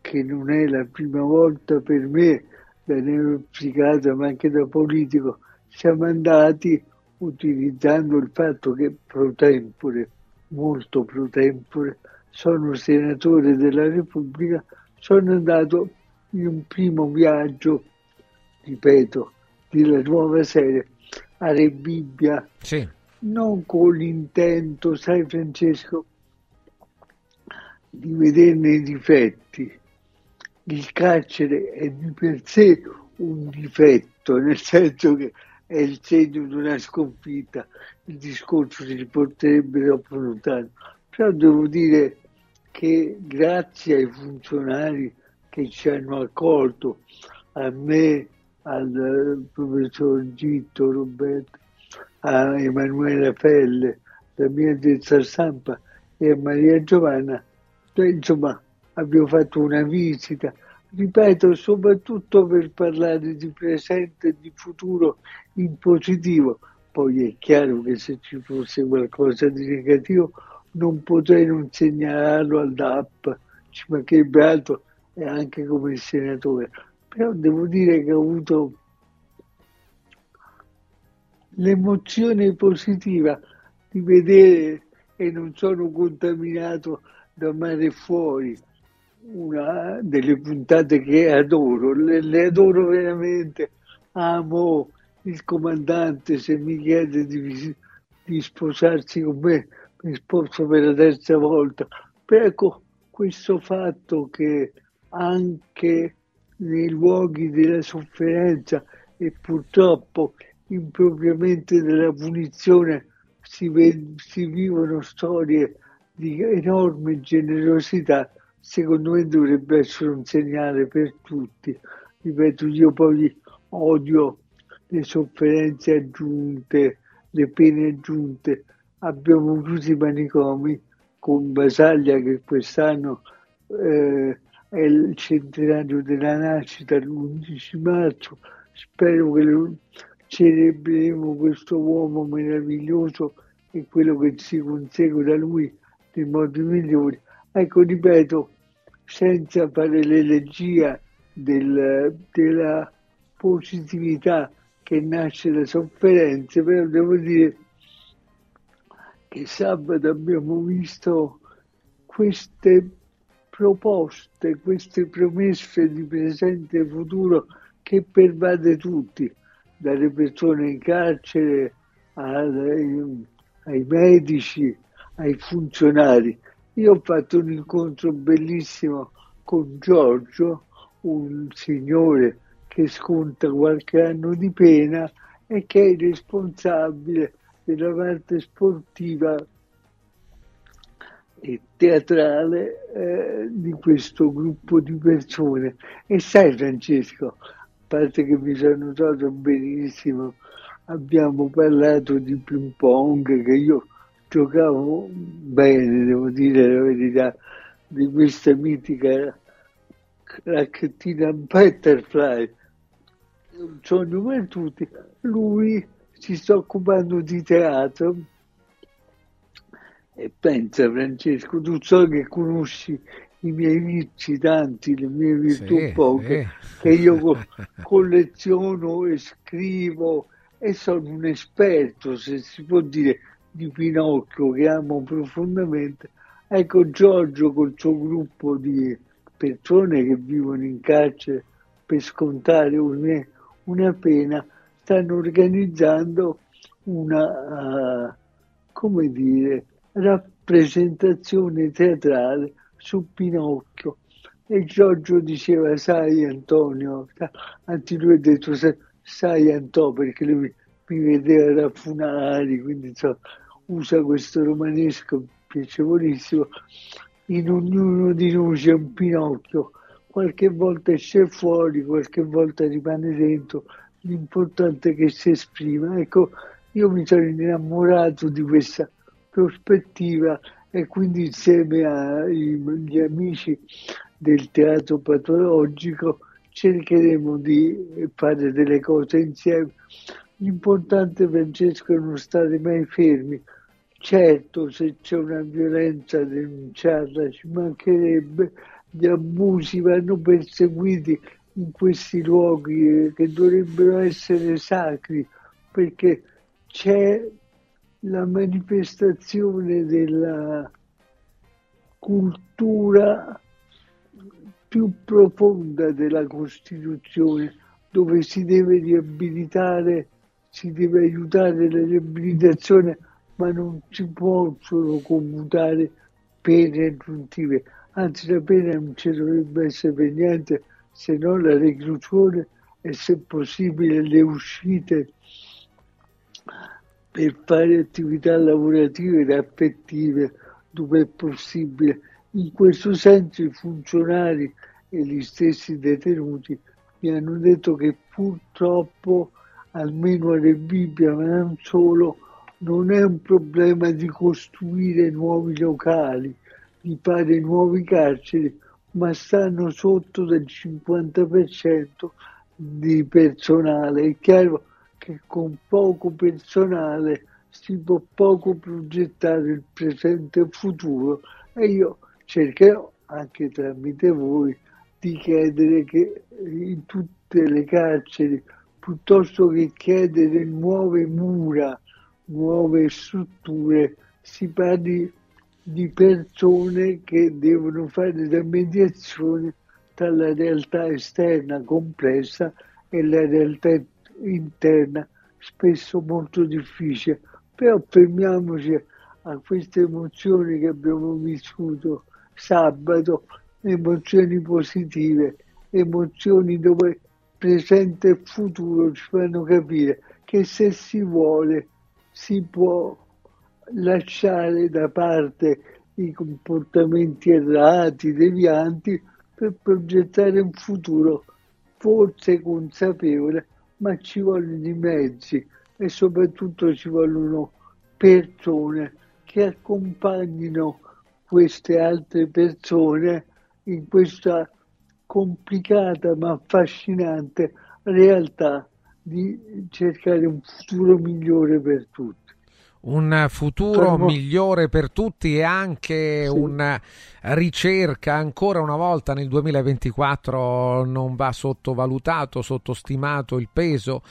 S36: che non è la prima volta per me da neuropsichiatra ma anche da politico. Siamo andati utilizzando il fatto che pro tempore, molto pro tempore, sono senatore della Repubblica, sono andato in un primo viaggio, ripeto, della nuova serie a Re Bibbia,
S1: Sì.
S36: non con l'intento, sai Francesco, di vederne i difetti. Il carcere è di per sé un difetto, nel senso che è il segno di una sconfitta. Il discorso si riporterebbe troppo lontano. Però devo dire che grazie ai funzionari che ci hanno accolto, a me, al eh, professor Gitto Roberto, a Emanuela Felle, la mia terza stampa e a Maria Giovanna, insomma abbiamo fatto una visita, ripeto, soprattutto per parlare di presente e di futuro in positivo. Poi è chiaro che se ci fosse qualcosa di negativo non potrei non segnalarlo al DAP, ci mancherebbe altro e anche come senatore. Però devo dire che ho avuto l'emozione positiva di vedere e non sono contaminato da mare fuori una delle puntate che adoro, le, le adoro veramente, amo il comandante se mi chiede di, di sposarsi con me, mi sposo per la terza volta. Però ecco, questo fatto che anche nei luoghi della sofferenza e purtroppo impropriamente della punizione si, si vivono storie di enorme generosità, secondo me dovrebbe essere un segnale per tutti. Ripeto, io poi odio le sofferenze aggiunte, le pene aggiunte. Abbiamo chiuso i manicomi con Basaglia che quest'anno eh, è il centenario della nascita, l'11 marzo. Spero che lo celebreremo questo uomo meraviglioso e quello che si consegue da lui nei modi migliori. Ecco, ripeto, senza fare l'elegia del- della positività che nasce da sofferenze, però devo dire che sabato abbiamo visto queste proposte, queste promesse di presente e futuro che pervade tutti, dalle persone in carcere ai, ai medici, ai funzionari. Io ho fatto un incontro bellissimo con Giorgio, un signore che sconta qualche anno di pena e che è il responsabile della parte sportiva e teatrale eh, di questo gruppo di persone. E sai Francesco, a parte che mi sono trovato benissimo, abbiamo parlato di ping pong che io giocavo bene, devo dire la verità, di questa mitica racchettina Butterfly, un sogno per tutti. Lui si sta occupando di teatro e pensa Francesco, tu so che conosci i miei vizi tanti, le mie virtù
S1: Sì,
S36: poche,
S1: sì.
S36: che io co- colleziono e scrivo e sono un esperto, se si può dire, di Pinocchio che amo profondamente. Ecco Giorgio col suo gruppo di persone che vivono in carcere per scontare una, una pena stanno organizzando una, uh, come dire, rappresentazione teatrale su Pinocchio. E Giorgio diceva, sai Antonio, anzi lui ha detto, sai Antonio, perché lui mi vedeva da Funari, quindi so, usa questo romanesco piacevolissimo, in ognuno di noi c'è un Pinocchio, qualche volta esce fuori, qualche volta rimane dentro, l'importante è che si esprima. Ecco, io mi sono innamorato di questa prospettiva e quindi insieme agli amici del teatro patologico cercheremo di fare delle cose insieme. L'importante, Francesco, è non stare mai fermi. Certo, se c'è una violenza denunciarla ci mancherebbe, gli abusi vanno perseguiti in questi luoghi che dovrebbero essere sacri, perché c'è la manifestazione della cultura più profonda della Costituzione, dove si deve riabilitare, si deve aiutare la riabilitazione, ma non si possono commutare pene aggiuntive. Anzi, la pena non ci dovrebbe essere per niente se non la reclusione e se possibile le uscite per fare attività lavorative ed affettive dove è possibile. In questo senso i funzionari e gli stessi detenuti mi hanno detto che purtroppo, almeno a Rebibbia, ma non solo, non è un problema di costruire nuovi locali, di fare nuovi carceri, ma stanno sotto del 50% di personale. È chiaro che con poco personale si può poco progettare il presente e il futuro e io cercherò anche tramite voi di chiedere che in tutte le carceri, piuttosto che chiedere nuove mura, nuove strutture, si parli di persone che devono fare da mediazione tra la realtà esterna complessa e la realtà interna spesso molto difficile, però fermiamoci a queste emozioni che abbiamo vissuto sabato, emozioni positive, emozioni dove presente e futuro ci fanno capire che se si vuole si può lasciare da parte i comportamenti errati, devianti, per progettare un futuro forse consapevole ma ci vogliono i mezzi e soprattutto ci vogliono persone che accompagnino queste altre persone in questa complicata ma affascinante realtà di cercare un futuro migliore per tutti
S1: un futuro migliore per tutti e anche sì. una ricerca ancora una volta nel 2024 non va sottovalutato, sottostimato il peso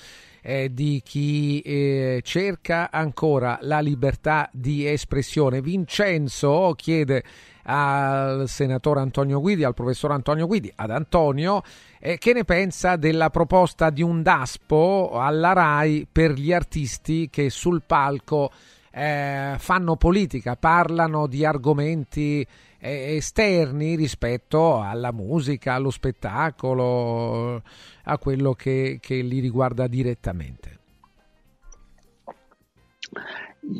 S1: eh, di chi eh, cerca ancora la libertà di espressione. Vincenzo chiede al senatore Antonio Guidi, al professor Antonio Guidi, ad Antonio, eh, che ne pensa della proposta di un DASPO alla RAI per gli artisti che sul palco eh, fanno politica, parlano di argomenti eh, esterni rispetto alla musica, allo spettacolo, a quello che, che li riguarda direttamente.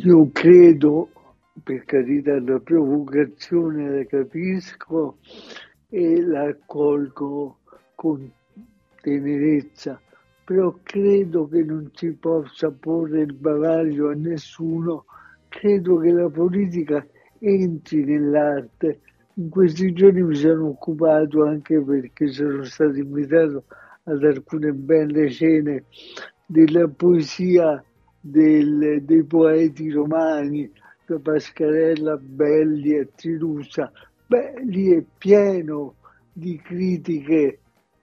S36: Io credo, per carità, la provocazione la capisco e la accolgo con tenerezza, però credo che non si possa porre il bavaglio a nessuno, credo che la politica entri nell'arte. In questi giorni mi sono occupato anche perché sono stato invitato ad alcune belle scene della poesia del, dei poeti romani, Pascarella, Belli e Trilusa. Beh, lì è pieno di critiche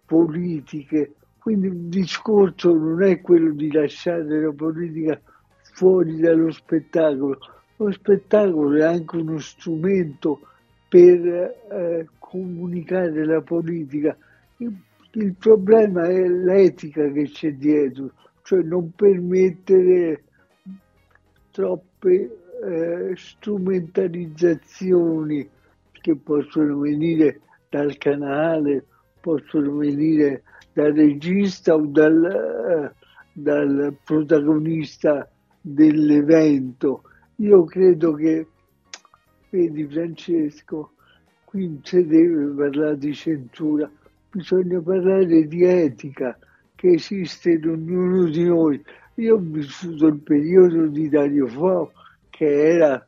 S36: politiche, quindi il discorso non è quello di lasciare la politica fuori dallo spettacolo, lo spettacolo è anche uno strumento per eh, comunicare la politica. Il, il problema è l'etica che c'è dietro, cioè non permettere troppe eh, strumentalizzazioni che possono venire dal canale, possono venire dal regista o dal, eh, dal protagonista dell'evento. Io credo che, vedi Francesco, qui non si deve parlare di censura, bisogna parlare di etica che esiste in ognuno di noi. Io ho vissuto il periodo di Dario Fo che era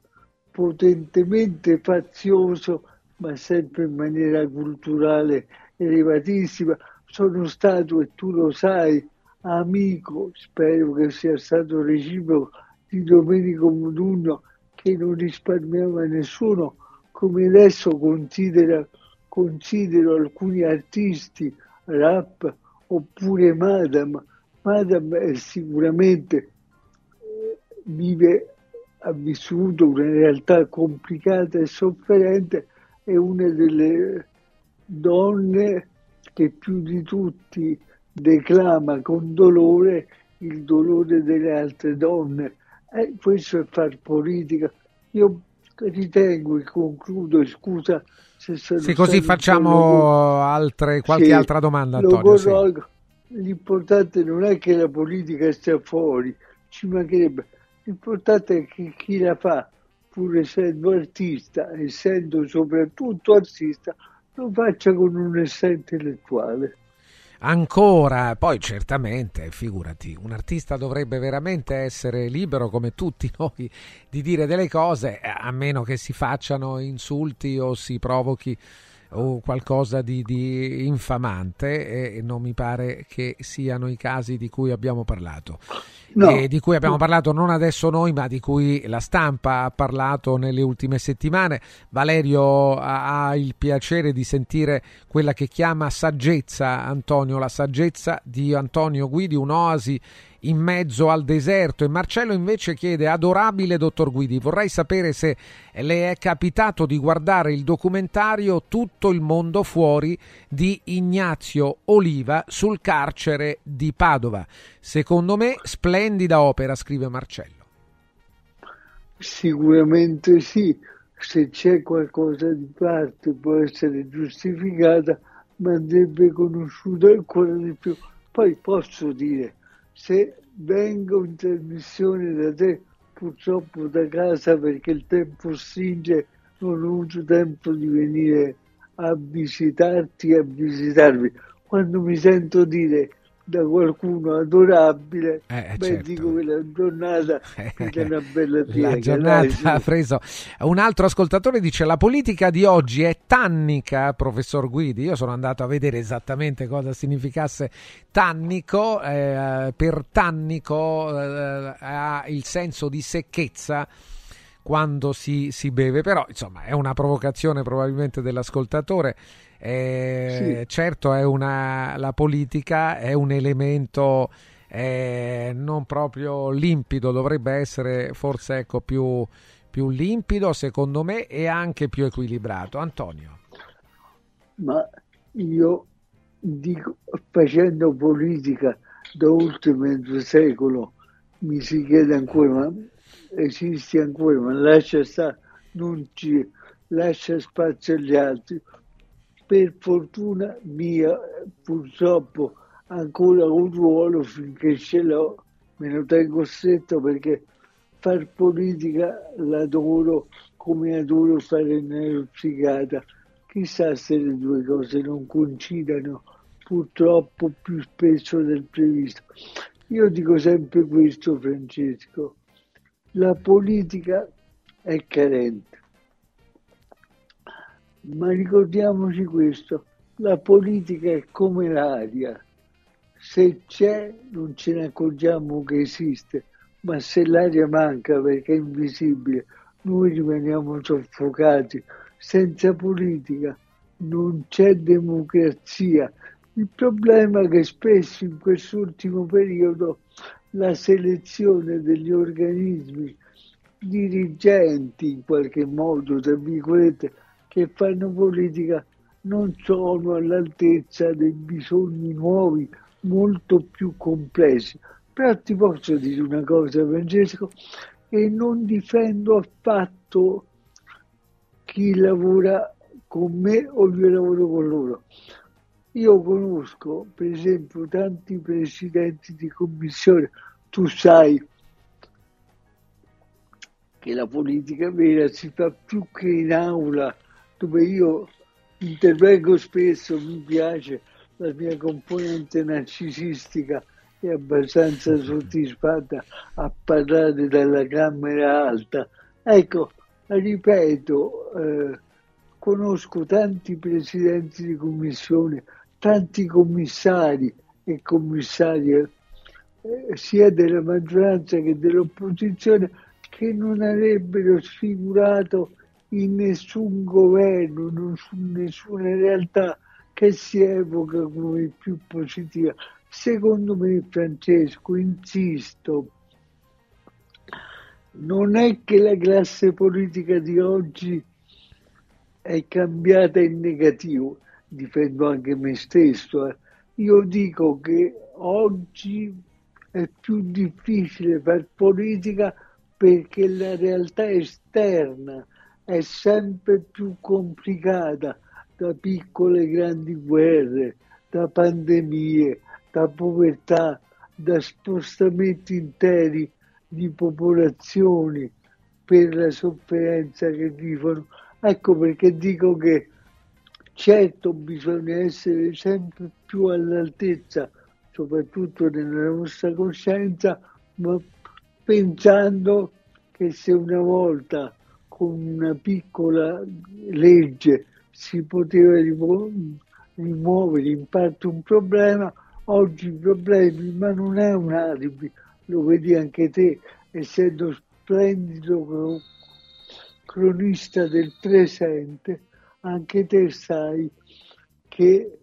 S36: potentemente fazioso, ma sempre in maniera culturale elevatissima. Sono stato, e tu lo sai, amico, spero che sia stato reciproco, di Domenico Modugno che non risparmiava nessuno, come adesso considera, considero alcuni artisti rap oppure Madame. Madame è sicuramente eh, vive, ha vissuto una realtà complicata e sofferente, è una delle donne che più di tutti declama con dolore il dolore delle altre donne. E questo è far politica. Io ritengo e concludo, scusa se sono
S1: Sì, così facciamo altre, qualche
S36: sì,
S1: altra domanda, Antonio. Sì.
S36: L'importante non è che la politica stia fuori, ci mancherebbe. L'importante è che chi la fa, pur essendo artista, essendo soprattutto artista, lo faccia con onestà intellettuale.
S1: Ancora, poi certamente, figurati, un artista dovrebbe veramente essere libero come tutti noi di dire delle cose, a meno che si facciano insulti o si provochi o qualcosa di, di infamante e non mi pare che siano i casi di cui abbiamo parlato. No. Di cui abbiamo parlato non adesso noi, ma di cui la stampa ha parlato nelle ultime settimane. Valerio ha, ha il piacere di sentire quella che chiama saggezza, Antonio, la saggezza di Antonio Guidi, un'oasi in mezzo al deserto. E Marcello invece chiede adorabile dottor Guidi vorrei sapere se le è capitato di guardare il documentario Tutto il mondo fuori di Ignazio Oliva sul carcere di Padova. Secondo me splendida opera scrive Marcello.
S36: Sicuramente sì. Se c'è qualcosa di parte può essere giustificata ma andrebbe conosciuta ancora di più. Poi posso dire se vengo in trasmissione da te, purtroppo da casa perché il tempo stringe, non ho avuto tempo di venire a visitarti e a visitarvi. Quando mi sento dire da qualcuno adorabile, eh, beh, certo. dico che la giornata è una bella piega.
S1: La giornata ha preso. Un altro ascoltatore dice: La politica di oggi è tannica, professor Guidi. Io sono andato a vedere esattamente cosa significasse tannico. Eh, per tannico eh, ha il senso di secchezza quando si, si beve, però insomma è una provocazione probabilmente dell'ascoltatore eh, sì. Certo, è una, la politica è un elemento eh, non proprio limpido, dovrebbe essere forse ecco, più, più limpido secondo me e anche più equilibrato. Antonio.
S36: Ma io dico, facendo politica da mezzo secolo, mi si chiede ancora, ma esiste ancora, ma lascia stare, non ci lascia spazio agli altri per fortuna mia, purtroppo ancora un ruolo finché ce l'ho, me lo tengo stretto perché far politica l'adoro come adoro fare neuropsichiatra. Chissà se le due cose non coincidano purtroppo più spesso del previsto. Io dico sempre questo, Francesco, la politica è carente ma ricordiamoci questo, la politica è come l'aria, se c'è non ce ne accorgiamo che esiste, ma se l'aria manca perché è invisibile, noi rimaniamo soffocati. Senza politica non c'è democrazia. Il problema è che spesso in quest'ultimo periodo la selezione degli organismi dirigenti, in qualche modo, tra virgolette, che fanno politica non sono all'altezza dei bisogni nuovi, molto più complessi. Però ti posso dire una cosa, Francesco, e non difendo affatto chi lavora con me o io lavoro con loro. Io conosco, per esempio, tanti presidenti di commissione, tu sai che la politica vera si fa più che in aula, dove io intervengo spesso, mi piace la mia componente narcisistica è abbastanza soddisfatta a parlare dalla Camera Alta. Ecco, ripeto, eh, conosco tanti presidenti di commissione, tanti commissari e commissarie, eh, sia della maggioranza che dell'opposizione, che non avrebbero sfigurato in nessun governo, in nessuna realtà che si evoca come più positiva. Secondo me, Francesco, insisto, non è che la classe politica di oggi è cambiata in negativo, difendo anche me stesso. Eh. Io dico che oggi è più difficile fare politica perché la realtà esterna è sempre più complicata da piccole e grandi guerre, da pandemie, da povertà, da spostamenti interi di popolazioni per la sofferenza che vivono. Ecco perché dico che certo bisogna essere sempre più all'altezza, soprattutto nella nostra coscienza, ma pensando che se una volta con una piccola legge si poteva rimuovere in parte un problema, oggi i problemi, ma non è un alibi, lo vedi anche te, essendo splendido cronista del presente, anche te sai che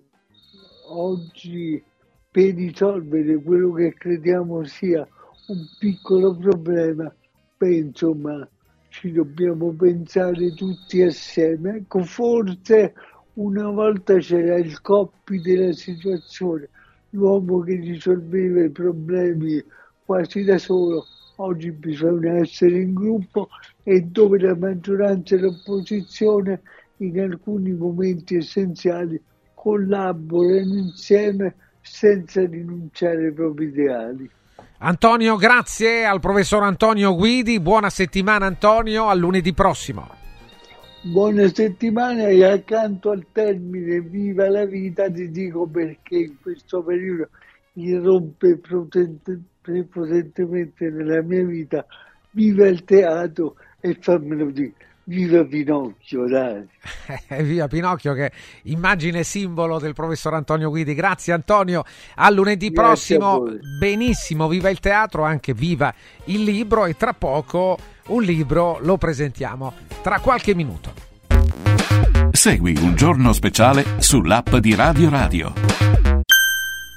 S36: oggi per risolvere quello che crediamo sia un piccolo problema, beh, insomma, ci dobbiamo pensare tutti assieme. Ecco, forse una volta c'era il coppi della situazione, l'uomo che risolveva i problemi quasi da solo. Oggi bisogna essere in gruppo e dove la maggioranza e l'opposizione in alcuni momenti essenziali collaborano insieme senza rinunciare ai propri ideali.
S1: Antonio, grazie al professor Antonio Guidi, buona settimana Antonio, a lunedì prossimo.
S36: Buona settimana e accanto al termine viva la vita ti dico perché in questo periodo irrompe prepotentemente nella mia vita. Viva il teatro e fammelo dire Viva Pinocchio, dai.
S1: Viva Pinocchio, che immagine simbolo del professor Antonio Guidi. Grazie Antonio, a lunedì
S36: Grazie
S1: prossimo.
S36: a
S1: Benissimo, viva il teatro, anche viva il libro e tra poco un libro lo presentiamo tra qualche minuto.
S35: Segui un giorno speciale sull'app di Radio Radio.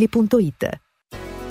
S7: ValentinoAutomobili.it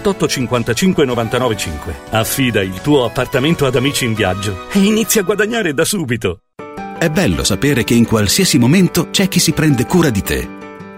S37: 55 99 5. Affida il tuo appartamento ad amici in viaggio e inizia a guadagnare da subito.
S32: È bello sapere che in qualsiasi momento c'è chi si prende cura di te.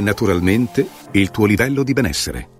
S11: naturalmente il tuo livello di benessere.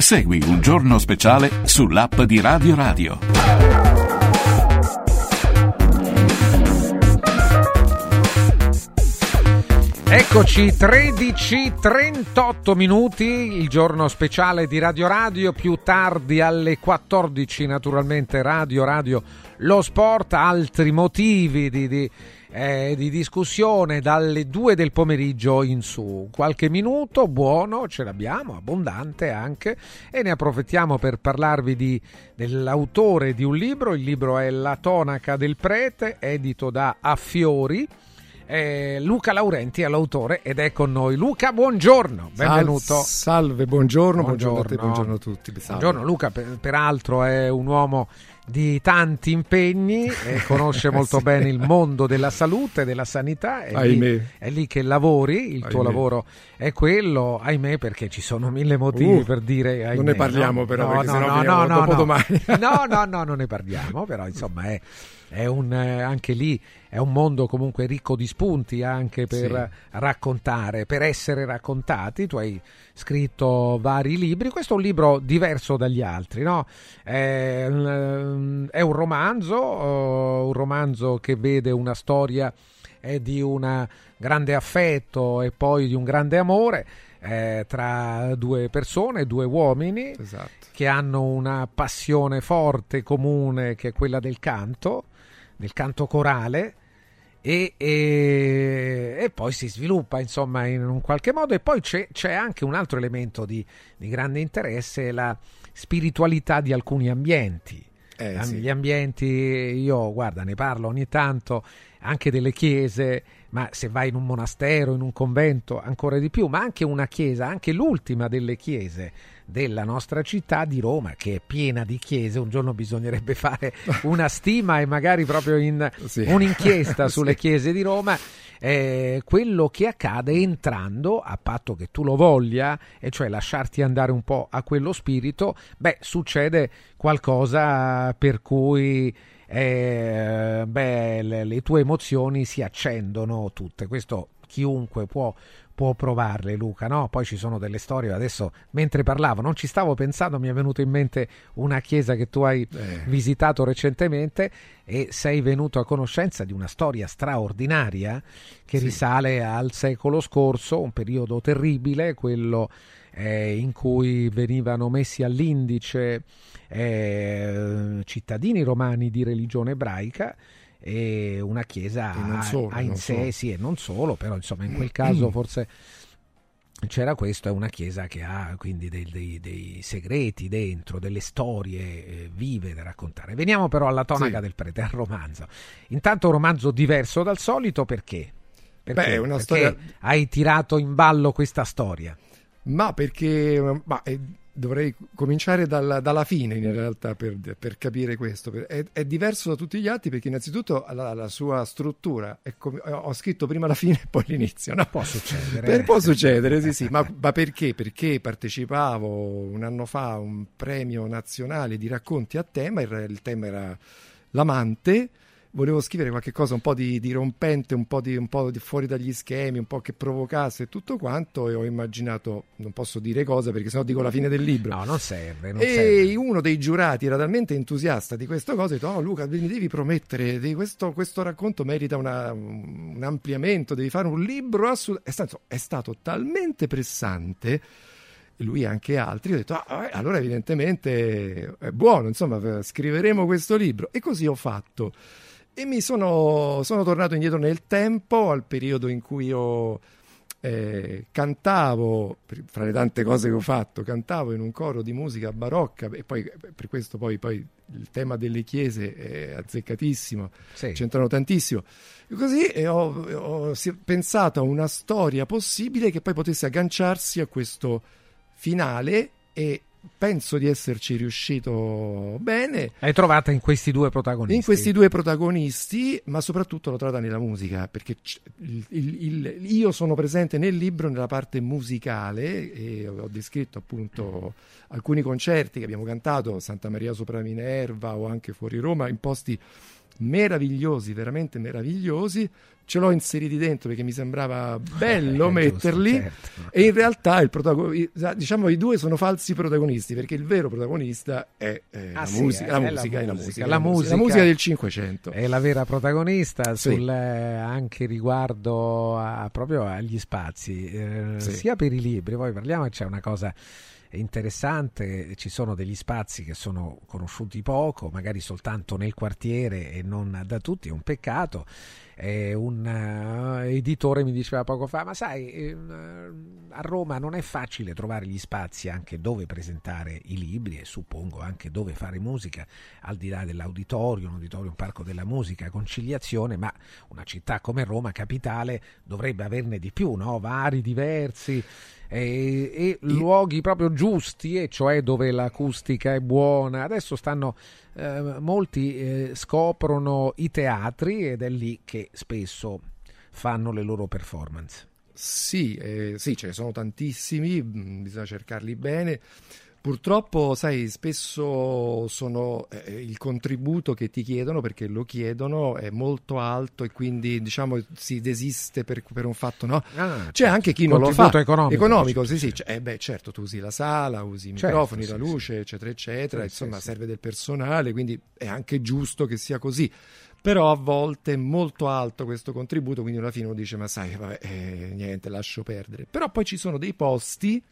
S6: Segui un giorno speciale sull'app di Radio Radio.
S1: Eccoci, 13.38 minuti, il giorno speciale di Radio Radio, più tardi alle 14 naturalmente Radio Radio, lo sport, altri motivi di, di, eh, di discussione dalle 2 del pomeriggio in su. Qualche minuto buono ce l'abbiamo, abbondante anche, e ne approfittiamo per parlarvi di, dell'autore di un libro, il libro è La tonaca del prete, edito da Affiori. Eh, Luca Laurenti è l'autore ed è con noi. Luca, buongiorno, benvenuto.
S38: Sal- salve, buongiorno, buongiorno, buongiorno a te, buongiorno a tutti.
S1: Salve. Buongiorno Luca, per, peraltro è un uomo di tanti impegni, eh, conosce molto
S38: Sì.
S1: bene il mondo della salute, della sanità, è lì, è lì che lavori, il tuo
S38: Ahimè.
S1: lavoro è quello, ahimè perché ci sono mille motivi
S38: Uh,
S1: per dire ahimè.
S38: non ne parliamo
S1: no?
S38: però,
S1: no,
S38: perché
S1: no,
S38: sennò
S1: no, no, no, no. no, no, no, non ne parliamo, però insomma è, è un, eh, anche lì è un mondo comunque ricco di spunti anche per raccontare, per essere raccontati. Tu hai scritto vari libri, questo è un libro diverso dagli altri, no? È, un- è un romanzo, eh, un romanzo che vede una storia di un grande affetto e poi di un grande amore eh, tra due persone, due uomini che hanno una passione forte comune che è quella del canto, del canto corale. E, e- e poi si sviluppa insomma in un qualche modo e poi c'è, c'è anche un altro elemento di, di grande interesse la spiritualità di alcuni ambienti
S38: Eh,
S1: Am-
S38: sì.
S1: gli ambienti io guarda ne parlo ogni tanto anche delle chiese ma se vai in un monastero in un convento ancora di più ma anche una chiesa anche l'ultima delle chiese della nostra città di Roma che è piena di chiese un giorno bisognerebbe fare una stima e magari proprio in
S38: Sì.
S1: un'inchiesta sulle
S38: Sì.
S1: chiese di Roma eh, quello che accade entrando a patto che tu lo voglia e cioè lasciarti andare un po' a quello spirito beh succede qualcosa per cui eh, beh, le, le tue emozioni si accendono tutte questo chiunque può può provarle Luca, no? Poi ci sono delle storie, adesso mentre parlavo non ci stavo pensando, mi è venuto in mente una chiesa che tu hai
S38: Eh.
S1: visitato recentemente e sei venuto a conoscenza di una storia straordinaria che
S38: Sì.
S1: risale al secolo scorso, un periodo terribile, quello eh, in cui venivano messi all'indice eh, cittadini romani di religione ebraica e una chiesa
S38: E solo,
S1: ha in sé,
S38: solo.
S1: sì, e non solo, però insomma in quel caso forse c'era questo, è una chiesa che ha quindi dei, dei- dei segreti dentro, delle storie eh, vive da raccontare. Veniamo però alla tonaca
S38: Sì.
S1: del prete, al romanzo. Intanto un romanzo diverso dal solito perché? Perché,
S38: Beh, è una
S1: Perché
S38: storia-
S1: hai tirato in ballo questa storia.
S38: Ma perché ma, eh, dovrei cominciare dalla, dalla fine in realtà per, per capire questo. È, è diverso da tutti gli altri perché innanzitutto la, la sua struttura come, ho scritto prima la fine e poi l'inizio. No?
S1: Può succedere.
S38: Per- può succedere, sì, sì. Ma, ma perché? Perché partecipavo un anno fa a un premio nazionale di racconti a tema, il, il tema era l'amante. Volevo scrivere qualche cosa un po' di, di rompente, un po', di, un po' di fuori dagli schemi, un po' che provocasse tutto quanto e ho immaginato, non posso dire cosa perché sennò dico la fine del libro.
S1: No, non serve. Non
S38: E
S1: serve.
S38: uno dei giurati era talmente entusiasta di questa cosa, ha detto: Oh, Luca, mi devi promettere, di questo, questo racconto merita una- un ampliamento, devi fare un libro assolutamente. È stato, è stato talmente pressante, lui e anche altri, ho detto: "Ah, eh, allora, evidentemente è buono, insomma, scriveremo questo libro. E così ho fatto. E mi sono, sono tornato indietro nel tempo, al periodo in cui io eh, cantavo, fra le tante cose che ho fatto, cantavo in un coro di musica barocca e poi eh, per questo poi, poi il tema delle chiese è azzeccatissimo,
S1: Sì.
S38: c'entrano tantissimo. Così ho, ho pensato a una storia possibile che poi potesse agganciarsi a questo finale e penso di esserci riuscito bene.
S1: Hai trovata in questi due protagonisti.
S38: In questi due protagonisti, ma soprattutto l'ho trovata nella musica, perché il- il- il- io sono presente nel libro nella parte musicale e ho descritto appunto alcuni concerti che abbiamo cantato, Santa Maria sopra Minerva o anche fuori Roma, in posti meravigliosi, veramente meravigliosi. Ce l'ho inseriti dentro perché mi sembrava bello
S1: Eh,
S38: metterli
S1: certo.
S38: e in realtà il protago- i- diciamo i due sono falsi protagonisti perché il vero protagonista è eh,
S1: Ah,
S38: la,
S1: sì,
S38: musica, la,
S1: la
S38: musica, la
S1: musica,
S38: musica,
S1: la musica.
S38: la musica del Cinquecento.
S1: È la vera protagonista
S38: Sì.
S1: sul, eh, anche riguardo a- proprio agli spazi, eh,
S38: Sì.
S1: sia per i libri, poi parliamo, c'è una cosa interessante, ci sono degli spazi che sono conosciuti poco, magari soltanto nel quartiere e non da tutti, è un peccato. Eh, un eh, editore mi diceva poco fa, ma sai, ehm, a Roma non è facile trovare gli spazi anche dove presentare i libri e suppongo anche dove fare musica, al di là dell'auditorio, un auditorio, un parco della musica, conciliazione, ma una città come Roma, capitale, dovrebbe averne di più, no? vari, diversi. E, e luoghi proprio giusti, e cioè dove l'acustica è buona. Adesso stanno eh, molti eh, scoprono i teatri ed è lì che spesso fanno le loro performance.
S38: Sì, eh, sì, ce ne sono tantissimi, mm, bisogna cercarli bene. Purtroppo, sai, spesso sono eh, il contributo che ti chiedono perché lo chiedono è molto alto e quindi diciamo si desiste per, per un fatto, no?
S1: Ah,
S38: C'è anche chi non lo fa.
S1: economico.
S38: Economico, sì, sì. Cioè, eh, beh, certo, tu usi la sala, usi i
S1: Certo,
S38: microfoni,
S1: sì,
S38: la luce, eccetera, eccetera. Insomma, serve del personale, quindi è anche giusto che sia così. Però a volte è molto alto questo contributo, quindi alla fine uno dice: Ma sai, vabbè, eh, niente, lascio perdere. Però poi ci sono dei posti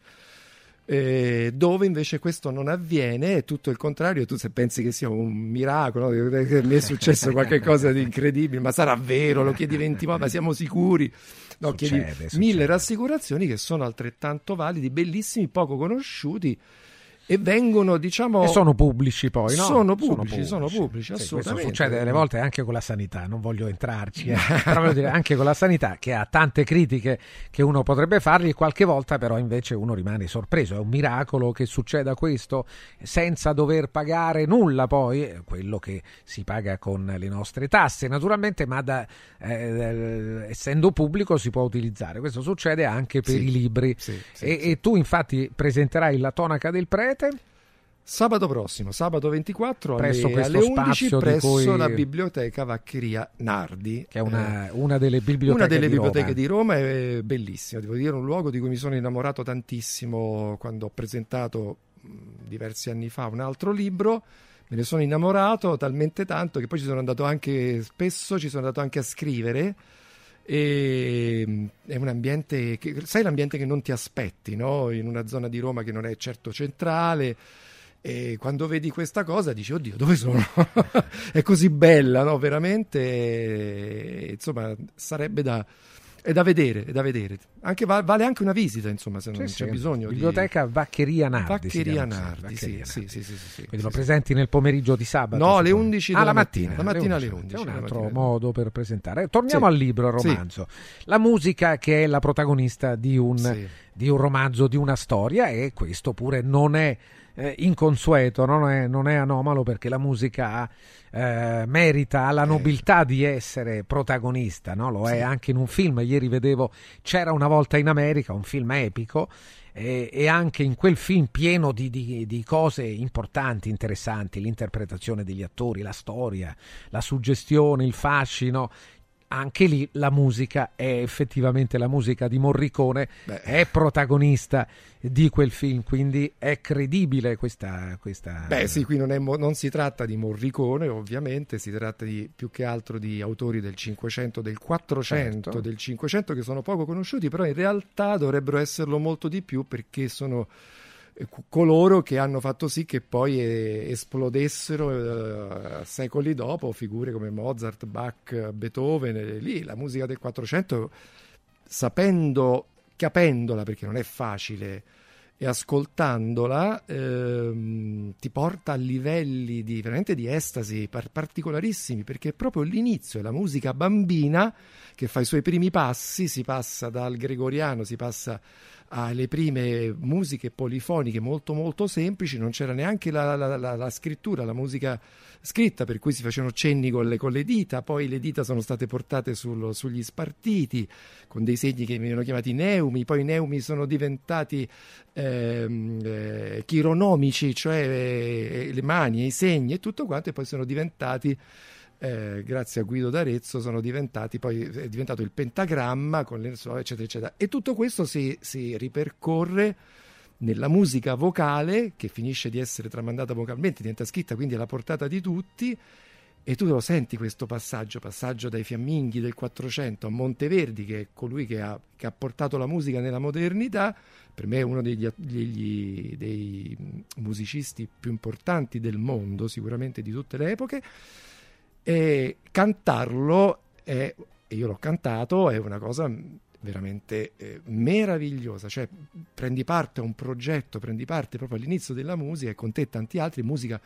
S38: eh, dove invece questo non avviene, è tutto il contrario. Tu se pensi che sia un miracolo, che mi è successo qualcosa di incredibile, ma sarà vero, lo chiedi 20 volte, ma siamo sicuri. No, chiedi
S1: Succede, succede.
S38: mille rassicurazioni che sono altrettanto validi, bellissimi, poco conosciuti e vengono, diciamo,
S1: E sono pubblici poi, no?
S38: Sono pubblici, sono pubblici,
S1: Sì, questo
S38: assolutamente.
S1: succede delle volte anche con la sanità, non voglio entrarci, eh. però voglio dire, anche con la sanità che ha tante critiche che uno potrebbe fargli, qualche volta però invece uno rimane sorpreso, è un miracolo che succeda questo senza dover pagare nulla poi, eh, quello che si paga con le nostre tasse naturalmente, ma da, eh, essendo pubblico si può utilizzare, questo succede anche per
S38: Sì,
S1: i libri
S38: sì, sì,
S1: e,
S38: sì.
S1: e tu infatti presenterai la tonaca del prete
S38: Sabato prossimo, sabato 24
S1: Presso
S38: alle, alle 11
S1: spazio di
S38: presso
S1: cui-
S38: la biblioteca Vaccheria Nardi.
S1: che è una,
S38: Eh,
S1: una delle biblioteche
S38: una delle
S1: di
S38: biblioteche
S1: Roma.
S38: di Roma è bellissima, devo dire, un luogo di cui mi sono innamorato tantissimo quando ho presentato mh, diversi anni fa un altro libro. Me ne sono innamorato talmente tanto che poi ci sono andato anche spesso, ci sono andato anche a scrivere. E mh, è un ambiente che, sai l'ambiente che non ti aspetti, no? In una zona di Roma che non è certo centrale. E quando vedi questa cosa dici, oddio, dove sono? è così bella, no? Veramente, insomma, sarebbe da, è da vedere, è da vedere. Anche, va- vale anche una visita, insomma, se non
S1: Sì,
S38: c'è
S1: sì.
S38: bisogno
S1: Biblioteca Vaccheria Nardi. si
S38: Vaccheria Nardi, sì,
S1: Vaccheria
S38: sì,
S1: Nardi.
S38: sì, sì, sì, sì,
S1: Quindi lo presenti nel pomeriggio di sabato?
S38: No, alle
S1: suppongo.
S38: 11
S1: Ah,
S38: della
S1: la
S38: mattina, la mattina
S1: alle
S38: alle
S1: 11.
S38: 11,
S1: È un altro modo per presentare. Torniamo al libro, al romanzo. La musica che è la protagonista di un, di un romanzo, di una storia e questo pure non è eh, inconsueto, non è, non è anomalo perché la musica eh, merita, la nobiltà di essere protagonista, no? lo è
S38: Sì.
S1: anche in un film. Ieri vedevo C'era una volta in America, un film epico, e, e anche in quel film pieno di, di- di cose importanti, interessanti, l'interpretazione degli attori, la storia, la suggestione, il fascino. Anche lì la musica è effettivamente la musica di Morricone,
S38: Beh.
S1: è protagonista di quel film, quindi è credibile questa... questa...
S38: Beh, sì, qui non, è non si tratta di Morricone, ovviamente, si tratta di, più che altro di autori del 500, del 400,
S1: Certo.
S38: del 500 che sono poco conosciuti, però in realtà dovrebbero esserlo molto di più perché sono coloro che hanno fatto sì che poi eh, esplodessero eh, secoli dopo figure come Mozart, Bach, Beethoven, e lì la musica del 400 sapendo, capendola perché non è facile e ascoltandola ehm, ti porta a livelli di, veramente di estasi par- particolarissimi perché è proprio l'inizio, è la musica bambina che fa i suoi primi passi, si passa dal gregoriano, si passa alle prime musiche polifoniche molto molto semplici, non c'era neanche la, la- la- la scrittura, la musica scritta, per cui si facevano cenni con le, con le dita, poi le dita sono state portate sul- sugli spartiti con dei segni che venivano chiamati neumi, poi i neumi sono diventati ehm, eh, chironomici, cioè eh, le mani i segni e tutto quanto, e poi sono diventati eh, grazie a Guido d'Arezzo sono diventati poi è diventato il pentagramma con le suore eccetera eccetera. E tutto questo si, si ripercorre nella musica vocale che finisce di essere tramandata vocalmente diventa scritta quindi alla portata di tutti. E tu lo senti questo passaggio, passaggio dai fiamminghi del 400 a Monteverdi, che è colui che ha, che ha portato la musica nella modernità, per me è uno degli, degli- dei musicisti più importanti del mondo, sicuramente di tutte le epoche, e cantarlo, è, e io l'ho cantato, è una cosa veramente eh, meravigliosa, cioè prendi parte a un progetto, prendi parte proprio all'inizio della musica e con te e tanti altri, musica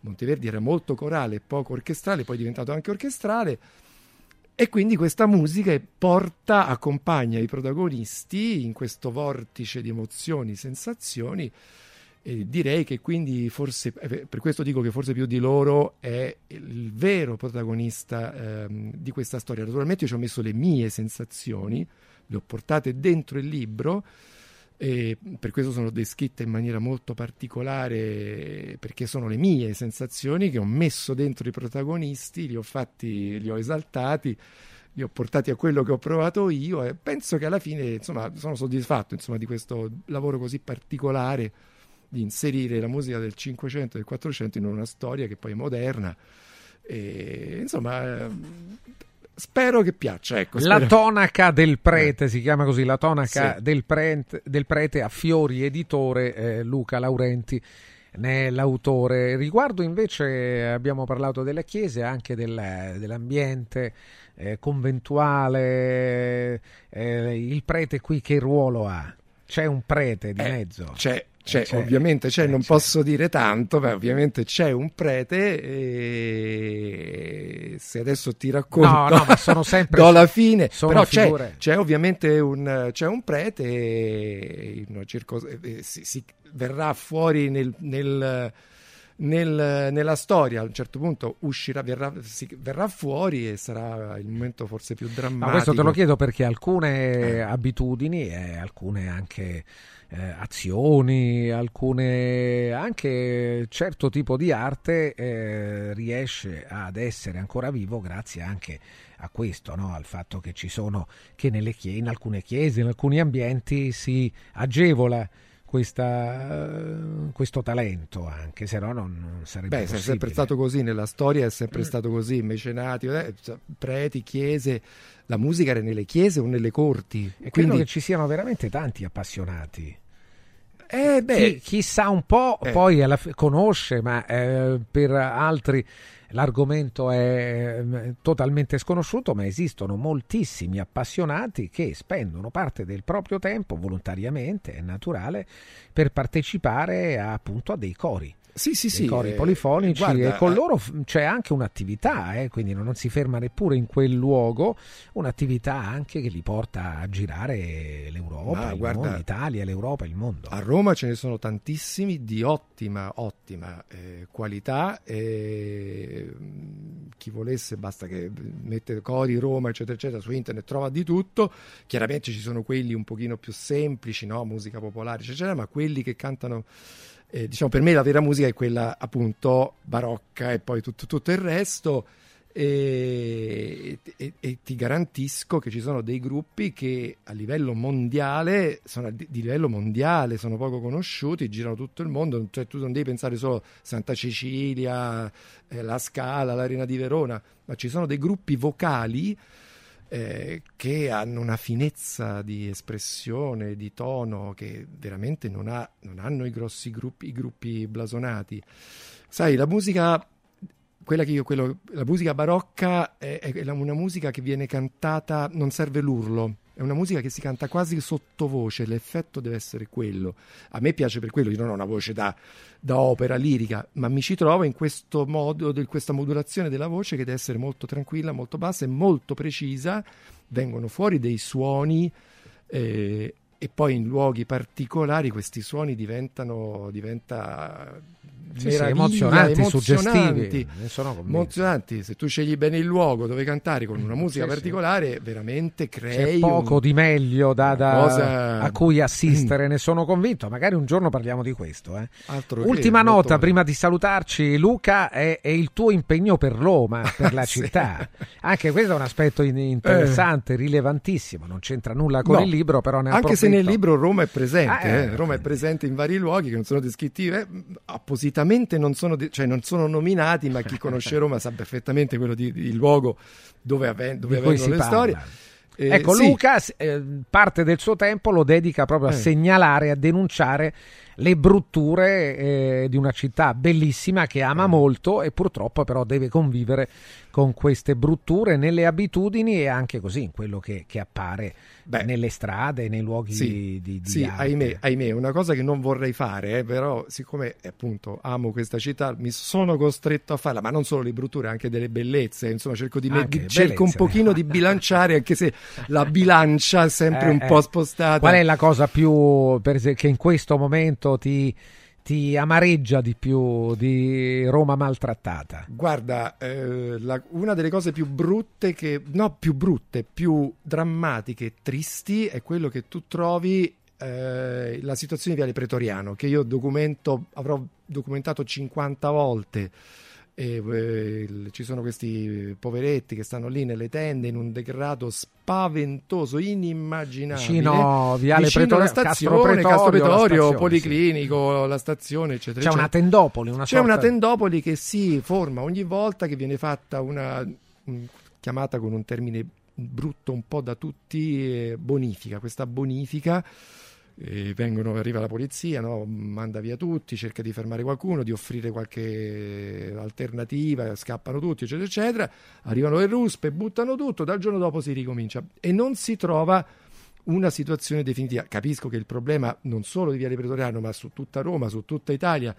S38: Monteverdi era molto corale, poco orchestrale, poi è diventato anche orchestrale E quindi questa musica porta, accompagna i protagonisti in questo vortice di emozioni, sensazioni. E direi che quindi forse, eh, per questo dico che forse più di loro è il vero protagonista ehm, di questa storia. Naturalmente ci ho messo le mie sensazioni, le ho portate dentro il libro e per questo sono descritte in maniera molto particolare perché sono le mie sensazioni che ho messo dentro i protagonisti, li ho fatti, li ho esaltati, li ho portati a quello che ho provato io e penso che alla fine insomma, sono soddisfatto insomma, di questo lavoro così particolare di inserire la musica del 500 e del 400 in una storia che poi è moderna e, insomma Spero che piaccia. Ecco,
S1: la tonaca del prete, eh. si chiama così, la tonaca sì. del, prete, del, prete, a Fiori Editore, eh, Luca Laurenti ne è l'autore. Riguardo invece abbiamo parlato delle chiese, anche del, dell'ambiente eh, conventuale, eh, il prete qui che ruolo ha? C'è un prete di
S38: eh,
S1: mezzo?
S38: C'è, c'è, c'è, ovviamente c'è, non c'è. posso dire tanto, ma ovviamente c'è un prete e se adesso ti racconto
S1: no, no, ma sono sempre
S38: do la fine, però c'è, c'è, ovviamente un, c'è un prete e circo, si, si, verrà fuori nel, nel nel, nella storia a un certo punto uscirà, verrà, si, verrà, fuori e sarà il momento forse più drammatico. Ma
S1: questo te lo chiedo perché alcune eh. abitudini e alcune anche eh, azioni, alcune anche certo tipo di arte eh, riesce ad essere ancora vivo grazie anche a questo, no? al fatto che ci sono che nelle in alcune chiese, in alcuni ambienti si agevola questa, questo talento anche, se no non, non sarebbe
S38: Beh,
S1: possibile.
S38: è sempre stato così nella storia, è sempre stato così, mecenati, eh, cioè, preti, chiese, la musica era nelle chiese o nelle corti.
S1: E quindi... che ci siano veramente tanti appassionati.
S38: Eh, beh,
S1: chi, chi, sa un po' eh. poi alla, conosce, ma eh, per altri l'argomento è mm, totalmente sconosciuto, ma esistono moltissimi appassionati che spendono parte del proprio tempo volontariamente, è naturale, per partecipare appunto a dei cori
S38: sì, sì, sì,
S1: cori eh, polifonici guarda, e con eh, loro c'è anche un'attività, eh, quindi non si ferma neppure in quel luogo, un'attività anche che li porta a girare l'Europa, guarda, mondo, l'Italia, l'Europa, il mondo.
S38: A Roma ce ne sono tantissimi di ottima, ottima eh, qualità e mm, chi volesse basta che mette cori Roma eccetera eccetera su internet trova di tutto, chiaramente ci sono quelli un pochino più semplici, no? musica popolare eccetera, ma quelli che cantano eh, diciamo per me la vera musica è quella appunto barocca e poi tutto, tutto il resto. E, e, e, ti garantisco che ci sono dei gruppi che a livello mondiale sono di, di livello mondiale sono poco conosciuti girano tutto il mondo. Cioè tu non devi pensare solo a Santa Cecilia eh, la Scala l'Arena di Verona ma ci sono dei gruppi vocali eh, che hanno una finezza di espressione, di tono che veramente non, ha, non hanno i grossi gruppi, i gruppi blasonati. Sai, la musica quella che io, quello, la musica barocca è, è, una musica che viene cantata, non serve l'urlo, è una musica che si canta quasi sottovoce, l'effetto deve essere quello. A me piace per quello, io non ho una voce da, da opera lirica, ma mi ci trovo in questo modo, in questa modulazione della voce che deve essere molto tranquilla, molto bassa e molto precisa, vengono fuori dei suoni eh, e poi in luoghi particolari questi suoni diventano diventa
S1: sì, sì, emozionanti,
S38: emozionanti, emozionanti. Se tu scegli bene il luogo dove cantare con una musica sì, particolare, veramente crei
S1: C'è poco
S38: un,
S1: di meglio da, da, cosa... a cui assistere, mm. ne sono convinto. Magari un giorno parliamo di questo. Eh. Ultima che, nota molto... prima di salutarci, Luca, è, è, il tuo impegno per Roma, per la città. Anche questo è un aspetto interessante, eh. rilevantissimo. Non c'entra nulla con
S38: no.
S1: il libro, però ne
S38: Anche se nel libro Roma è presente, ah, eh, Roma è presente in vari luoghi che non sono descritti eh, appositamente Ovviamente non sono, cioè non sono nominati, ma chi conosce Roma sa perfettamente quello di, di, il luogo dove, avven- dove avvengono le parla. storie.
S1: Eh, ecco, sì. Luca eh, parte del suo tempo lo dedica proprio a eh. segnalare, a denunciare le brutture eh, di una città bellissima che ama molto e purtroppo però deve convivere con queste brutture nelle abitudini e anche così in quello che, che appare
S38: Beh,
S1: nelle strade, nei luoghi
S38: sì,
S1: di, di
S38: sì
S1: arte.
S38: ahimè, ahimè, una cosa che non vorrei fare, eh, però siccome appunto amo questa città, mi sono costretto a farla, ma non solo le brutture, anche delle bellezze, insomma cerco, di me-
S1: Anche
S38: di- cerco un pochino di bilanciare, anche se la bilancia è sempre
S1: Eh,
S38: un
S1: eh.
S38: po' spostata.
S1: Qual è la cosa più per esempio, che in questo momento ti, ti amareggia di più di Roma maltrattata?
S38: Guarda, eh, la- una delle cose più brutte che, no, più brutte, più drammatiche e tristi è quello che tu trovi eh, la situazione di Viale Pretoriano, che io documento, avrò documentato 50 volte. E, eh, ci sono questi poveretti che stanno lì nelle tende in un degrado spaventoso, inimmaginabile.
S1: Vicino Viale
S38: Vicino alla
S1: Pretorio-
S38: stazione,
S1: Castro Pretorio,
S38: Policlinico, la stazione, eccetera.
S1: C'è una
S38: eccetera.
S1: tendopoli, una
S38: C'è
S1: sorta
S38: una tendopoli che si forma ogni volta che viene fatta una un- chiamata con un termine brutto un po' da tutti, eh, bonifica. Questa bonifica vengono, arriva la polizia, no? manda via tutti, cerca di fermare qualcuno, di offrire qualche alternativa, scappano tutti, eccetera, eccetera. Arrivano le ruspe, buttano tutto, dal giorno dopo si ricomincia e non si trova una situazione definitiva. Capisco che il problema non solo di Viale Pretoriano, ma su tutta Roma, su tutta Italia,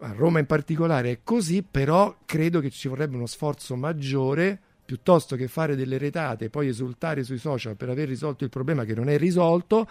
S38: a Roma in particolare è così, però credo che ci vorrebbe uno sforzo maggiore piuttosto che fare delle retate e poi esultare sui social per aver risolto il problema che non è risolto,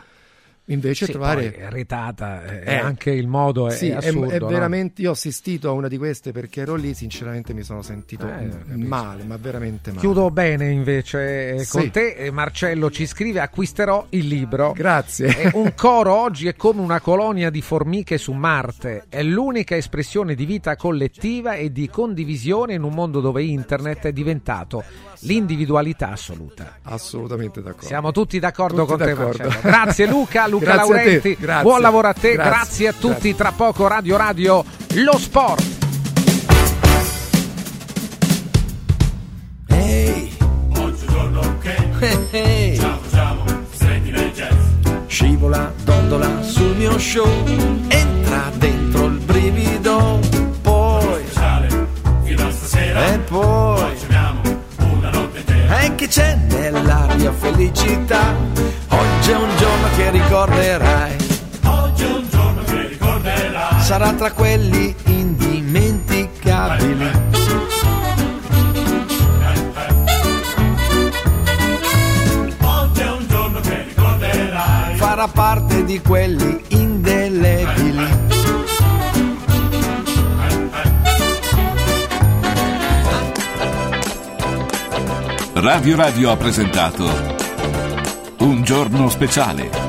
S38: invece
S1: Sì,
S38: trovare
S1: poi retata è
S38: Eh,
S1: anche il modo è,
S38: sì,
S1: è
S38: è,
S1: assurdo,
S38: è
S1: no?
S38: veramente. Io ho assistito a una di queste perché ero lì. Sinceramente, mi sono sentito
S1: Eh,
S38: male, ma veramente male.
S1: Chiudo bene invece eh, con
S38: Sì.
S1: te. Eh, Marcello ci scrive: Acquisterò il libro.
S38: Grazie.
S1: Un coro oggi è come una colonia di formiche su Marte. È l'unica espressione di vita collettiva e di condivisione in un mondo dove internet è diventato l'individualità assoluta.
S38: Assolutamente d'accordo.
S1: Siamo tutti d'accordo
S38: Tutti
S1: con
S38: d'accordo.
S1: te, Marcello. Grazie Luca, Luca
S38: Grazie a te,
S1: Laurenti. Buon lavoro a te, grazie,
S38: Grazie,
S1: a tutti.
S38: grazie.
S1: Tra poco Radio Radio Lo Sport.
S39: Oggigiorno che Ciao facciamo stretti nel jazz.
S40: Scivola, dondola sul mio show, entra dentro il brivido, poi.
S39: Speciale fino a stasera.
S40: E poi e che c'è nell'aria felicità. Oggi è un giorno che ricorderai,
S39: Oggi è un giorno che ricorderai
S40: sarà tra quelli indimenticabili.
S39: Oggi è un giorno che ricorderai
S40: Farà parte di quelli indelebili.
S35: Radio Radio ha presentato Un giorno speciale